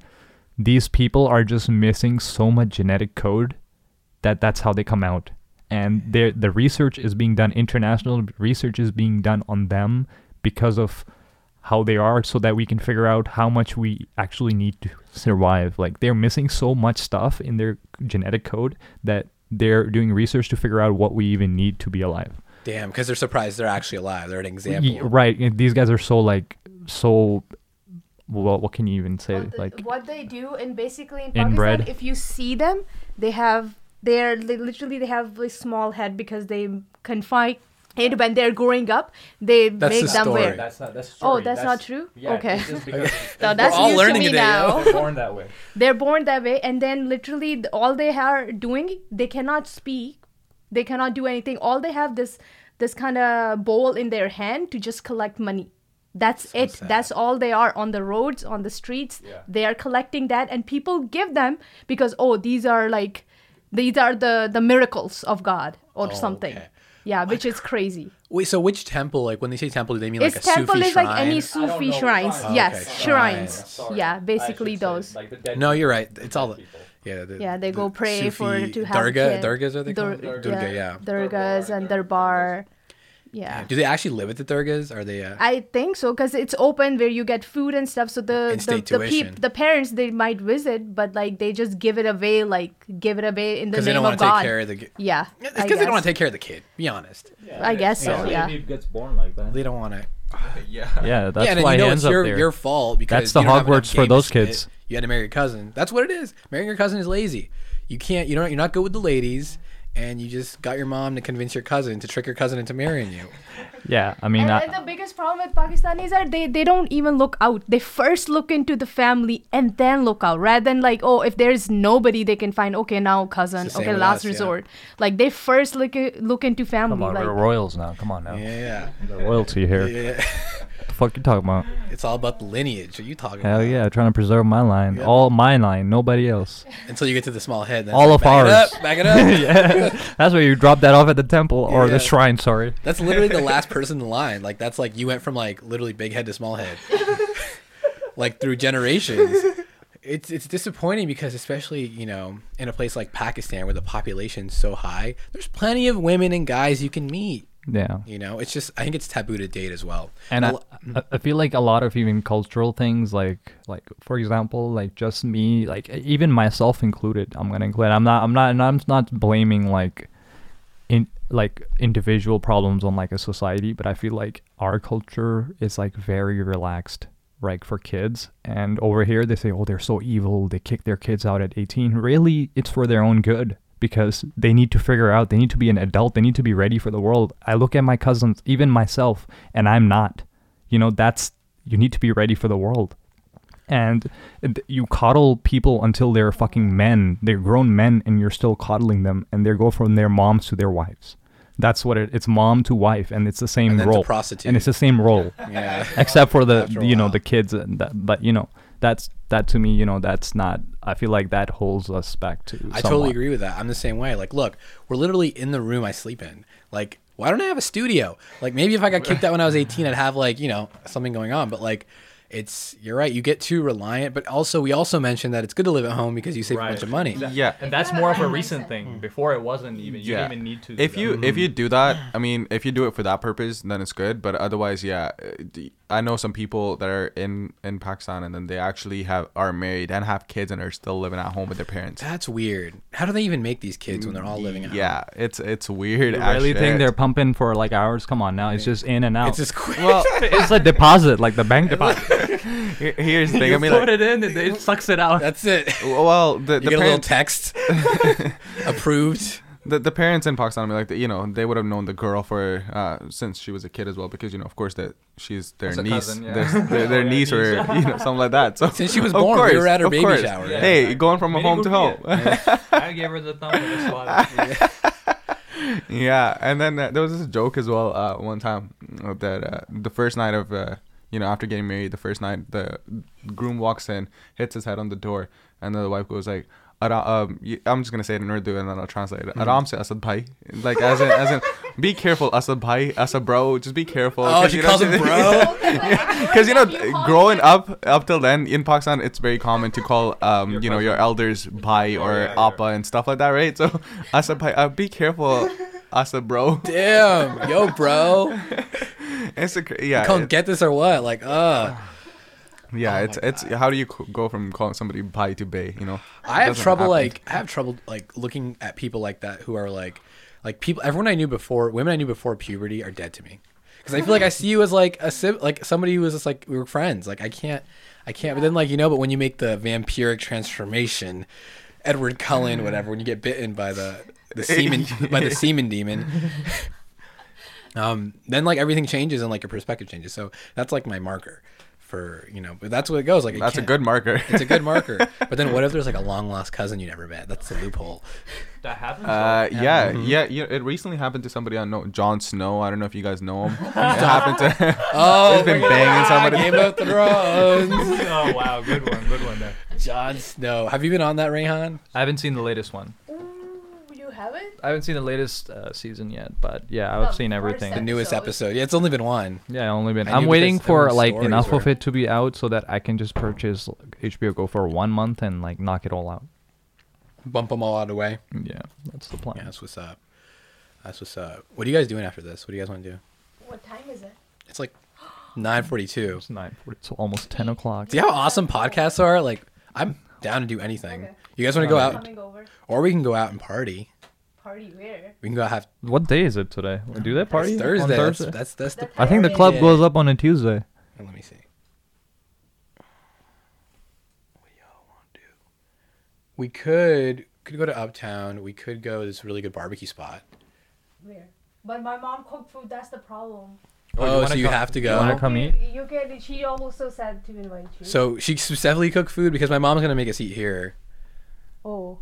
Speaker 2: these people are just missing so much genetic code that that's how they come out. And the research is being done international research is being done on them because of how they are so that we can figure out how much we actually need to survive. Like they're missing so much stuff in their genetic code that they're doing research to figure out what we even need to be alive.
Speaker 1: Damn, because they're surprised they're actually alive. They're an example.
Speaker 2: Ye- right. These guys are so like so well, what can you even say?
Speaker 4: What, the-
Speaker 2: like
Speaker 4: what they do and basically in
Speaker 2: Inbred.
Speaker 4: Pakistan, if you see them, they have they're li- literally they have a small head because they confine it when they're growing up. They
Speaker 1: That's
Speaker 4: make
Speaker 1: the
Speaker 4: them
Speaker 1: story.
Speaker 4: wear.
Speaker 5: That's not. That's
Speaker 4: Oh, that's, not true.
Speaker 5: Yeah,
Speaker 4: okay,
Speaker 5: it's just (laughs) because
Speaker 4: so that's
Speaker 1: all
Speaker 4: news
Speaker 1: learning
Speaker 4: to me
Speaker 1: today,
Speaker 4: now.
Speaker 5: they're born that way. (laughs)
Speaker 4: they're born that way and then literally all they are doing they cannot speak they cannot do anything all they have this this kind of bowl in their hand to just collect money that's
Speaker 1: So
Speaker 4: it
Speaker 1: sad.
Speaker 4: that's all they are on the roads on the streets
Speaker 5: Yeah.
Speaker 4: they are collecting that and people give them because oh these are like these are the the miracles of god or
Speaker 1: Oh,
Speaker 4: something
Speaker 1: okay.
Speaker 4: Yeah which is crazy
Speaker 1: Wait, so which temple? Like when they say temple, do they mean like
Speaker 4: its
Speaker 1: a
Speaker 4: temple
Speaker 1: Sufi
Speaker 4: is
Speaker 1: shrine?
Speaker 4: like any
Speaker 5: I don't
Speaker 4: sufi
Speaker 5: know
Speaker 4: shrines
Speaker 5: shrines.
Speaker 4: yes
Speaker 1: Okay,
Speaker 4: shrines
Speaker 1: shrines.
Speaker 5: Sorry.
Speaker 4: yeah
Speaker 5: I
Speaker 4: basically
Speaker 5: should say,
Speaker 4: those
Speaker 5: Like
Speaker 1: No, you're right. It's all
Speaker 5: people.
Speaker 1: yeah. The,
Speaker 4: Yeah, they go
Speaker 1: the
Speaker 4: pray for
Speaker 1: Sufi
Speaker 4: to have
Speaker 1: Dargah.
Speaker 4: kid.
Speaker 1: Dargahs are they
Speaker 4: Dur-
Speaker 1: called? Dargah, yeah.
Speaker 4: Dargahs and Darbar. Yeah.
Speaker 1: Do they actually live at the Dargahs? Are they? Uh,
Speaker 4: I think so because it's open where you get food and stuff. So the the, the,
Speaker 1: tuition.
Speaker 4: peop, the parents they might visit, but like they just give it away, like give it away in the
Speaker 1: Because they
Speaker 4: name
Speaker 1: don't
Speaker 4: of
Speaker 1: want to take
Speaker 4: God.
Speaker 1: care of the.
Speaker 4: yeah,
Speaker 1: It's because they don't want to take care of the kid. Be honest.
Speaker 4: I guess so.
Speaker 5: Especially
Speaker 4: Yeah.
Speaker 5: if he gets born like that.
Speaker 1: They don't want to. (laughs)
Speaker 3: yeah.
Speaker 2: yeah, that's
Speaker 1: yeah, and
Speaker 2: why
Speaker 1: you know
Speaker 2: he
Speaker 1: it's
Speaker 2: ends
Speaker 1: your
Speaker 2: up there.
Speaker 1: your fault because
Speaker 2: That's the
Speaker 1: you don't have
Speaker 2: Hogwarts for
Speaker 1: game to
Speaker 2: those
Speaker 1: spit.
Speaker 2: kids.
Speaker 1: You had to marry your cousin. That's what it is. Marrying your cousin is lazy. You can't. You don't. You're not good with the ladies, and you just got your mom to convince your cousin to trick your cousin into marrying you. (laughs)
Speaker 2: yeah, I mean,
Speaker 4: And,
Speaker 2: I,
Speaker 4: and the biggest problem with Pakistanis are they, they don't even look out. They first look into the family and then look out, rather than like, oh, if there's nobody they can find, okay, now cousin,
Speaker 1: It's the same
Speaker 4: okay, last
Speaker 1: us, yeah.
Speaker 4: resort. Like they first look look into family.
Speaker 2: come on,
Speaker 4: like
Speaker 2: we're royals now. Come on now,
Speaker 1: Yeah.
Speaker 2: the royalty here.
Speaker 1: Yeah. (laughs)
Speaker 2: What the fuck you talking about?
Speaker 1: It's all about the lineage. What are you talking
Speaker 2: Hell
Speaker 1: about?
Speaker 2: yeah, trying to preserve my line,
Speaker 1: Yeah.
Speaker 2: all my line, nobody else.
Speaker 1: Until you get to the small head. then
Speaker 2: All of
Speaker 1: back
Speaker 2: ours.
Speaker 1: It up, back it up. (laughs)
Speaker 2: yeah, that's where you drop that off at the temple or
Speaker 1: Yeah.
Speaker 2: the shrine. Sorry.
Speaker 1: That's literally the last (laughs) person in line. Like that's like you went from like literally big head to small head, (laughs) like through generations. It's it's disappointing because especially you know in a place like Pakistan where the population's so high, there's plenty of women and guys you can meet.
Speaker 2: Yeah.
Speaker 1: You know, it's just I think it's taboo to date as well.
Speaker 2: and
Speaker 1: A mm-hmm.
Speaker 2: I, I- feel like a lot of even cultural things like like for example like just me like even myself included i'm gonna include. I'm not i'm not and i'm not blaming like in like individual problems on like a society but i feel like our culture is like very relaxed right for kids. And over here they say oh they're so evil. They kick their kids out at 18 really it's for their own good because they need to figure out they need to be an adult they need to be ready for the world. I look at my cousins even myself and i'm not. You know that's you need to be ready for the world. And you coddle people until they're fucking men they're grown men and you're still coddling them and they go from their moms to their wives. That's what it, it's mom to wife and it's the same
Speaker 1: And
Speaker 2: role.
Speaker 1: Prostitute.
Speaker 2: and it's the same role.
Speaker 1: Yeah.
Speaker 2: except for the you know the kids and that, but you know that's that to me, you know, that's not. I feel like that holds us back to.
Speaker 1: I
Speaker 2: somewhat.
Speaker 1: totally agree with that. I'm the same way. Like, look, we're literally in the room I sleep in. Like, why don't I have a studio? Like, maybe if I got kicked out when I was 18, I'd have like, you know, something going on. But like, it's you're right. You get too reliant. But also, we also mentioned that it's good to live at home because you save a bunch of money.
Speaker 3: Yeah.
Speaker 5: And that's more of a recent thing. Before it wasn't even. You
Speaker 3: Yeah.
Speaker 5: didn't even need to. do
Speaker 3: If
Speaker 5: that.
Speaker 3: you if you do that, I mean, if you do it for that purpose, then it's good. But otherwise, yeah, uh, d- I know some people that are in in Pakistan and then they actually have are married and have kids and are still living at home with their parents.
Speaker 1: That's weird. How do they even make these kids when they're all living at home?
Speaker 3: Yeah, it's it's weird.
Speaker 2: You really think they're pumping for like hours? Come on now, it's just in and out.
Speaker 1: It's just quick.
Speaker 3: well? (laughs)
Speaker 2: it's a deposit, like the bank deposit. (laughs)
Speaker 3: Here's the thing.
Speaker 5: you
Speaker 3: I mean,
Speaker 5: put
Speaker 3: like,
Speaker 5: it in, it, it sucks it out.
Speaker 1: That's it.
Speaker 3: well, the
Speaker 1: You
Speaker 3: the
Speaker 1: get a little text. (laughs) Approved.
Speaker 3: The, the parents in Pakistan, like, the, you know, they would have known the girl for uh, since she was a kid as well, because you know, of course, that she's their niece,
Speaker 5: cousin, yeah.
Speaker 3: their, (laughs) their, their
Speaker 5: yeah,
Speaker 3: niece, or you know, something like that. So
Speaker 1: Since she was
Speaker 3: of
Speaker 1: born, we were at her
Speaker 3: of
Speaker 1: baby
Speaker 3: course.
Speaker 1: shower.
Speaker 5: Yeah.
Speaker 3: Hey, going from
Speaker 5: Mini
Speaker 3: home to home. (laughs)
Speaker 5: I gave her the thumb with a swat.
Speaker 3: yeah, and then uh, there was this joke as well. Uh, one time uh, that uh, the first night of uh, you know after getting married, the first night the groom walks in, hits his head on the door, and then the wife goes like. "Ara- Um, y- I'm just gonna say it in Urdu and then I'll translate it. Aram se Asad bhai, like as in, as in, be careful, Asad bhai, Asad bro, just be careful.
Speaker 1: Oh,
Speaker 3: 'cause,
Speaker 1: she
Speaker 3: you know,
Speaker 1: calls him (laughs) bro. (laughs)
Speaker 3: Because you know, growing up up till then in Pakistan, it's very common to call um
Speaker 5: Your
Speaker 3: you know your elders bhai or
Speaker 5: yeah, yeah.
Speaker 3: appa and stuff like that, right? So Asad bhai, uh, be careful, Asad bro.
Speaker 1: Damn, yo, bro. (laughs)
Speaker 3: It's a cra- yeah,
Speaker 1: Call him
Speaker 3: it-
Speaker 1: get this or what? Like, uh,
Speaker 3: yeah.
Speaker 1: Oh
Speaker 3: it's it's how do you go from calling somebody bhai to bay? You know,
Speaker 1: I have trouble
Speaker 3: happen.
Speaker 1: like I have trouble like looking at people like that who are like like people everyone I knew before women I knew before puberty are dead to me because I feel like I see you as like a like somebody who was just like we were friends like I can't I can't but then like you know but when you make the vampiric transformation Edward Cullen whatever when you get bitten by the the semen by the (laughs) semen demon um then like everything changes and like your perspective changes so that's like my marker for you know but that's what it goes like it
Speaker 3: that's a good marker. (laughs)
Speaker 1: it's a good marker. (laughs) But then what if there's like a long lost cousin you never met? That's the loophole.
Speaker 5: That happens.
Speaker 3: Uh,
Speaker 5: though.
Speaker 3: yeah, yeah, yeah. It recently happened to somebody I know, Jon Snow. I don't know if you guys know him. (laughs) it happened to.
Speaker 1: Oh,
Speaker 3: He's been banging somebody.
Speaker 1: Game of Thrones.
Speaker 5: oh wow, good one, good one there.
Speaker 1: Jon Snow. Have you been on that, Rehan?
Speaker 5: I haven't seen the latest one.
Speaker 4: Ooh, you haven't?
Speaker 5: I haven't seen the latest uh, season yet, but yeah,
Speaker 4: The
Speaker 5: I've seen
Speaker 4: first
Speaker 5: everything.
Speaker 1: The newest
Speaker 4: Episode.
Speaker 1: episode. Yeah, it's only been one.
Speaker 2: Yeah, only been.
Speaker 1: I
Speaker 2: I'm
Speaker 1: knew
Speaker 2: waiting
Speaker 1: because
Speaker 2: for
Speaker 1: everyone's
Speaker 2: like
Speaker 1: stories
Speaker 2: enough of
Speaker 1: were-
Speaker 2: it to be out so that I can just purchase like, HBO Go for one month and like knock it all out.
Speaker 1: Bump them all out of the way.
Speaker 2: Yeah, that's the plan.
Speaker 1: Yeah, that's what's up. That's what's up. What are you guys doing after this? What do you guys want to do?
Speaker 4: What time is it?
Speaker 1: It's like 9:42.
Speaker 2: It's nine. It's almost ten o'clock.
Speaker 1: See how awesome podcasts are? Like I'm down to do anything.
Speaker 4: Okay.
Speaker 1: You guys want to go out,
Speaker 4: Coming over.
Speaker 1: or we can go out and party.
Speaker 4: Party where?
Speaker 1: We can go have
Speaker 2: What day is it today? Do they party
Speaker 1: it's
Speaker 2: on
Speaker 1: Thursday. That's,
Speaker 2: Thursday?
Speaker 1: that's that's the.
Speaker 2: I think the club
Speaker 1: Yeah.
Speaker 2: goes up on a Tuesday.
Speaker 1: And let me see. What y'all want to do? We could could go to Uptown. We could go to this really good barbecue spot.
Speaker 4: Where? But my mom cooked food. That's the problem.
Speaker 5: Oh, you
Speaker 1: Oh,
Speaker 5: wanna
Speaker 1: so you
Speaker 5: come-
Speaker 1: have to go.
Speaker 5: you
Speaker 1: go.
Speaker 2: wanna come
Speaker 4: you,
Speaker 2: eat?
Speaker 4: You can. She also said to invite you.
Speaker 1: So she specifically cooked food because my mom's gonna make us eat here.
Speaker 4: Oh,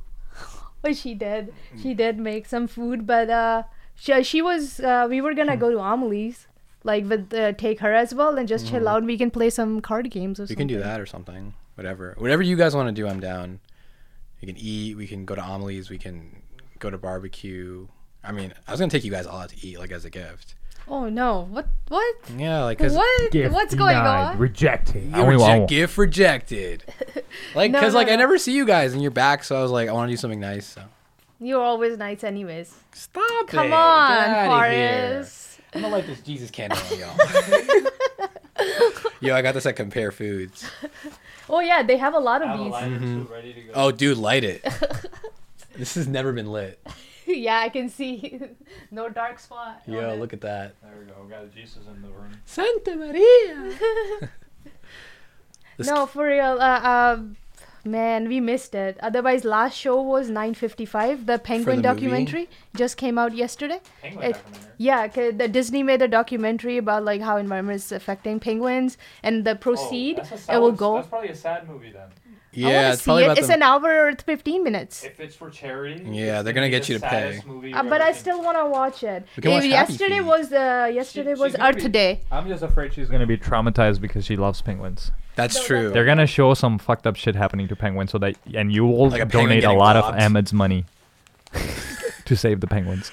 Speaker 4: but she did. She did make some food, but uh, she she was. Uh, we were gonna go to Amelie's, like with uh, take her as well, and just chill out. and We can play some card games or
Speaker 1: We
Speaker 4: something.
Speaker 1: can do that or something. Whatever. Whatever you guys want to do, I'm down. We can eat. We can go to Amelie's. We can go to barbecue. I mean, I was gonna take you guys all out to eat, like as a gift.
Speaker 4: Oh no! What? What?
Speaker 1: Yeah, like cause
Speaker 4: What? What's going on?
Speaker 2: Rejected.
Speaker 1: You reject, gift rejected. (laughs) Like,
Speaker 4: No,
Speaker 1: cause
Speaker 4: no,
Speaker 1: like I
Speaker 4: no.
Speaker 1: never see you guys and you're back, so I was like, I want to do something nice. So
Speaker 4: You're always nice, anyways.
Speaker 1: stop
Speaker 4: Come
Speaker 1: it.
Speaker 4: on,
Speaker 1: Get outta here. I'm gonna light this Jesus candle on y'all. (laughs) Yo, I got this at Compare Foods. (laughs)
Speaker 4: Oh yeah, they have a lot
Speaker 5: I
Speaker 4: of
Speaker 5: have a
Speaker 4: these.
Speaker 5: lighter
Speaker 1: Mhm.
Speaker 5: too, ready to go.
Speaker 1: Oh, dude, light it. this has never been lit.
Speaker 4: Yeah, I can see. (laughs) no dark spot. on
Speaker 1: Yo, look at that.
Speaker 5: There we go. We got Jesus in the room.
Speaker 1: Santa Maria. (laughs)
Speaker 4: No, for real. Uh, um, man, we missed it. Otherwise, last show was 9:55. The Penguin
Speaker 1: movie?
Speaker 4: documentary just came out yesterday.
Speaker 5: Penguin
Speaker 4: It-
Speaker 5: documentary.
Speaker 4: Yeah, 'cause the Disney made a documentary about like how environment is affecting penguins, and the
Speaker 5: Oh,
Speaker 4: proceed
Speaker 5: that's a
Speaker 4: it will
Speaker 5: sad-
Speaker 4: go.
Speaker 5: That's probably a sad movie then.
Speaker 4: I
Speaker 1: Yeah, it's
Speaker 4: see
Speaker 1: probably
Speaker 4: it.
Speaker 1: about
Speaker 4: It's
Speaker 1: the,
Speaker 4: an hour or 15 minutes.
Speaker 5: If it's for charity,
Speaker 1: Yeah,
Speaker 5: it's
Speaker 1: they're gonna
Speaker 5: be
Speaker 1: get
Speaker 5: the
Speaker 1: you to pay.
Speaker 5: saddest movie
Speaker 4: Uh, but I
Speaker 5: seen.
Speaker 4: still want to watch it.
Speaker 1: We can watch Happy
Speaker 4: yesterday
Speaker 1: Feet.
Speaker 4: was uh, yesterday
Speaker 5: she's
Speaker 4: was
Speaker 5: gonna
Speaker 4: Art
Speaker 5: be-
Speaker 4: Today.
Speaker 2: I'm just afraid she's gonna be traumatized because she loves penguins.
Speaker 1: that's
Speaker 4: No,
Speaker 1: true.
Speaker 2: They're gonna show some fucked up shit happening to penguins, so that and you will
Speaker 1: Like a penguin
Speaker 2: donate a
Speaker 1: getting
Speaker 2: lot
Speaker 1: robbed.
Speaker 2: of Ahmed's money (laughs) to save the penguins.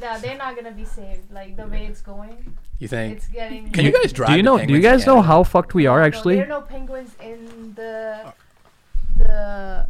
Speaker 4: No, they're not gonna be saved. Like the way it's going,
Speaker 1: You think?
Speaker 4: it's getting.
Speaker 1: Can you guys drive?
Speaker 2: Do you know? Do you guys know how fucked we are actually?
Speaker 4: there are no penguins in the the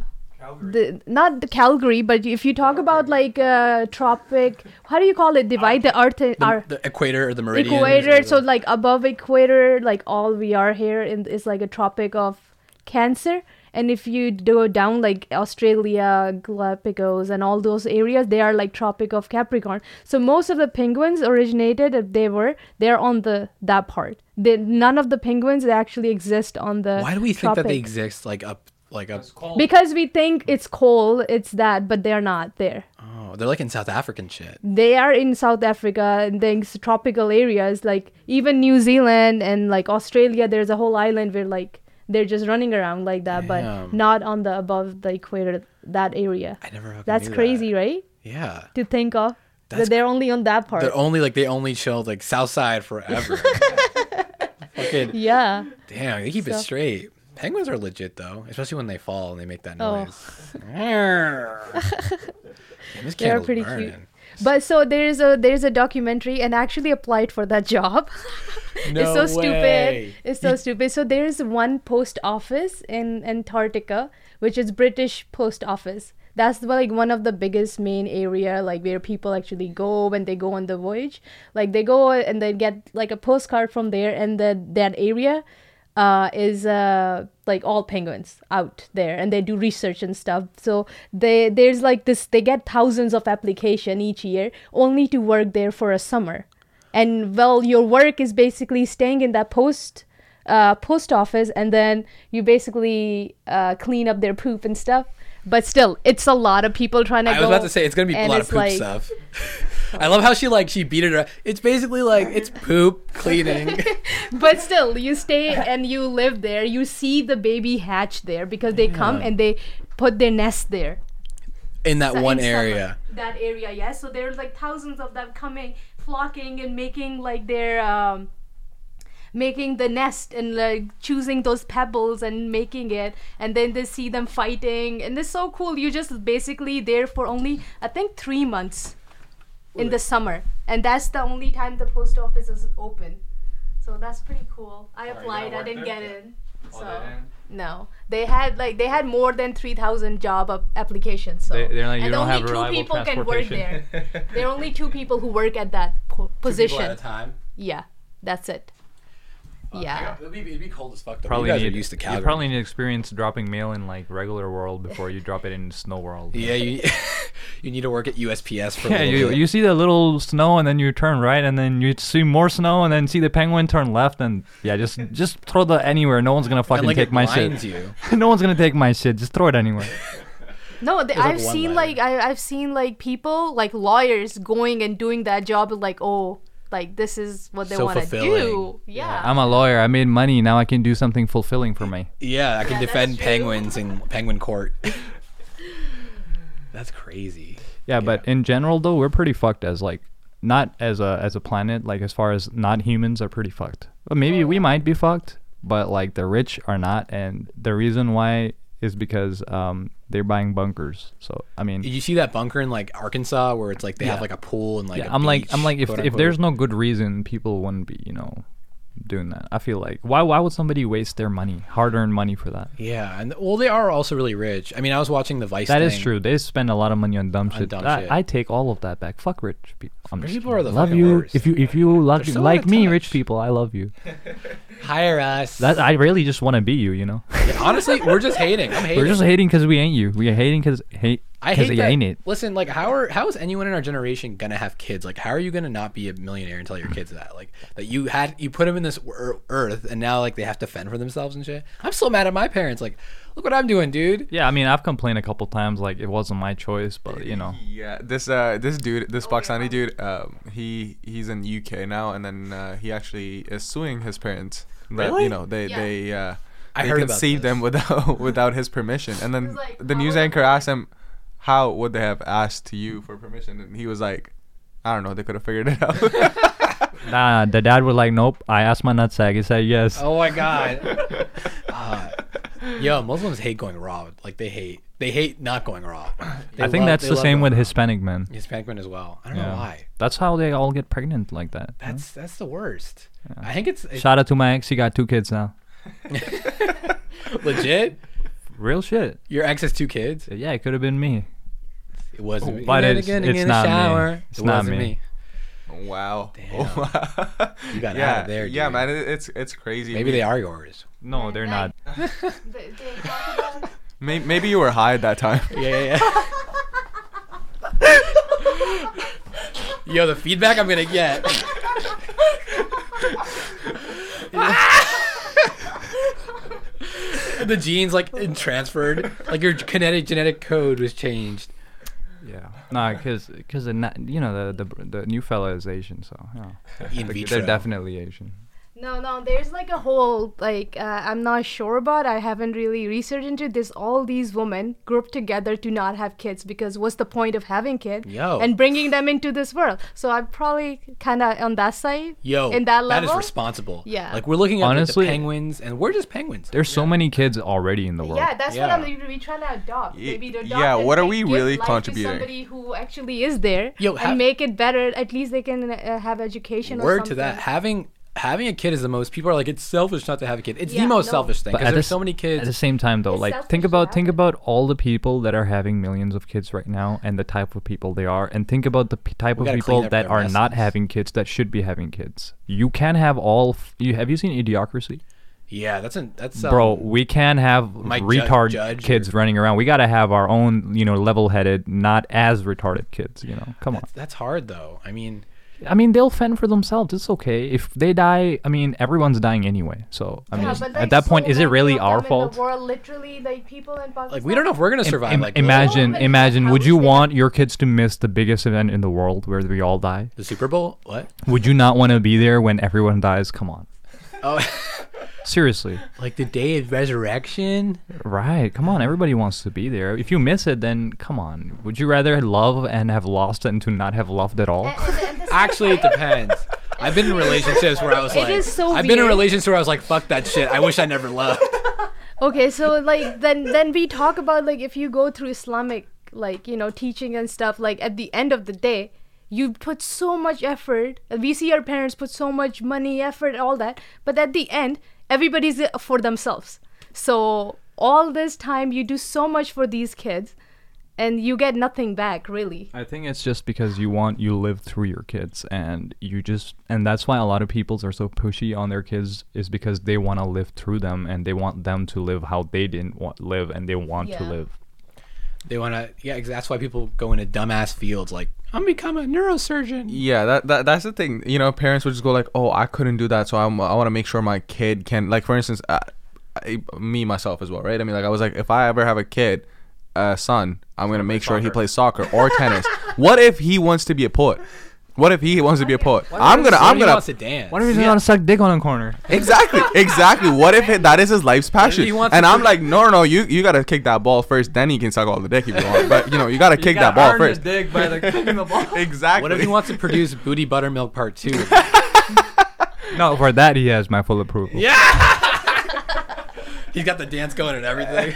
Speaker 4: the not the Calgary, but if you talk about like uh, tropic, how do you call it? Divide the earth,
Speaker 1: the,
Speaker 4: our
Speaker 1: the equator or the meridian?
Speaker 4: equator. So like above equator, like all we are here in is like a tropic of Cancer. And if you go down like Australia, Galapagos, and all those areas, they are like Tropic of Capricorn. So most of the penguins originated, if they were, they're on the that part. They, none of the penguins actually exist on the.
Speaker 1: Why do we think that they exist like up, like up?
Speaker 5: It's.
Speaker 4: Because we think it's cold, it's that, but they're not there.
Speaker 1: Oh, they're like in South African shit.
Speaker 4: They are in South Africa and things tropical areas, like even New Zealand and like Australia. There's a whole island where like they're just running around like that, but not on the above the equator that area.
Speaker 1: I never. fucking
Speaker 4: That's
Speaker 1: knew
Speaker 4: crazy,
Speaker 1: that.
Speaker 4: right?
Speaker 1: Yeah.
Speaker 4: To think of
Speaker 1: That's
Speaker 4: that they're only on that part.
Speaker 1: They're only like they only chilled like South Side forever. (laughs) Fucking
Speaker 4: yeah.
Speaker 1: damn, they keep it straight. Penguins are legit though, especially when they fall and they make that
Speaker 4: Oh.
Speaker 1: noise. (laughs) Damn, this
Speaker 4: They are
Speaker 1: candle's
Speaker 4: pretty cute. But so there's a there's a documentary and I actually applied for that job.
Speaker 1: No (laughs)
Speaker 4: it's so
Speaker 1: way.
Speaker 4: stupid. It's so stupid. So there's one post office in Antarctica, which is British post office. That's like one of the biggest main area, like where people actually go when they go on the voyage. Like they go and they get like a postcard from there, and that that area uh, is uh, like all penguins out there, and they do research and stuff. So they there's like this. They get thousands of application each year only to work there for a summer and well your work is basically staying in that post uh, post office and then you basically uh, clean up their poop and stuff but still it's a lot of people trying to go.
Speaker 1: I
Speaker 4: go
Speaker 1: was about to say it's gonna be a lot of poop
Speaker 4: like-
Speaker 1: stuff. (laughs) I love how she like she beat it. Around. It's basically like it's (laughs) poop cleaning. (laughs)
Speaker 4: but still you stay and you live there you see the baby hatch there because they come and they put their nest there
Speaker 1: in that
Speaker 4: So
Speaker 1: one
Speaker 4: in summer,
Speaker 1: area.
Speaker 4: that area yes so there's like thousands of them coming flocking and making like their um making the nest and like choosing those pebbles and making it and then they see them fighting and it's so cool you just basically there for only i think three months in the summer and that's the only time the post office is open so that's pretty cool i applied i didn't
Speaker 5: there?
Speaker 4: get in
Speaker 5: Oh,
Speaker 4: so no, they had like they had more than three thousand job ap- applications. So
Speaker 2: They- they're like, you
Speaker 4: and
Speaker 2: don't
Speaker 4: only
Speaker 2: have
Speaker 4: two people can work there. (laughs) there are only two people who work at that po- position.
Speaker 1: time.
Speaker 4: Yeah, that's it. Yeah.
Speaker 1: It'd be, it'd be cold as fuck. Though.
Speaker 2: Probably
Speaker 1: you guys
Speaker 2: need,
Speaker 1: are used to
Speaker 2: you probably need experience dropping mail in like regular world before you drop it in snow world.
Speaker 1: Yeah, you (laughs) you need to work at USPS for
Speaker 2: Yeah,
Speaker 1: little
Speaker 2: you
Speaker 1: bit.
Speaker 2: you see the little snow and then you turn right and then you see more snow and then see the penguin turn left and yeah just just throw the anywhere. No one's gonna
Speaker 1: and
Speaker 2: fucking
Speaker 1: like
Speaker 2: take
Speaker 1: it
Speaker 2: my shit.
Speaker 1: you. (laughs)
Speaker 2: no one's gonna take my shit. Just throw it anywhere. (laughs)
Speaker 4: No, th-
Speaker 1: like,
Speaker 4: I've
Speaker 1: one
Speaker 4: seen
Speaker 1: letter.
Speaker 4: like I, I've seen like people like lawyers going and doing that job like oh like this is what they
Speaker 1: So
Speaker 4: want to do. Yeah.
Speaker 2: I'm a lawyer. I made money. Now I can do something fulfilling for me.
Speaker 1: Yeah, I can
Speaker 4: Yeah,
Speaker 1: defend penguins in (laughs) penguin court. (laughs) That's crazy.
Speaker 2: Yeah, but in general though, we're pretty fucked as like not as a as a planet. Like as far as not humans are pretty fucked. But maybe we might be fucked, but like the rich are not, and the reason why is because um they're buying bunkers. So I mean,
Speaker 1: Did you see that bunker in like Arkansas where it's like they have
Speaker 2: Yeah.
Speaker 1: like a pool and like
Speaker 2: yeah,
Speaker 1: i
Speaker 2: I'm like I'm like if if there's no good reason, people wouldn't be you know doing that. I feel like why why would somebody waste their money, hard earned money for that?
Speaker 1: yeah, and well, they are also really rich. I mean, I was watching the Vice.
Speaker 2: That is
Speaker 1: thing.
Speaker 2: true. They spend a lot of money on dumb shit.
Speaker 1: dumb
Speaker 2: I,
Speaker 1: shit.
Speaker 2: I take all of that back. Fuck rich people. I'm
Speaker 1: Rich
Speaker 2: just
Speaker 1: people are the
Speaker 2: love
Speaker 1: fucking
Speaker 2: you.
Speaker 1: worst.
Speaker 2: If you if you like
Speaker 1: They're so
Speaker 2: like
Speaker 1: out of
Speaker 2: me, rich
Speaker 1: touch.
Speaker 2: people, I love you. (laughs)
Speaker 1: Hire us.
Speaker 2: That I really just want to be you. You know. (laughs)
Speaker 1: Yeah, honestly, we're just hating. I'm hating.
Speaker 2: We're just hating because we ain't you. We are hating because hate.
Speaker 1: I
Speaker 2: 'cause
Speaker 1: hate that.
Speaker 2: ain't it.
Speaker 1: Listen, like, how are how is anyone in our generation gonna have kids? Like, how are you gonna not be a millionaire and tell your kids that? Like, that you had you put them in this ear- earth, and now like they have to fend for themselves and shit. I'm so mad at my parents. Like, look what I'm doing, dude.
Speaker 2: Yeah, I mean, I've complained a couple times like it wasn't my choice, but you know.
Speaker 3: Yeah, this uh this dude, this Pakistani dude, um, he he's in UK now, and then uh, he actually is suing his parents. That
Speaker 1: Really?
Speaker 3: you know they
Speaker 4: Yeah.
Speaker 3: they uh,
Speaker 1: I
Speaker 3: they
Speaker 1: heard about
Speaker 3: conceived them without (laughs) without his permission. And then
Speaker 4: like,
Speaker 3: the news anchor
Speaker 4: they-
Speaker 3: asked him, "How would they have asked to you for permission?" And he was like, "I don't know. They could have figured it out." (laughs)
Speaker 2: Nah, the dad was like, nope. I asked my nutsack. He said yes.
Speaker 1: Oh my god. (laughs) uh, yo, Muslims hate going raw. Like they hate they hate not going raw. They
Speaker 2: I think
Speaker 1: love-
Speaker 2: that's the same with
Speaker 1: raw.
Speaker 2: Hispanic men.
Speaker 1: Hispanic men as well. I don't
Speaker 2: Yeah.
Speaker 1: know why.
Speaker 2: That's how they all get pregnant like that. you know?
Speaker 1: That's that's the worst. I think it's, it's
Speaker 2: Shout out to my ex. He got two kids now. (laughs)
Speaker 1: legit.
Speaker 2: Real shit.
Speaker 1: Your ex has two kids.
Speaker 2: Yeah, it could have been me.
Speaker 1: It wasn't. me.
Speaker 2: But it's-
Speaker 1: again,
Speaker 2: it's
Speaker 1: in the
Speaker 2: not me. It's
Speaker 1: it
Speaker 2: not
Speaker 1: wasn't
Speaker 2: me.
Speaker 3: wow.
Speaker 1: Damn. (laughs) You got
Speaker 3: yeah,
Speaker 1: out of there,
Speaker 3: Yeah, man. It, it's it's crazy.
Speaker 1: Maybe they are yours.
Speaker 2: No, they're not. (laughs)
Speaker 4: They, they talk about (laughs)
Speaker 3: Maybe, maybe you were high at that time.
Speaker 1: Yeah, yeah, yeah. (laughs) Yo, the feedback I'm gonna get. the genes like transferred, like your kinetic genetic code was changed.
Speaker 2: Yeah. Nah, because because the na- you know the, the the new fella is Asian, so you know,
Speaker 1: In
Speaker 2: they're,
Speaker 1: vitro.
Speaker 2: they're definitely Asian.
Speaker 4: No, no, there's like a whole like uh, I'm not sure about. I haven't really researched into this. All these women grouped together to not have kids because what's the point of having kids
Speaker 1: Yo.
Speaker 4: and bringing them into this world? So I'm probably kind of on that side.
Speaker 1: Yo,
Speaker 4: in that
Speaker 1: that is
Speaker 4: level.
Speaker 1: responsible.
Speaker 4: Yeah.
Speaker 1: Like we're looking at like,
Speaker 2: Honestly-
Speaker 1: the penguins, and we're just penguins.
Speaker 2: There's so many kids already in the world.
Speaker 4: Yeah, that's
Speaker 1: Yeah.
Speaker 4: what I'm we trying to adopt. Maybe to adopt
Speaker 3: yeah,
Speaker 4: and
Speaker 3: what are
Speaker 4: make-
Speaker 3: we
Speaker 4: give
Speaker 3: really
Speaker 4: life
Speaker 3: contributing?
Speaker 4: To somebody who actually is there
Speaker 1: Yo,
Speaker 4: and make it better. At least they can uh, have education. or
Speaker 1: Word
Speaker 4: something.
Speaker 1: to that. Having having a kid is the most. People are like, it's selfish not to have a kid. It's
Speaker 4: Yeah,
Speaker 1: the most
Speaker 4: no.
Speaker 1: selfish thing
Speaker 2: But
Speaker 1: because there's
Speaker 2: the
Speaker 1: so many kids.
Speaker 2: At the same time, though,
Speaker 4: It's
Speaker 2: like think about think about all the people that are having millions of kids right now, and the type of people they are, and think about the p- type
Speaker 1: We
Speaker 2: of people that
Speaker 1: their
Speaker 2: are not having kids that should be having kids. You can have all. F- you have you seen Idiocracy?
Speaker 1: yeah, that's an that's um,
Speaker 2: Bro, we can have
Speaker 1: Mike Ju-
Speaker 2: retard
Speaker 1: Judge
Speaker 2: kids
Speaker 1: or-
Speaker 2: running around. We gotta have our own, you know, level-headed, not as retarded kids. You know, come on.
Speaker 1: That's, that's hard though. I mean,
Speaker 2: I mean, they'll fend for themselves. It's okay if they die. I mean, everyone's dying anyway. So I
Speaker 4: Yeah,
Speaker 2: mean,
Speaker 4: but,
Speaker 2: at
Speaker 4: like,
Speaker 2: that point, is it really our fault?
Speaker 4: The world, literally, like people in Pakistan.
Speaker 1: like we don't know if we're gonna survive.
Speaker 2: im-
Speaker 1: like
Speaker 2: imagine,
Speaker 4: Like,
Speaker 2: imagine. Would you want your kids to miss the biggest event in the world where we all die?
Speaker 1: the Super Bowl. What?
Speaker 2: Would you not want to be there when everyone dies? Come on,
Speaker 1: Oh, (laughs)
Speaker 2: seriously.
Speaker 1: like the day of resurrection.
Speaker 2: Right? Come on, everybody wants to be there. If you miss it, then come on. Would you rather love and have lost than to not have loved at all?
Speaker 4: And- and- and the
Speaker 1: Actually, it depends. I've been in relationships where I was
Speaker 4: It
Speaker 1: like,
Speaker 4: is so
Speaker 1: I've been in relationships where I was like, fuck that shit. I wish I never loved. (laughs)
Speaker 4: Okay, so like then then we talk about like if you go through Islamic like you know teaching and stuff like at the end of the day you put so much effort we see our parents put so much money effort all that but at the end everybody's for themselves. So all this time you do so much for these kids and you get nothing back really.
Speaker 2: I think it's just because you want you live through your kids and you just and that's why a lot of peoples are so pushy on their kids is because they want to live through them and they want them to live how they didn't want live and they want to live.
Speaker 1: They want to, yeah, that's why people go into dumbass fields like, I'm become a neurosurgeon.
Speaker 3: Yeah, that, that that's the thing. You know, parents would just go like, "Oh, I couldn't do that, so I'm, I want to make sure my kid can." Like, for instance, uh, I, me myself as well, right? I mean, like, I was like, if I ever have a kid, a son, I'm gonna make sure he plays soccer or tennis. (laughs) what if he wants to be a poet? What if he wants to be a poet? I'm gonna, I'm gonna.
Speaker 1: wants to dance.
Speaker 2: What do you
Speaker 3: Yeah.
Speaker 2: want to suck dick on a corner? (laughs)
Speaker 3: Exactly, exactly. What if it, that is his life's passion?
Speaker 1: he wants
Speaker 3: And
Speaker 1: to
Speaker 3: I'm like, no, no, no. You you gotta kick that ball first, then you can suck all the dick if you want. But you know, you gotta (laughs) kick that ball first.
Speaker 5: dick by the kicking the ball. (laughs)
Speaker 3: Exactly.
Speaker 1: What if he wants to produce Booty Buttermilk Part 2?
Speaker 2: No, for that he has my full approval. Yeah.
Speaker 1: He's got the dance going and everything.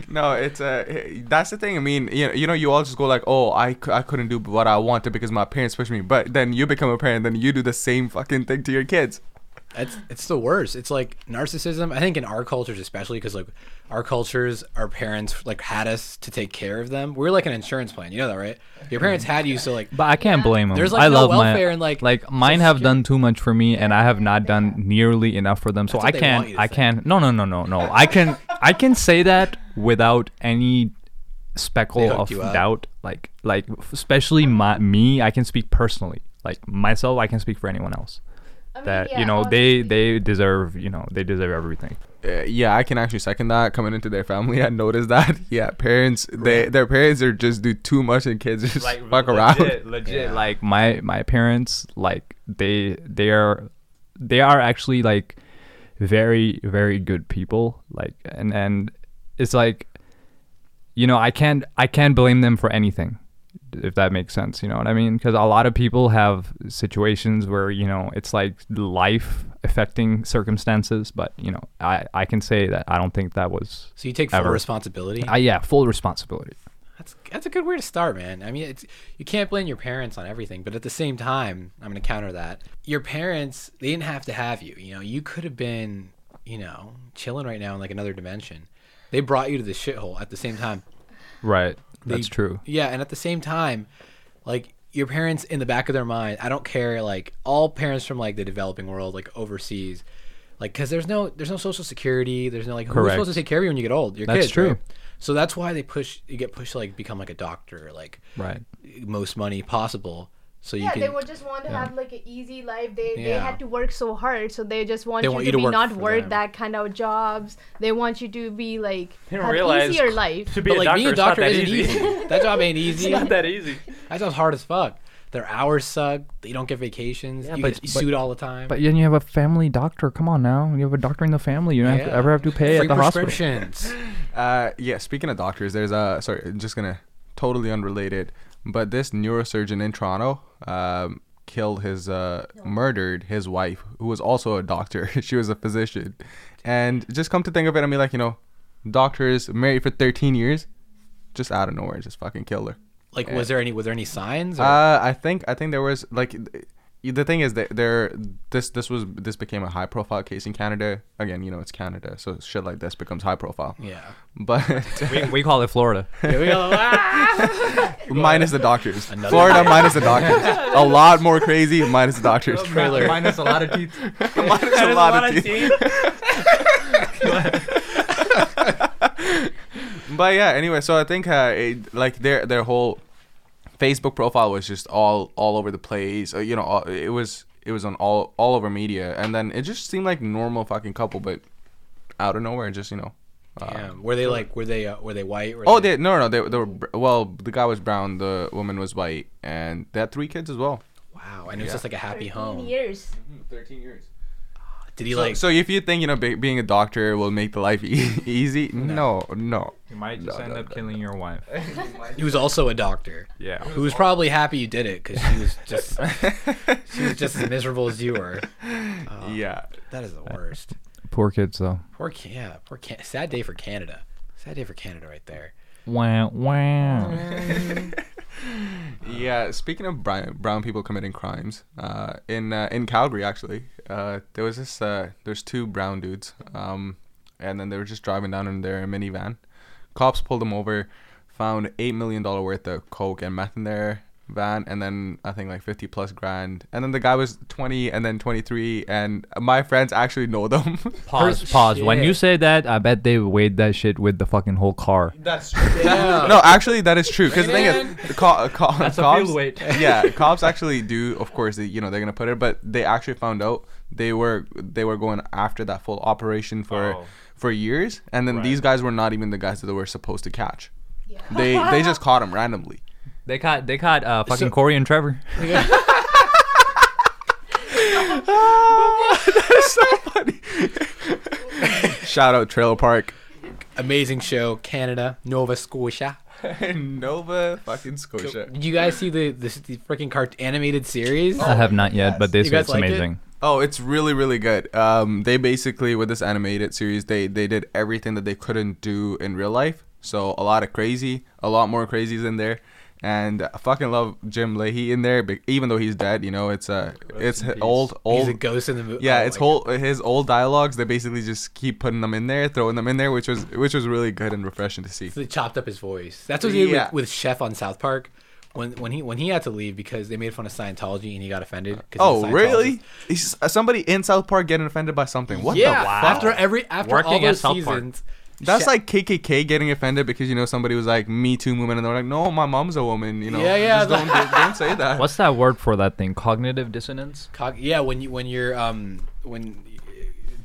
Speaker 1: (laughs)
Speaker 3: No, it's uh, that's the thing. I mean, you know, you know, you all just go like, oh, I, c- I couldn't do what I wanted because my parents pushed me. But then you become a parent, then you do the same fucking thing to your kids.
Speaker 1: It's it's the worst. It's like narcissism. I think in our cultures, especially because like our cultures, our parents like had us to take care of them. We're like an insurance plan. You know that, right? Your parents had you, so like
Speaker 2: But I can't blame them.
Speaker 1: There's, like,
Speaker 2: I
Speaker 1: no
Speaker 2: love
Speaker 1: welfare
Speaker 2: my
Speaker 1: and, like,
Speaker 2: like mine have done too much for me, and I have not done nearly enough for them. So I
Speaker 1: what they want
Speaker 2: can't. I can't. No, no, no, no, no. I can. I can say that without any speckle of doubt. Like, like especially my me. I can speak personally. Like myself, I can speak for anyone else.
Speaker 4: I mean,
Speaker 2: That
Speaker 4: yeah,
Speaker 2: you know they
Speaker 4: honestly.
Speaker 2: they deserve. You know they deserve everything.
Speaker 3: Uh, yeah, I can actually second that. Coming into their family, I noticed that. (laughs) Yeah, parents, they their parents are just do too much, and kids just fuck around.
Speaker 2: legit, (laughs) legit. Like my my parents, like they they are they are actually like very very good people like and and it's like you know i can't i can't blame them for anything if that makes sense you know what i mean because a lot of people have situations where you know it's like life affecting circumstances but you know i i can say that i don't think that was
Speaker 1: So you take full
Speaker 2: Ever.
Speaker 1: responsibility.
Speaker 2: I, yeah full responsibility
Speaker 1: That's that's a good way to start, man. I mean, it's you can't blame your parents on everything, but at the same time, I'm gonna counter that. Your parents, they didn't have to have you. You know, you could have been, you know, chilling right now in like another dimension. They brought you to the shithole at the same time.
Speaker 2: Right
Speaker 1: They-
Speaker 2: that's true
Speaker 1: Yeah, and at the same time, like your parents in the back of their mind, I don't care. Like all parents from like the developing world, like overseas, like because there's no there's no social security. There's no like who's
Speaker 2: Correct.
Speaker 1: supposed to take care of you when you get old? Your kids.
Speaker 2: That's
Speaker 1: kids,
Speaker 2: true.
Speaker 1: right? So that's why they push you get pushed to like become like a doctor, like
Speaker 2: right
Speaker 1: most money possible, so you
Speaker 4: yeah,
Speaker 1: can.
Speaker 4: they would just want to have like an easy life. They they had to work so hard, so they just want
Speaker 1: They
Speaker 4: you
Speaker 1: want
Speaker 4: to
Speaker 1: you to
Speaker 4: be
Speaker 1: work
Speaker 4: not work
Speaker 1: them.
Speaker 4: that kind of jobs. They want you to be like have easier life.
Speaker 5: To be
Speaker 1: but
Speaker 5: a
Speaker 1: like
Speaker 5: doctor,
Speaker 1: being a
Speaker 5: not
Speaker 1: doctor
Speaker 5: that
Speaker 1: isn't
Speaker 5: easy.
Speaker 1: easy. that job ain't (laughs)
Speaker 5: it's
Speaker 1: easy.
Speaker 5: not that easy.
Speaker 1: That job's hard as fuck. Their hours suck. They don't get vacations.
Speaker 2: Yeah,
Speaker 1: you
Speaker 2: but-
Speaker 1: get
Speaker 2: but-
Speaker 1: sued all the time.
Speaker 2: But then you have a family doctor. Come on now, you have a doctor in the family. You don't have to ever have to pay
Speaker 1: Free
Speaker 2: at the hospital.
Speaker 1: prescriptions. (laughs)
Speaker 3: Uh, yeah. Speaking of doctors, there's a sorry, I'm just gonna totally unrelated, but this neurosurgeon in Toronto um, killed his uh, murdered his wife, who was also a doctor. (laughs) she was a physician, and just come to think of it, I mean, like you know, doctors married for 13 years, just out of nowhere, just fucking killed her.
Speaker 1: Like,
Speaker 3: Yeah.
Speaker 1: was there any was there any signs? Or?
Speaker 3: Uh, I think I think there was like th- the thing is that there this this was this became a high profile case in Canada. Again, you know it's Canada, so shit like this becomes high profile.
Speaker 1: yeah.
Speaker 3: But
Speaker 2: we, we call it Florida. (laughs)
Speaker 1: Here we go. Ah! (laughs)
Speaker 3: minus the doctors,
Speaker 1: Another-
Speaker 3: Florida (laughs) minus the doctors, a lot more crazy minus the doctors.
Speaker 1: Trailer.
Speaker 2: Minus a lot of teeth.
Speaker 3: minus a lot of teeth. but yeah, anyway, so I think uh, it, like their their whole Facebook profile was just all all over the place. Uh, you know, all, it was it was on all all over media, and then it just seemed like normal fucking couple, but out of nowhere, just you know. uh,
Speaker 1: Damn. Were they like? Were they? Uh, were they white? Were
Speaker 3: Oh, they no no they they were well the guy was brown, the woman was white, and they had three kids as well.
Speaker 1: Wow. And it was
Speaker 3: Yeah.
Speaker 1: just like a happy
Speaker 4: 13
Speaker 1: home.
Speaker 4: years.
Speaker 3: Thirteen years.
Speaker 1: Did he
Speaker 3: So,
Speaker 1: like?
Speaker 3: so if you think you know be, being a doctor will make the life (laughs) e- easy, no, no.
Speaker 2: You might
Speaker 3: just end up
Speaker 2: killing your wife. (laughs)
Speaker 1: he was also a doctor.
Speaker 2: Yeah.
Speaker 1: Who was probably happy you did it because she was just (laughs) she was just as miserable as you were. Oh,
Speaker 3: yeah.
Speaker 1: That is the worst.
Speaker 2: Poor kids though.
Speaker 1: Poor yeah. Poor Can- sad day for Canada. Sad day for Canada right there.
Speaker 2: Wow wow. (laughs)
Speaker 3: Yeah, speaking of brown, brown people committing crimes, uh, in uh, in Calgary actually, uh, there was this uh, there's two brown dudes, um, and then they were just driving down in their minivan. Cops pulled them over, found eight million dollar worth of coke and meth in their van, and then I think like fifty plus grand. And then the guy was twenty, and then twenty three, and my friends actually know them. (laughs)
Speaker 2: Pause.
Speaker 1: First-
Speaker 2: Pause. When you say that, I bet they weighed that shit with the fucking whole car.
Speaker 3: That's (laughs)
Speaker 1: Damn.
Speaker 3: no, actually, that is true. Because the thing is, the co- uh, co-
Speaker 5: That's a
Speaker 3: cops,
Speaker 5: field weight.
Speaker 3: yeah, (laughs) cops actually do. Of course, they, you know they're gonna put it, but they actually found out they were they were going after that full operation for
Speaker 5: Oh.
Speaker 3: for years, and then
Speaker 5: Right.
Speaker 3: these guys were not even the guys that they were supposed to catch.
Speaker 4: Yeah.
Speaker 3: They they just caught them randomly.
Speaker 2: They caught they caught uh, fucking
Speaker 1: So-
Speaker 2: Corey and Trevor. (laughs) (laughs)
Speaker 3: so funny. (laughs) Shout out Trailer Park,
Speaker 1: Amazing show, Canada, Nova Scotia.
Speaker 3: Nova fucking Scotia.
Speaker 1: Did you guys see the the, the freaking cart animated series?
Speaker 2: I have not yet, but this
Speaker 1: You
Speaker 2: say
Speaker 1: guys
Speaker 2: it's
Speaker 1: like it?
Speaker 2: amazing.
Speaker 3: Oh, it's really really good. Um, they basically with this animated series, they they did everything that they couldn't do in real life. So a lot of crazy, a lot more crazies in there, and I fucking love Jim Lahey in there. But even though he's dead, you know, it's uh, it's
Speaker 5: in peace.
Speaker 3: old
Speaker 1: He's
Speaker 3: old.
Speaker 1: a ghost in the movie.
Speaker 3: yeah, it's whole his old dialogues. They basically just keep putting them in there, throwing them in there, which was which was really good and refreshing to see.
Speaker 1: So they chopped up his voice. That's what they did
Speaker 3: Yeah.
Speaker 1: with, with Chef on South Park. When when he when he had to leave because they made fun of Scientology and he got offended.
Speaker 3: Oh, really? He's, uh, somebody in South Park getting offended by something. What
Speaker 1: yeah.
Speaker 3: the fuck?
Speaker 1: After every after all
Speaker 5: Working at
Speaker 1: those
Speaker 5: South Park.
Speaker 1: Seasons.
Speaker 3: That's
Speaker 1: Chef-
Speaker 3: like KKK getting offended because you know somebody was like Me Too movement, and they're like, "No, my mom's a woman." You know,
Speaker 1: Yeah, yeah,
Speaker 3: Just don't, don't, don't say that.
Speaker 2: What's that word for that thing? Cognitive dissonance.
Speaker 1: Cog- yeah, when you when you're um when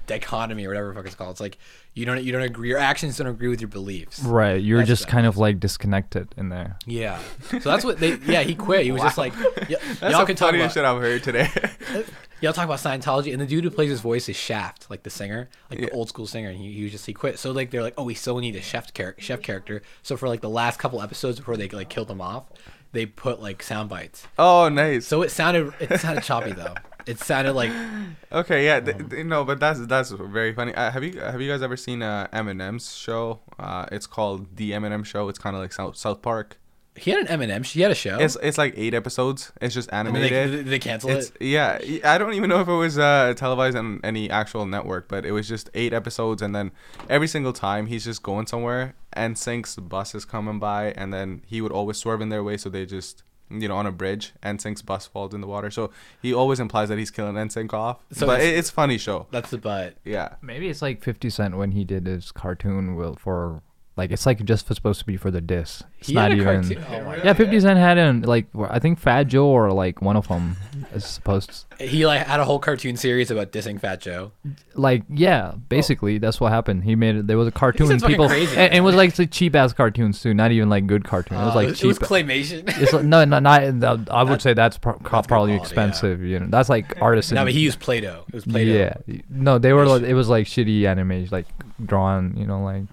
Speaker 1: dichotomy or whatever the fuck it's called. It's like you don't you don't agree. Your actions don't agree with your beliefs.
Speaker 2: Right. You're
Speaker 1: That's
Speaker 2: just
Speaker 1: what
Speaker 2: kind of like disconnected in there.
Speaker 1: Yeah. So that's what they. Yeah, he quit. He was just like, (laughs)
Speaker 3: That's
Speaker 1: y'all
Speaker 3: the
Speaker 1: can talk about.
Speaker 3: shit I've heard today. (laughs)
Speaker 1: Y'all talk about Scientology, and the dude who plays his voice is Shaft, like the singer, like
Speaker 3: Yeah.
Speaker 1: the old school singer, and he, he was just he quit. So like they're like, oh, we still need a chef character, chef character. So for like the last couple episodes before they like killed him off, they put like sound bites.
Speaker 3: Oh, nice.
Speaker 1: So it sounded it sounded choppy though. (laughs) It sounded like (gasps)
Speaker 3: Okay, yeah, th- th- no, but that's that's very funny. Uh, have you have you guys ever seen uh, Eminem's show? Uh, it's called The Eminem Show. It's kind of like South South Park.
Speaker 1: he had an Eminem. She had a show.
Speaker 3: It's it's like eight episodes. It's just
Speaker 1: and
Speaker 3: animated.
Speaker 1: they, they cancel
Speaker 3: It's
Speaker 1: it.
Speaker 3: yeah. I don't even know if it was uh, televised on any actual network, but it was just eight episodes, and then every single time he's just going somewhere, and Sync's buses coming by, and then he would always swerve in their way, so they just you know on a bridge, and Sync's bus falls in the water. So he always implies that he's killing NSYNC off.
Speaker 1: So
Speaker 3: but
Speaker 1: it's-
Speaker 3: it, it's funny show.
Speaker 1: That's the butt.
Speaker 3: Yeah.
Speaker 2: Maybe it's like 50 Cent when he did his cartoon will for like it's like just supposed to be for the diss. It's
Speaker 1: He
Speaker 2: not
Speaker 1: had a
Speaker 2: even.
Speaker 1: cartoon. Oh my
Speaker 2: Yeah, 50 Cent had in like I think Fat Joe or like one of them is supposed To, (laughs)
Speaker 1: He like had a whole cartoon series about dissing Fat Joe.
Speaker 2: like yeah, basically that's what happened. He made it. There was a cartoon
Speaker 1: sounds fucking
Speaker 2: people
Speaker 1: crazy,
Speaker 2: and, and it was like the cheap ass cartoons too, not even like good cartoon. it was
Speaker 1: Uh,
Speaker 2: like
Speaker 1: it
Speaker 2: cheap.
Speaker 1: was claymation. (laughs)
Speaker 2: it's like, no, no, not. that- I would
Speaker 1: That's-
Speaker 2: say that's, pro-
Speaker 1: good
Speaker 2: probably
Speaker 1: quality, yeah.
Speaker 2: expensive. You know, that's like artisan.
Speaker 1: no, but he used Play-Doh. It was Play-Doh.
Speaker 2: Yeah, no, they were. Like, it was like shitty animation, like drawn. You know, like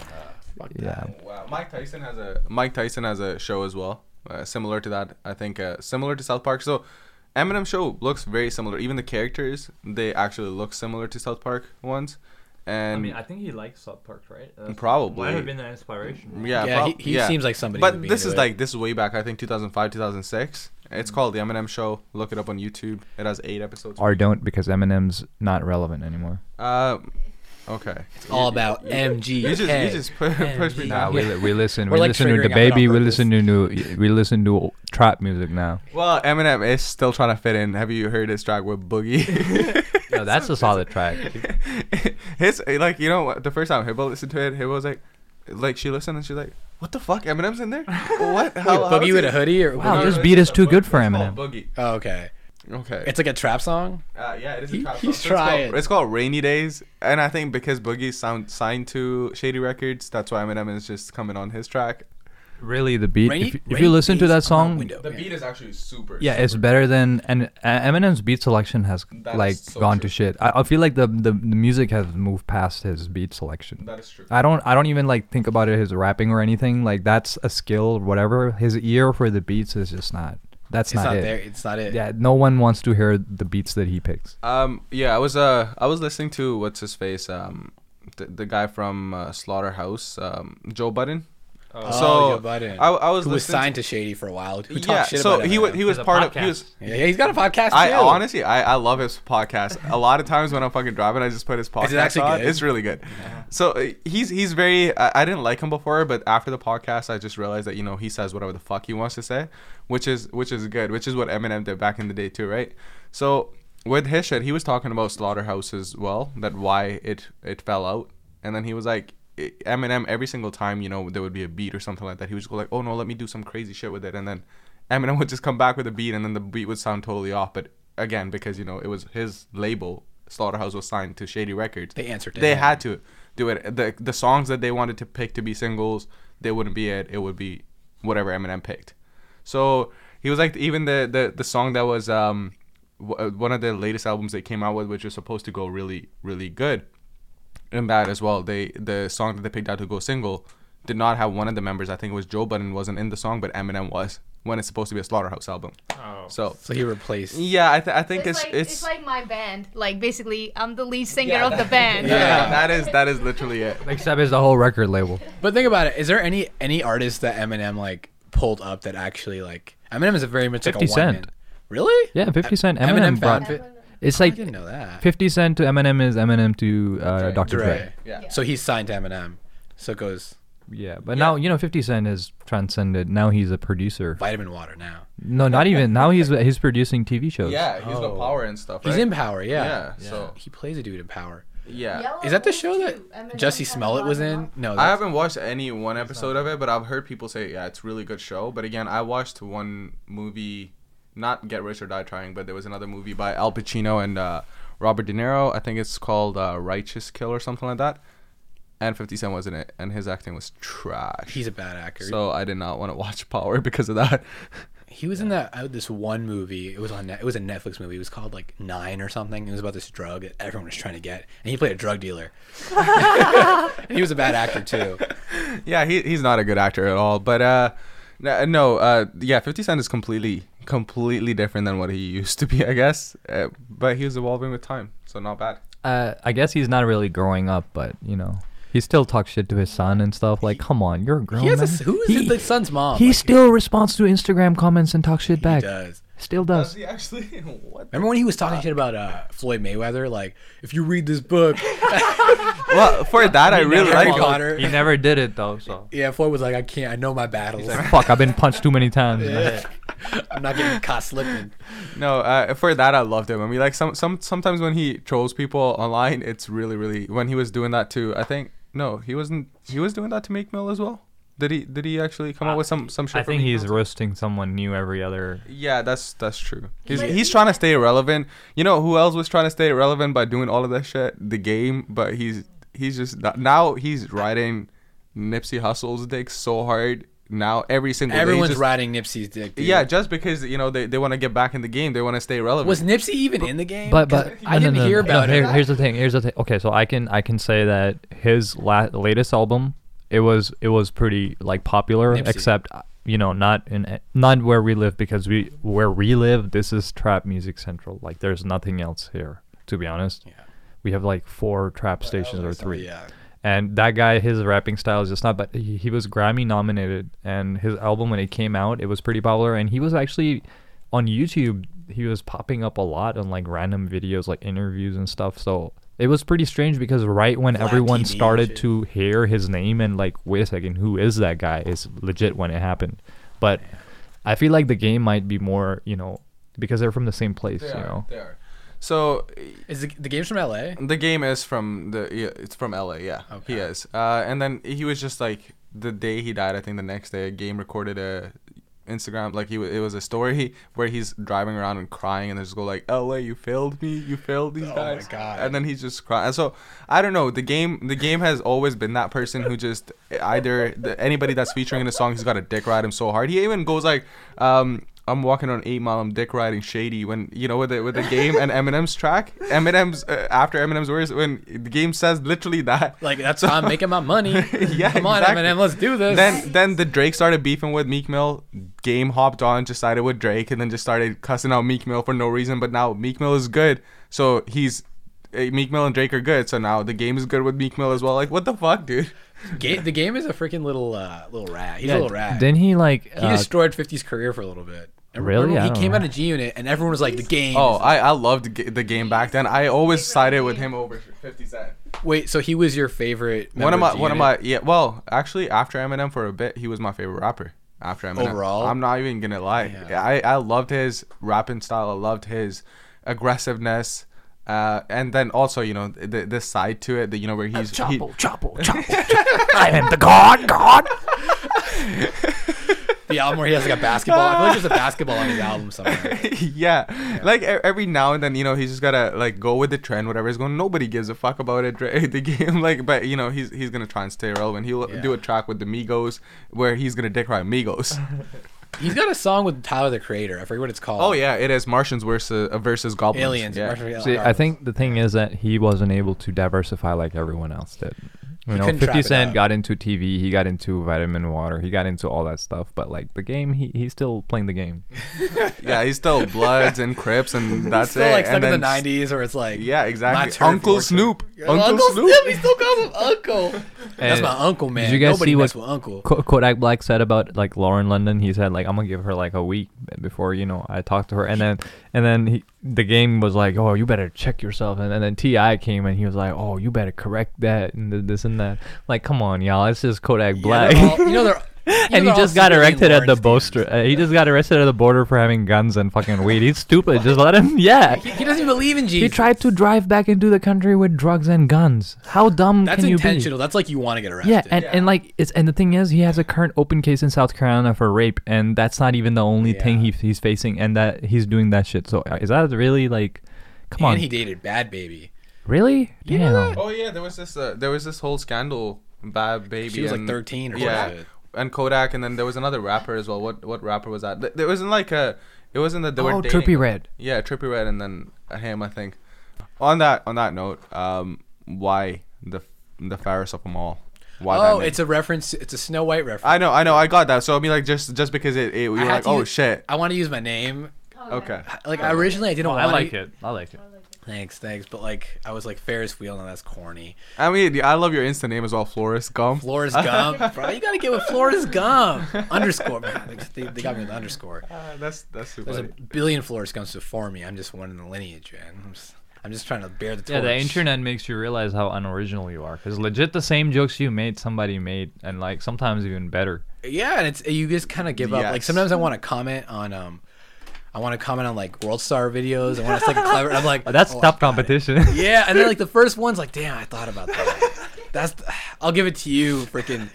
Speaker 1: Fuck
Speaker 2: yeah.
Speaker 1: that.
Speaker 3: Wow. Mike Tyson has a Mike Tyson has a show as well, uh, similar to that. I think uh, similar to South Park. So Eminem show looks very similar. Even the characters they actually look similar to South Park ones. And
Speaker 5: I mean, I think he likes South Park, right? That's-
Speaker 3: Probably.
Speaker 5: Might have been the inspiration.
Speaker 3: yeah,
Speaker 1: Yeah,
Speaker 3: prob-
Speaker 1: he, he
Speaker 3: yeah.
Speaker 1: seems like somebody.
Speaker 3: But this is
Speaker 1: it.
Speaker 3: like this is way back. I think 2005, 2006. It's called the Eminem Show. Look it up on YouTube. It has eight episodes.
Speaker 2: or don't because Eminem's not relevant anymore.
Speaker 3: Uh, okay.
Speaker 1: It's all about MG.
Speaker 3: You just you just pu- push me
Speaker 1: MG.
Speaker 2: Nah, we, li- we listen.
Speaker 1: We're,
Speaker 2: we
Speaker 1: like,
Speaker 2: listen to the
Speaker 1: triggering, I
Speaker 2: baby.
Speaker 1: on
Speaker 2: We listen to new. We listen to trap music now.
Speaker 3: Well, Eminem is still trying to fit in. Have you heard his track with Boogie? (laughs)
Speaker 2: No, that's a solid track. (laughs)
Speaker 3: his like you know what, the first time Hibbo listened to it, Hibbo was like, like she listened and she's like, what the fuck, Eminem's in there? what?
Speaker 1: Wait,
Speaker 3: How, how
Speaker 1: Boogie
Speaker 3: is
Speaker 1: with a hoodie or
Speaker 2: Wow,
Speaker 3: No,
Speaker 2: this beat
Speaker 3: it's
Speaker 2: is too
Speaker 3: a
Speaker 2: good for
Speaker 3: it's called
Speaker 2: Eminem.
Speaker 3: Boogie.
Speaker 1: Oh, okay.
Speaker 3: Okay.
Speaker 1: It's like a trap song.
Speaker 3: uh, yeah, it is a
Speaker 1: He-
Speaker 3: trap
Speaker 1: he's
Speaker 3: song. So it's called-
Speaker 1: trying.
Speaker 3: It's called Rainy Days, and I think because Boogie's sound signed to Shady Records, that's why Eminem is just coming on his track.
Speaker 2: Really, the beat.
Speaker 1: Rainy-
Speaker 2: if, if you listen to
Speaker 1: Days
Speaker 2: that song,
Speaker 1: Window.
Speaker 3: The
Speaker 1: Yeah.
Speaker 3: beat is actually super.
Speaker 2: yeah, it's better than and uh, Eminem's beat selection has
Speaker 3: That is
Speaker 2: like
Speaker 3: so
Speaker 2: gone
Speaker 3: true.
Speaker 2: to shit. I, I feel like the, the the music has moved past his beat selection.
Speaker 3: That is true.
Speaker 2: I don't I don't even like think about it his rapping or anything. Like that's a skill or whatever. His ear for the beats is just not. That's
Speaker 1: It's
Speaker 2: not,
Speaker 1: not,
Speaker 2: it.
Speaker 1: there. It's not it.
Speaker 2: Yeah, no one wants to hear the beats that he picks.
Speaker 3: Um, yeah, I was uh, I was listening to what's his face, um, the, the guy from uh, Slaughterhouse, um, Joe Budden.
Speaker 1: Oh,
Speaker 3: So,
Speaker 1: Joe
Speaker 3: I, I was
Speaker 1: who was signed to Shady for a while. Who
Speaker 3: yeah,
Speaker 1: shit
Speaker 3: so
Speaker 1: about
Speaker 3: he was he was
Speaker 5: There's a
Speaker 3: part of he was.
Speaker 1: Yeah, he's got a podcast
Speaker 3: I
Speaker 1: too.
Speaker 3: honestly, I, I love his podcast. a lot of times when I'm fucking driving, I just put his podcast
Speaker 1: actually
Speaker 3: on.
Speaker 1: good?
Speaker 3: It's really good. So uh, he's he's very. I, I didn't like him before, but after the podcast, I just realized that you know he says whatever the fuck he wants to say, which is which is good. Which is what Eminem did back in the day too, right? So with his shit, he was talking about Slaughterhouse as well, that why it it fell out, and then he was like. Eminem every single time you know there would be a beat or something like that he would just go like oh no let me do some crazy shit with it and then Eminem (laughs) would just come back with a beat and then the beat would sound totally off but again because you know it was his label Slaughterhouse was signed to Shady Records.
Speaker 1: They answered
Speaker 3: they
Speaker 1: him.
Speaker 3: had to do it. The the songs that they wanted to pick to be singles they wouldn't be it. It would be whatever Eminem picked. So he was like even the the, the song that was um w- uh, one of the latest albums they came out with which was supposed to go really really good and that as well they the song that they picked out to go single did not have one of the members I think it was Joe Budden wasn't in the song but Eminem was when it's supposed to be a Slaughterhouse album
Speaker 5: Oh.
Speaker 3: so
Speaker 1: So he replaced.
Speaker 3: yeah I, th- I think
Speaker 4: it's,
Speaker 3: it's
Speaker 4: like,
Speaker 3: it's,
Speaker 4: it's like my band. Like basically, I'm the lead singer
Speaker 3: Yeah,
Speaker 4: of the band.
Speaker 3: yeah, yeah, that is that is literally it
Speaker 2: Except it's the whole record label.
Speaker 1: But think about it. Is there any any artist that Eminem like pulled up that actually like Eminem is a very much like a
Speaker 2: 50
Speaker 1: one
Speaker 2: Cent.
Speaker 1: man. Really?
Speaker 2: Yeah, 50 Cent.
Speaker 1: Eminem
Speaker 2: Eminem brought.
Speaker 1: found
Speaker 2: It's
Speaker 1: I
Speaker 2: like
Speaker 1: didn't know that.
Speaker 2: 50 Cent to Eminem is Eminem to uh,
Speaker 3: Dre.
Speaker 2: Dr. Dre.
Speaker 1: Dre.
Speaker 3: yeah
Speaker 1: So he's signed to Eminem. So it goes
Speaker 2: Yeah, but now you know 50 Cent is transcended. Now he's a producer.
Speaker 1: vitamin water now.
Speaker 2: No, not even. Now he's he's producing TV shows.
Speaker 3: yeah he's got
Speaker 1: Oh.
Speaker 3: power and stuff
Speaker 1: He's in Power, yeah.
Speaker 3: Yeah, so-
Speaker 1: he plays a dude in Power.
Speaker 3: yeah
Speaker 1: Is that the show that Jesse Smollett was in? No,
Speaker 3: I haven't watched any one episode of it, but I've heard people say, yeah, it's a really good show. But again, I watched one movie, not Get Rich or Die Trying, but there was another movie by Al Pacino and uh, Robert De Niro. I think it's called uh, Righteous Kill or something like that. And 50 Cent was in it, and his acting was trash.
Speaker 1: He's a bad actor.
Speaker 3: so I did not want to watch Power (laughs) because of that.
Speaker 1: He was in that uh, this one movie. It was on. Net, it was a Netflix movie. It was called like Nine or something. It was about this drug that everyone was trying to get, and he played a drug dealer. (laughs) (laughs) he was a bad actor too.
Speaker 3: Yeah, he, he's not a good actor at all. But uh, n- no, uh, yeah, Fifty Cent is completely completely different than what he used to be, I guess. Uh, but he was evolving with time, so not bad.
Speaker 2: Uh, I guess he's not really growing up, but you know, he still talks shit to his son and stuff. Like, come on, you're a grown
Speaker 1: He has
Speaker 2: man.
Speaker 1: s- who is
Speaker 2: He-
Speaker 1: the son's mom?
Speaker 2: He
Speaker 1: Like,
Speaker 2: still responds to Instagram comments and talks shit
Speaker 1: he
Speaker 2: back.
Speaker 1: does.
Speaker 2: Still does.
Speaker 3: he actually? (laughs) what?
Speaker 1: Remember when he was talking shit about uh, Floyd Mayweather? Like, if you read this book, (laughs)
Speaker 3: Well, for that, I really
Speaker 1: never
Speaker 3: like.
Speaker 1: followed- Potter.
Speaker 5: He never did it though, so.
Speaker 1: yeah, Floyd was like, I can't. I know my battles.
Speaker 2: Fuck, I've been punched too many times. man. (laughs)
Speaker 1: I'm not getting caught slipping.
Speaker 3: No, uh, for that I loved him. I mean, like some some sometimes when he trolls people online, it's really really. When he was doing that too, I think no, he wasn't. He was doing that to Meek Mill as well. Did he? Did he actually come up with some some shit?
Speaker 2: I think he's
Speaker 3: Mill?
Speaker 2: roasting someone new every other.
Speaker 3: Yeah, that's that's true. He's
Speaker 4: But-
Speaker 3: he's trying to stay relevant. You know who else was trying to stay relevant by doing all of that shit? The game, but he's he's just now he's riding Nipsey Hussle's dick so hard. Now every single day
Speaker 1: Everyone's
Speaker 3: just-
Speaker 1: riding Nipsey's dick. Dude.
Speaker 3: Yeah, just because you know they, they want to get back in the game, they want to stay relevant.
Speaker 1: Was Nipsey even in the game?
Speaker 2: But but (laughs)
Speaker 1: I
Speaker 2: no, no,
Speaker 1: didn't
Speaker 2: no,
Speaker 1: hear
Speaker 2: no,
Speaker 1: about
Speaker 2: here-
Speaker 1: it.
Speaker 2: Here's the thing. Here's the thing. Okay, so I can I can say that his la- latest album it was it was pretty like popular,
Speaker 1: Nipsey.
Speaker 2: except uh, you know not in not where we live because we where we live this is trap music central. Like there's nothing else here to be honest.
Speaker 1: Yeah.
Speaker 2: We have like four trap stations or three.
Speaker 1: Yeah.
Speaker 2: And that guy, his rapping style is just not. But he, he was Grammy nominated, and his album when it came out, it was pretty popular. And he was actually on YouTube. He was popping up a lot on like random videos, like interviews and stuff. So it was pretty strange because right when
Speaker 1: Vlad
Speaker 2: everyone
Speaker 1: TV
Speaker 2: started to hear his name and like, wait a second, who is that guy? Is legit when it happened. But I feel like the game might be more, you know, because they're from the same place,
Speaker 3: They
Speaker 2: you
Speaker 3: are,
Speaker 2: know.
Speaker 3: they are. So
Speaker 1: Is the, the game's from LA?
Speaker 3: the game is from the yeah, it's from LA, yeah.
Speaker 1: okay.
Speaker 3: He is. Uh, and then he was just like the day he died, I think the next day, a game recorded a Instagram like he it was a story where he's driving around and crying and they just go like LA you failed me you failed these
Speaker 1: Oh my
Speaker 3: guys
Speaker 1: God.
Speaker 3: and then he's just crying and so I don't know the game the game has always been that person who just either the, anybody that's featuring in a song he's got a dick ride him so hard he even goes like um I'm walking on eight mile. I'm dick riding shady. When you know with the with the game and Eminem's track, Eminem's uh, after Eminem's words when the game says literally that.
Speaker 1: Like that's how I'm making my money. (laughs)
Speaker 3: Yeah,
Speaker 1: Come on,
Speaker 3: exactly.
Speaker 1: Eminem, let's do this.
Speaker 3: Then then the Drake started beefing with Meek Mill. Game hopped on, just sided with Drake, and then just started cussing out Meek Mill for no reason. But now Meek Mill is good, so he's Meek Mill and Drake are good. So now the game is good with Meek Mill as well. Like what the fuck, dude?
Speaker 1: Ga- the game is a freaking little uh, little rat. He's
Speaker 2: Yeah,
Speaker 1: a little rat.
Speaker 2: Didn't he like?
Speaker 1: he
Speaker 2: uh,
Speaker 1: destroyed 50's career for a little bit. Remember-
Speaker 2: Really?
Speaker 1: remember He came
Speaker 2: know.
Speaker 1: out of G Unit, and everyone was like, "The game."
Speaker 3: Oh, I I loved the game back then. I always sided with him over Fifty Cent.
Speaker 1: Wait, so he was your favorite?
Speaker 3: One of
Speaker 1: member
Speaker 3: my one of my yeah. Well, actually, after Eminem for a bit, he was my favorite rapper. After Eminem,
Speaker 1: Overall?
Speaker 3: I'm not even gonna lie.
Speaker 1: Yeah.
Speaker 3: I I loved his rapping style. I loved his aggressiveness. Uh, and then also, you know, the this side to it, that you know, where he's he,
Speaker 2: Chapo, Chapo, (laughs) Chapo. I am the god, god.
Speaker 1: the album where he has like a basketball. I feel like there's a basketball on his album somewhere. (laughs)
Speaker 3: yeah. like e- every now and then, you know, he's just gotta like go with the trend, whatever is going. Nobody gives a fuck about it. (laughs) The game, like, but you know, he's he's gonna try and stay relevant. He'll
Speaker 1: Yeah.
Speaker 3: do a track with the Migos where he's gonna dick ride Migos.
Speaker 1: He's got a song with Tyler the Creator. I forget what it's called.
Speaker 3: oh yeah, it is Martians versus uh, versus goblins.
Speaker 1: Aliens.
Speaker 3: Yeah.
Speaker 1: Martian-
Speaker 2: See, I think the thing is that he wasn't able to diversify like everyone else did. You
Speaker 1: He
Speaker 2: know, 50 Cent got into TV, he got into vitamin water, he got into all that stuff, but like the game, he, he's still playing the game. (laughs)
Speaker 3: yeah, he's still Bloods and Crips, and that's
Speaker 1: still
Speaker 3: it.
Speaker 1: like stuck
Speaker 3: and
Speaker 1: in the '90s, or it's like
Speaker 3: Yeah,
Speaker 1: my
Speaker 3: exactly.
Speaker 1: turf
Speaker 3: Uncle
Speaker 1: war-
Speaker 3: Snoop.
Speaker 1: Yeah,
Speaker 3: Uncle, Snoop.
Speaker 1: He still calls him Uncle. That's my uncle, man.
Speaker 2: Did you guys
Speaker 1: Nobody
Speaker 2: see what
Speaker 1: Uncle.
Speaker 2: Kodak Black said about like Lauren London? He said like I'm gonna give her like a week before you know I talk to her, and then and then he, the game was like, oh you better check yourself, and, and then Ti came and he was like, oh you better correct that and this and that. Like come on y'all, it's just Kodak Black.
Speaker 1: they're all- (laughs) you know they're. You know
Speaker 2: and he just got arrested at the
Speaker 1: Lawrence
Speaker 2: border. Uh, he just got arrested at the border for having guns and fucking weed. He's stupid. Just let him. Yeah.
Speaker 1: He, he doesn't believe in Jesus.
Speaker 2: He tried to drive back into the country with drugs and guns. How dumb
Speaker 1: That's
Speaker 2: can you be?
Speaker 1: That's intentional. That's like you want to get arrested.
Speaker 2: Yeah, and, and like it's and the thing is, he has a current open case in South Carolina for rape, and that's not even the only thing he he's facing, and that he's doing that shit. So uh, is that really like, come on.
Speaker 1: and
Speaker 2: on,
Speaker 1: he dated Bhad Bhabie.
Speaker 2: really?
Speaker 1: You know
Speaker 2: Damn.
Speaker 3: Oh yeah, there was this uh, there was this whole scandal, Bhad Bhabie.
Speaker 1: She was like 13 or
Speaker 3: yeah.
Speaker 1: something.
Speaker 3: And Kodak, and then there was another rapper as well. What what rapper was that? Th- There wasn't like a. It wasn't that they were
Speaker 2: Oh,
Speaker 3: dating.
Speaker 2: Trippie Redd.
Speaker 3: Yeah, Trippie Redd, and then him. I think. On that on that note, um, why the the fairest of them all? Why that
Speaker 1: Oh, it's a reference. It's a Snow White reference.
Speaker 3: I know, I know, I got that. So I mean, like, just just because it, it we
Speaker 1: I
Speaker 3: were like, oh
Speaker 1: use-
Speaker 3: shit.
Speaker 1: I want to use my name.
Speaker 3: Okay.
Speaker 1: Like originally, I didn't
Speaker 5: Oh,
Speaker 1: want.
Speaker 5: I like it. I like it.
Speaker 1: Thanks, thanks. But like, I was like Ferris wheel, and that's corny.
Speaker 3: I mean, I love your Insta name as well, Flores Gum.
Speaker 1: Flores (laughs) Gump, bro. You gotta get with Flores Gump. underscore, man. They, they got me with the underscore.
Speaker 3: Uh, that's that's super.
Speaker 1: There's a billion Flores Gumps before me. I'm just one in the lineage, man. I'm just, I'm just trying to bear the torch.
Speaker 5: Yeah, the internet makes you realize how unoriginal you are. Cause legit, the same jokes you made, somebody made, and like sometimes even better.
Speaker 1: Yeah, and it's you just kind of give up. Like sometimes I want to comment on um, I want to comment on like World Star videos. I want to like a clever. I'm like,
Speaker 5: But that's
Speaker 1: oh,
Speaker 5: tough
Speaker 1: I it.
Speaker 5: competition. (laughs)
Speaker 1: Yeah, and then like the (laughs) first one's like, damn, I thought about that. That's (sighs) I'll give it to you, freaking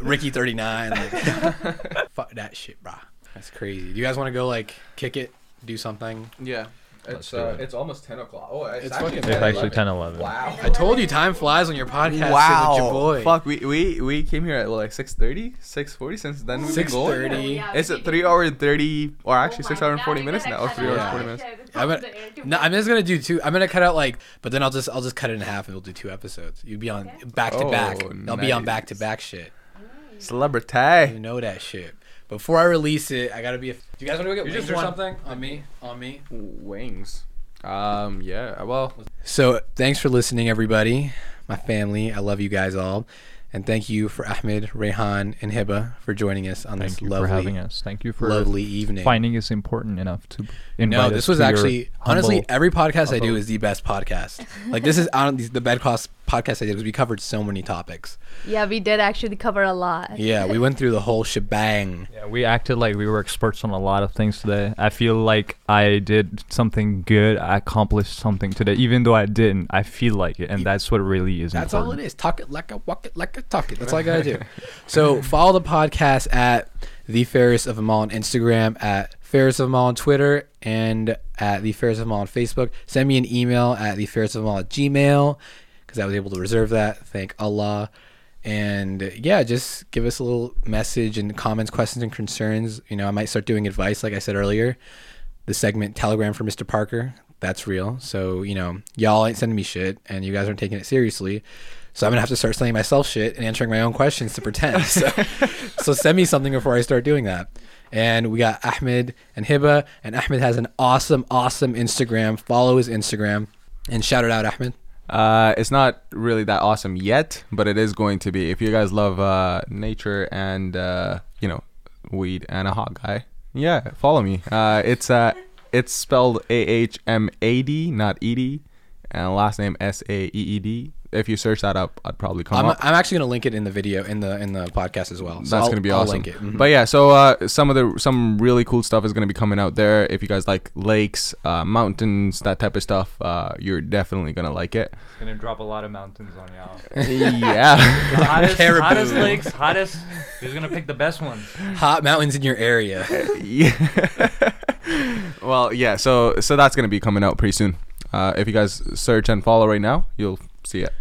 Speaker 1: Ricky thirty nine. Like, (laughs) fuck that shit, bro. That's crazy. Do you guys want to go like kick it, do something?
Speaker 3: yeah.
Speaker 5: Let's
Speaker 3: It's uh,
Speaker 5: it.
Speaker 3: it's almost ten o'clock. Oh, it's,
Speaker 1: It's
Speaker 3: actually
Speaker 1: fucking-
Speaker 5: it's actually
Speaker 3: 10,
Speaker 5: 10 11.
Speaker 3: Wow.
Speaker 1: I told you, time flies when you're podcasting
Speaker 3: wow.
Speaker 1: with your boy.
Speaker 3: Fuck, we, we we came here at what, like 6:30, 6:40. Since then we've
Speaker 1: 6:30.
Speaker 3: It's a three hour and thirty, or actually six hour and forty minutes now. Or three hours forty minutes.
Speaker 1: I'm gonna, no, I'm just gonna do two. I'm gonna cut out like, but then I'll just I'll just cut it in half and we'll do two episodes. You'll be on back to back.
Speaker 3: Oh,
Speaker 1: I'll be on back to back shit.
Speaker 3: Celebrity.
Speaker 1: You know that shit. Before I release it, I gotta be. A, do you guys want to go get
Speaker 5: You
Speaker 1: wings or something on me? On me.
Speaker 3: Wings. Um. Yeah. Well.
Speaker 1: So thanks for listening, everybody, my family. I love you guys all, and thank you for Ahmed, Rehan, and Hiba for joining us on
Speaker 2: Thank
Speaker 1: this
Speaker 2: you
Speaker 1: lovely,
Speaker 2: for having us. Thank you for
Speaker 1: lovely evening.
Speaker 2: finding us important enough to invite
Speaker 1: No,
Speaker 2: us
Speaker 1: this was
Speaker 2: to your
Speaker 1: actually honestly
Speaker 2: humble-
Speaker 1: every podcast I do is the best podcast. Like this is on the best cost podcast I did because we covered so many topics.
Speaker 4: Yeah, we did actually cover a lot.
Speaker 1: Yeah, we went through the whole shebang. (laughs)
Speaker 2: Yeah, we acted like we were experts on a lot of things today. I feel like I did something good. I accomplished something today, even though I didn't. I feel like it, and that's what really is
Speaker 1: That's
Speaker 2: important.
Speaker 1: all it is. Talk it like a walk it like a talk it. That's all I gotta do. (laughs) So follow the podcast at the Ferris of them all on Instagram, at Ferris of them all on Twitter, and at the Ferris of them all on Facebook. Send me an email at the Ferris of them all at Gmail because I was able to reserve that. Thank Allah. And uh, yeah, just give us a little message and comments, questions, and concerns. You know, I might start doing advice, like I said earlier. The segment Telegram for Mr. Parker, that's real. So, you know, y'all ain't sending me shit and you guys aren't taking it seriously. So I'm gonna have to start sending myself shit and answering my own questions to pretend. (laughs) So, so send me something before I start doing that. And we got Ahmed and Hiba, and Ahmed has an awesome, awesome Instagram. Follow his Instagram and shout it out, Ahmed.
Speaker 3: Uh, it's not really that awesome yet, but it is going to be. If you guys love uh, nature and uh, you know weed and a hot guy, yeah, follow me. Uh, it's uh, it's spelled A H M A D, not E D, and last name S A E E D. If you search that up, I'd probably come
Speaker 1: I'm,
Speaker 3: up.
Speaker 1: I'm actually gonna link it in the video in the in the podcast as well. So
Speaker 3: That's
Speaker 1: I'll-
Speaker 3: gonna be
Speaker 1: I'll
Speaker 3: awesome.
Speaker 1: Link it. Mhm.
Speaker 3: But yeah, so uh, some of the some really cool stuff is gonna be coming out there. If you guys like lakes, uh, mountains, that type of stuff, uh, you're definitely gonna like it.
Speaker 5: It's gonna drop a lot of mountains on y'all. (laughs)
Speaker 3: yeah.
Speaker 5: hottest, hottest lakes, hottest. He's gonna pick the best ones.
Speaker 1: hot mountains in your area. (laughs)
Speaker 3: yeah. (laughs) well, yeah. So so that's gonna be coming out pretty soon. Uh, if you guys search and follow right now, you'll see it.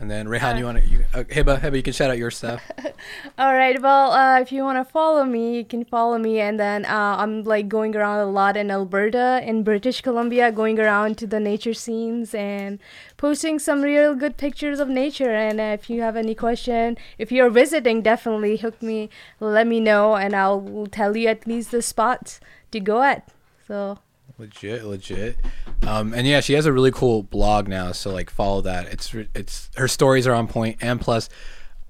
Speaker 1: And then Rehan, you want to? You, uh, Hiba, Hiba, you can shout out your stuff. (laughs)
Speaker 4: All right. Well, uh, if you want to follow me, you can follow me. And then uh, I'm like going around a lot in Alberta, in British Columbia, going around to the nature scenes and posting some real good pictures of nature. And uh, if you have any question, if you're visiting, definitely hook me, let me know, and I'll tell you at least the spots to go at. So
Speaker 1: Legit, legit. Um, and yeah, she has a really cool blog now, so like follow that. It's it's her stories are on point, and plus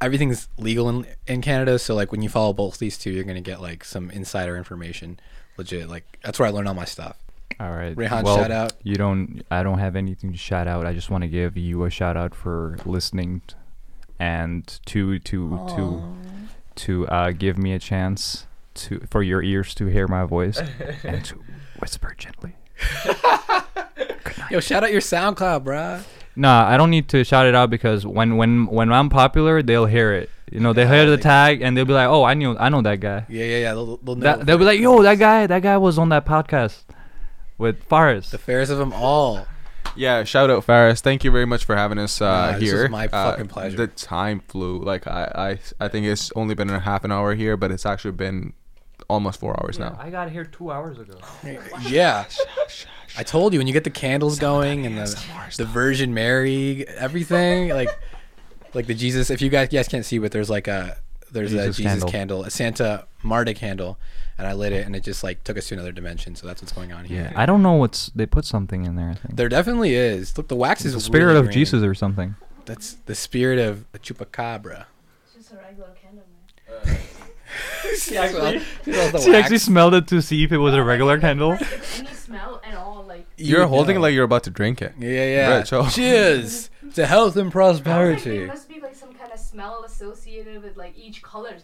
Speaker 1: everything's legal in in Canada. So like when you follow both these two, you're gonna get like some insider information. Legit, like that's where I learned all my stuff.
Speaker 2: All right.
Speaker 1: Rehan,
Speaker 2: well,
Speaker 1: shout out.
Speaker 2: You don't. I don't have anything to shout out. I just want to give you a shout out for listening, t- and to to to to uh, give me a chance to for your ears to hear my voice (laughs) and to whisper gently. (laughs)
Speaker 1: Yo, shout out your SoundCloud, bruh.
Speaker 2: Nah, I don't need to shout it out because when when when I'm popular, they'll hear it. You know, they hear the tag and they'll be like, "Oh, I knew, I know that guy."
Speaker 1: Yeah, yeah, yeah. They'll, they'll know.
Speaker 2: That, they'll be like, "Yo, that guy, that guy was on that podcast with Faris."
Speaker 1: the fairest of them all.
Speaker 3: Yeah, shout out Faris. Thank you very much for having us uh,
Speaker 1: Nah, this was
Speaker 3: here.
Speaker 1: my
Speaker 3: Uh,
Speaker 1: fucking pleasure.
Speaker 3: The time flew. Like I, I, I think it's only been a half an hour here, but it's actually been almost four hours now.
Speaker 5: I got here two hours ago. (laughs)
Speaker 1: Yeah. I told you when you get the candles going and the the Virgin Mary, everything (laughs) like like the Jesus. If you guys you guys can't see, but there's like a there's a
Speaker 5: Jesus
Speaker 1: Jesus
Speaker 5: candle.
Speaker 1: candle. a Santa Marta candle, and I lit it, and it just like took us to another dimension. So that's what's going on here.
Speaker 2: Yeah, I don't know what's they put something in there. I think
Speaker 1: There definitely is. Look, the wax is
Speaker 2: the spirit
Speaker 1: really
Speaker 2: of
Speaker 1: green.
Speaker 2: Jesus or something.
Speaker 1: That's the spirit of the chupacabra.
Speaker 4: It's just a regular candle, man. (laughs)
Speaker 1: she actually,
Speaker 2: She actually smelled it to see if it was a oh regular candle.
Speaker 4: any smell at all, like (laughs)
Speaker 3: You're holding it like you're about to drink it.
Speaker 1: yeah, yeah.
Speaker 3: Right, so-
Speaker 1: Cheers to health and prosperity.
Speaker 4: There must be like some kind of smell associated with like each colors.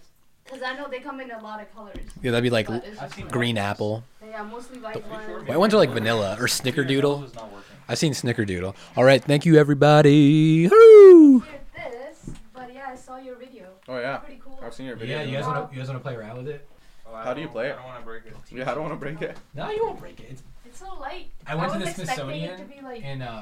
Speaker 4: Cause I know they come in a lot of colors.
Speaker 1: Yeah, that'd be like
Speaker 4: But it's just
Speaker 1: green apple.
Speaker 4: Yeah, mostly white ones.
Speaker 1: White ones are like vanilla or snickerdoodle. I've seen snickerdoodle. All right, thank you everybody. Woo!
Speaker 4: Hear this, but yeah, I saw your video.
Speaker 3: Oh yeah,
Speaker 4: Pretty cool.
Speaker 3: I've seen your video.
Speaker 1: Yeah, you guys want to you guys want to play around with it?
Speaker 3: How do you play it?
Speaker 5: I don't want to break it.
Speaker 3: Yeah, I don't want to break it.
Speaker 1: No, you won't break it. It's,
Speaker 4: It's so light.
Speaker 1: I went to
Speaker 4: was
Speaker 1: the
Speaker 4: expecting
Speaker 1: Smithsonian
Speaker 4: to be like
Speaker 1: in uh,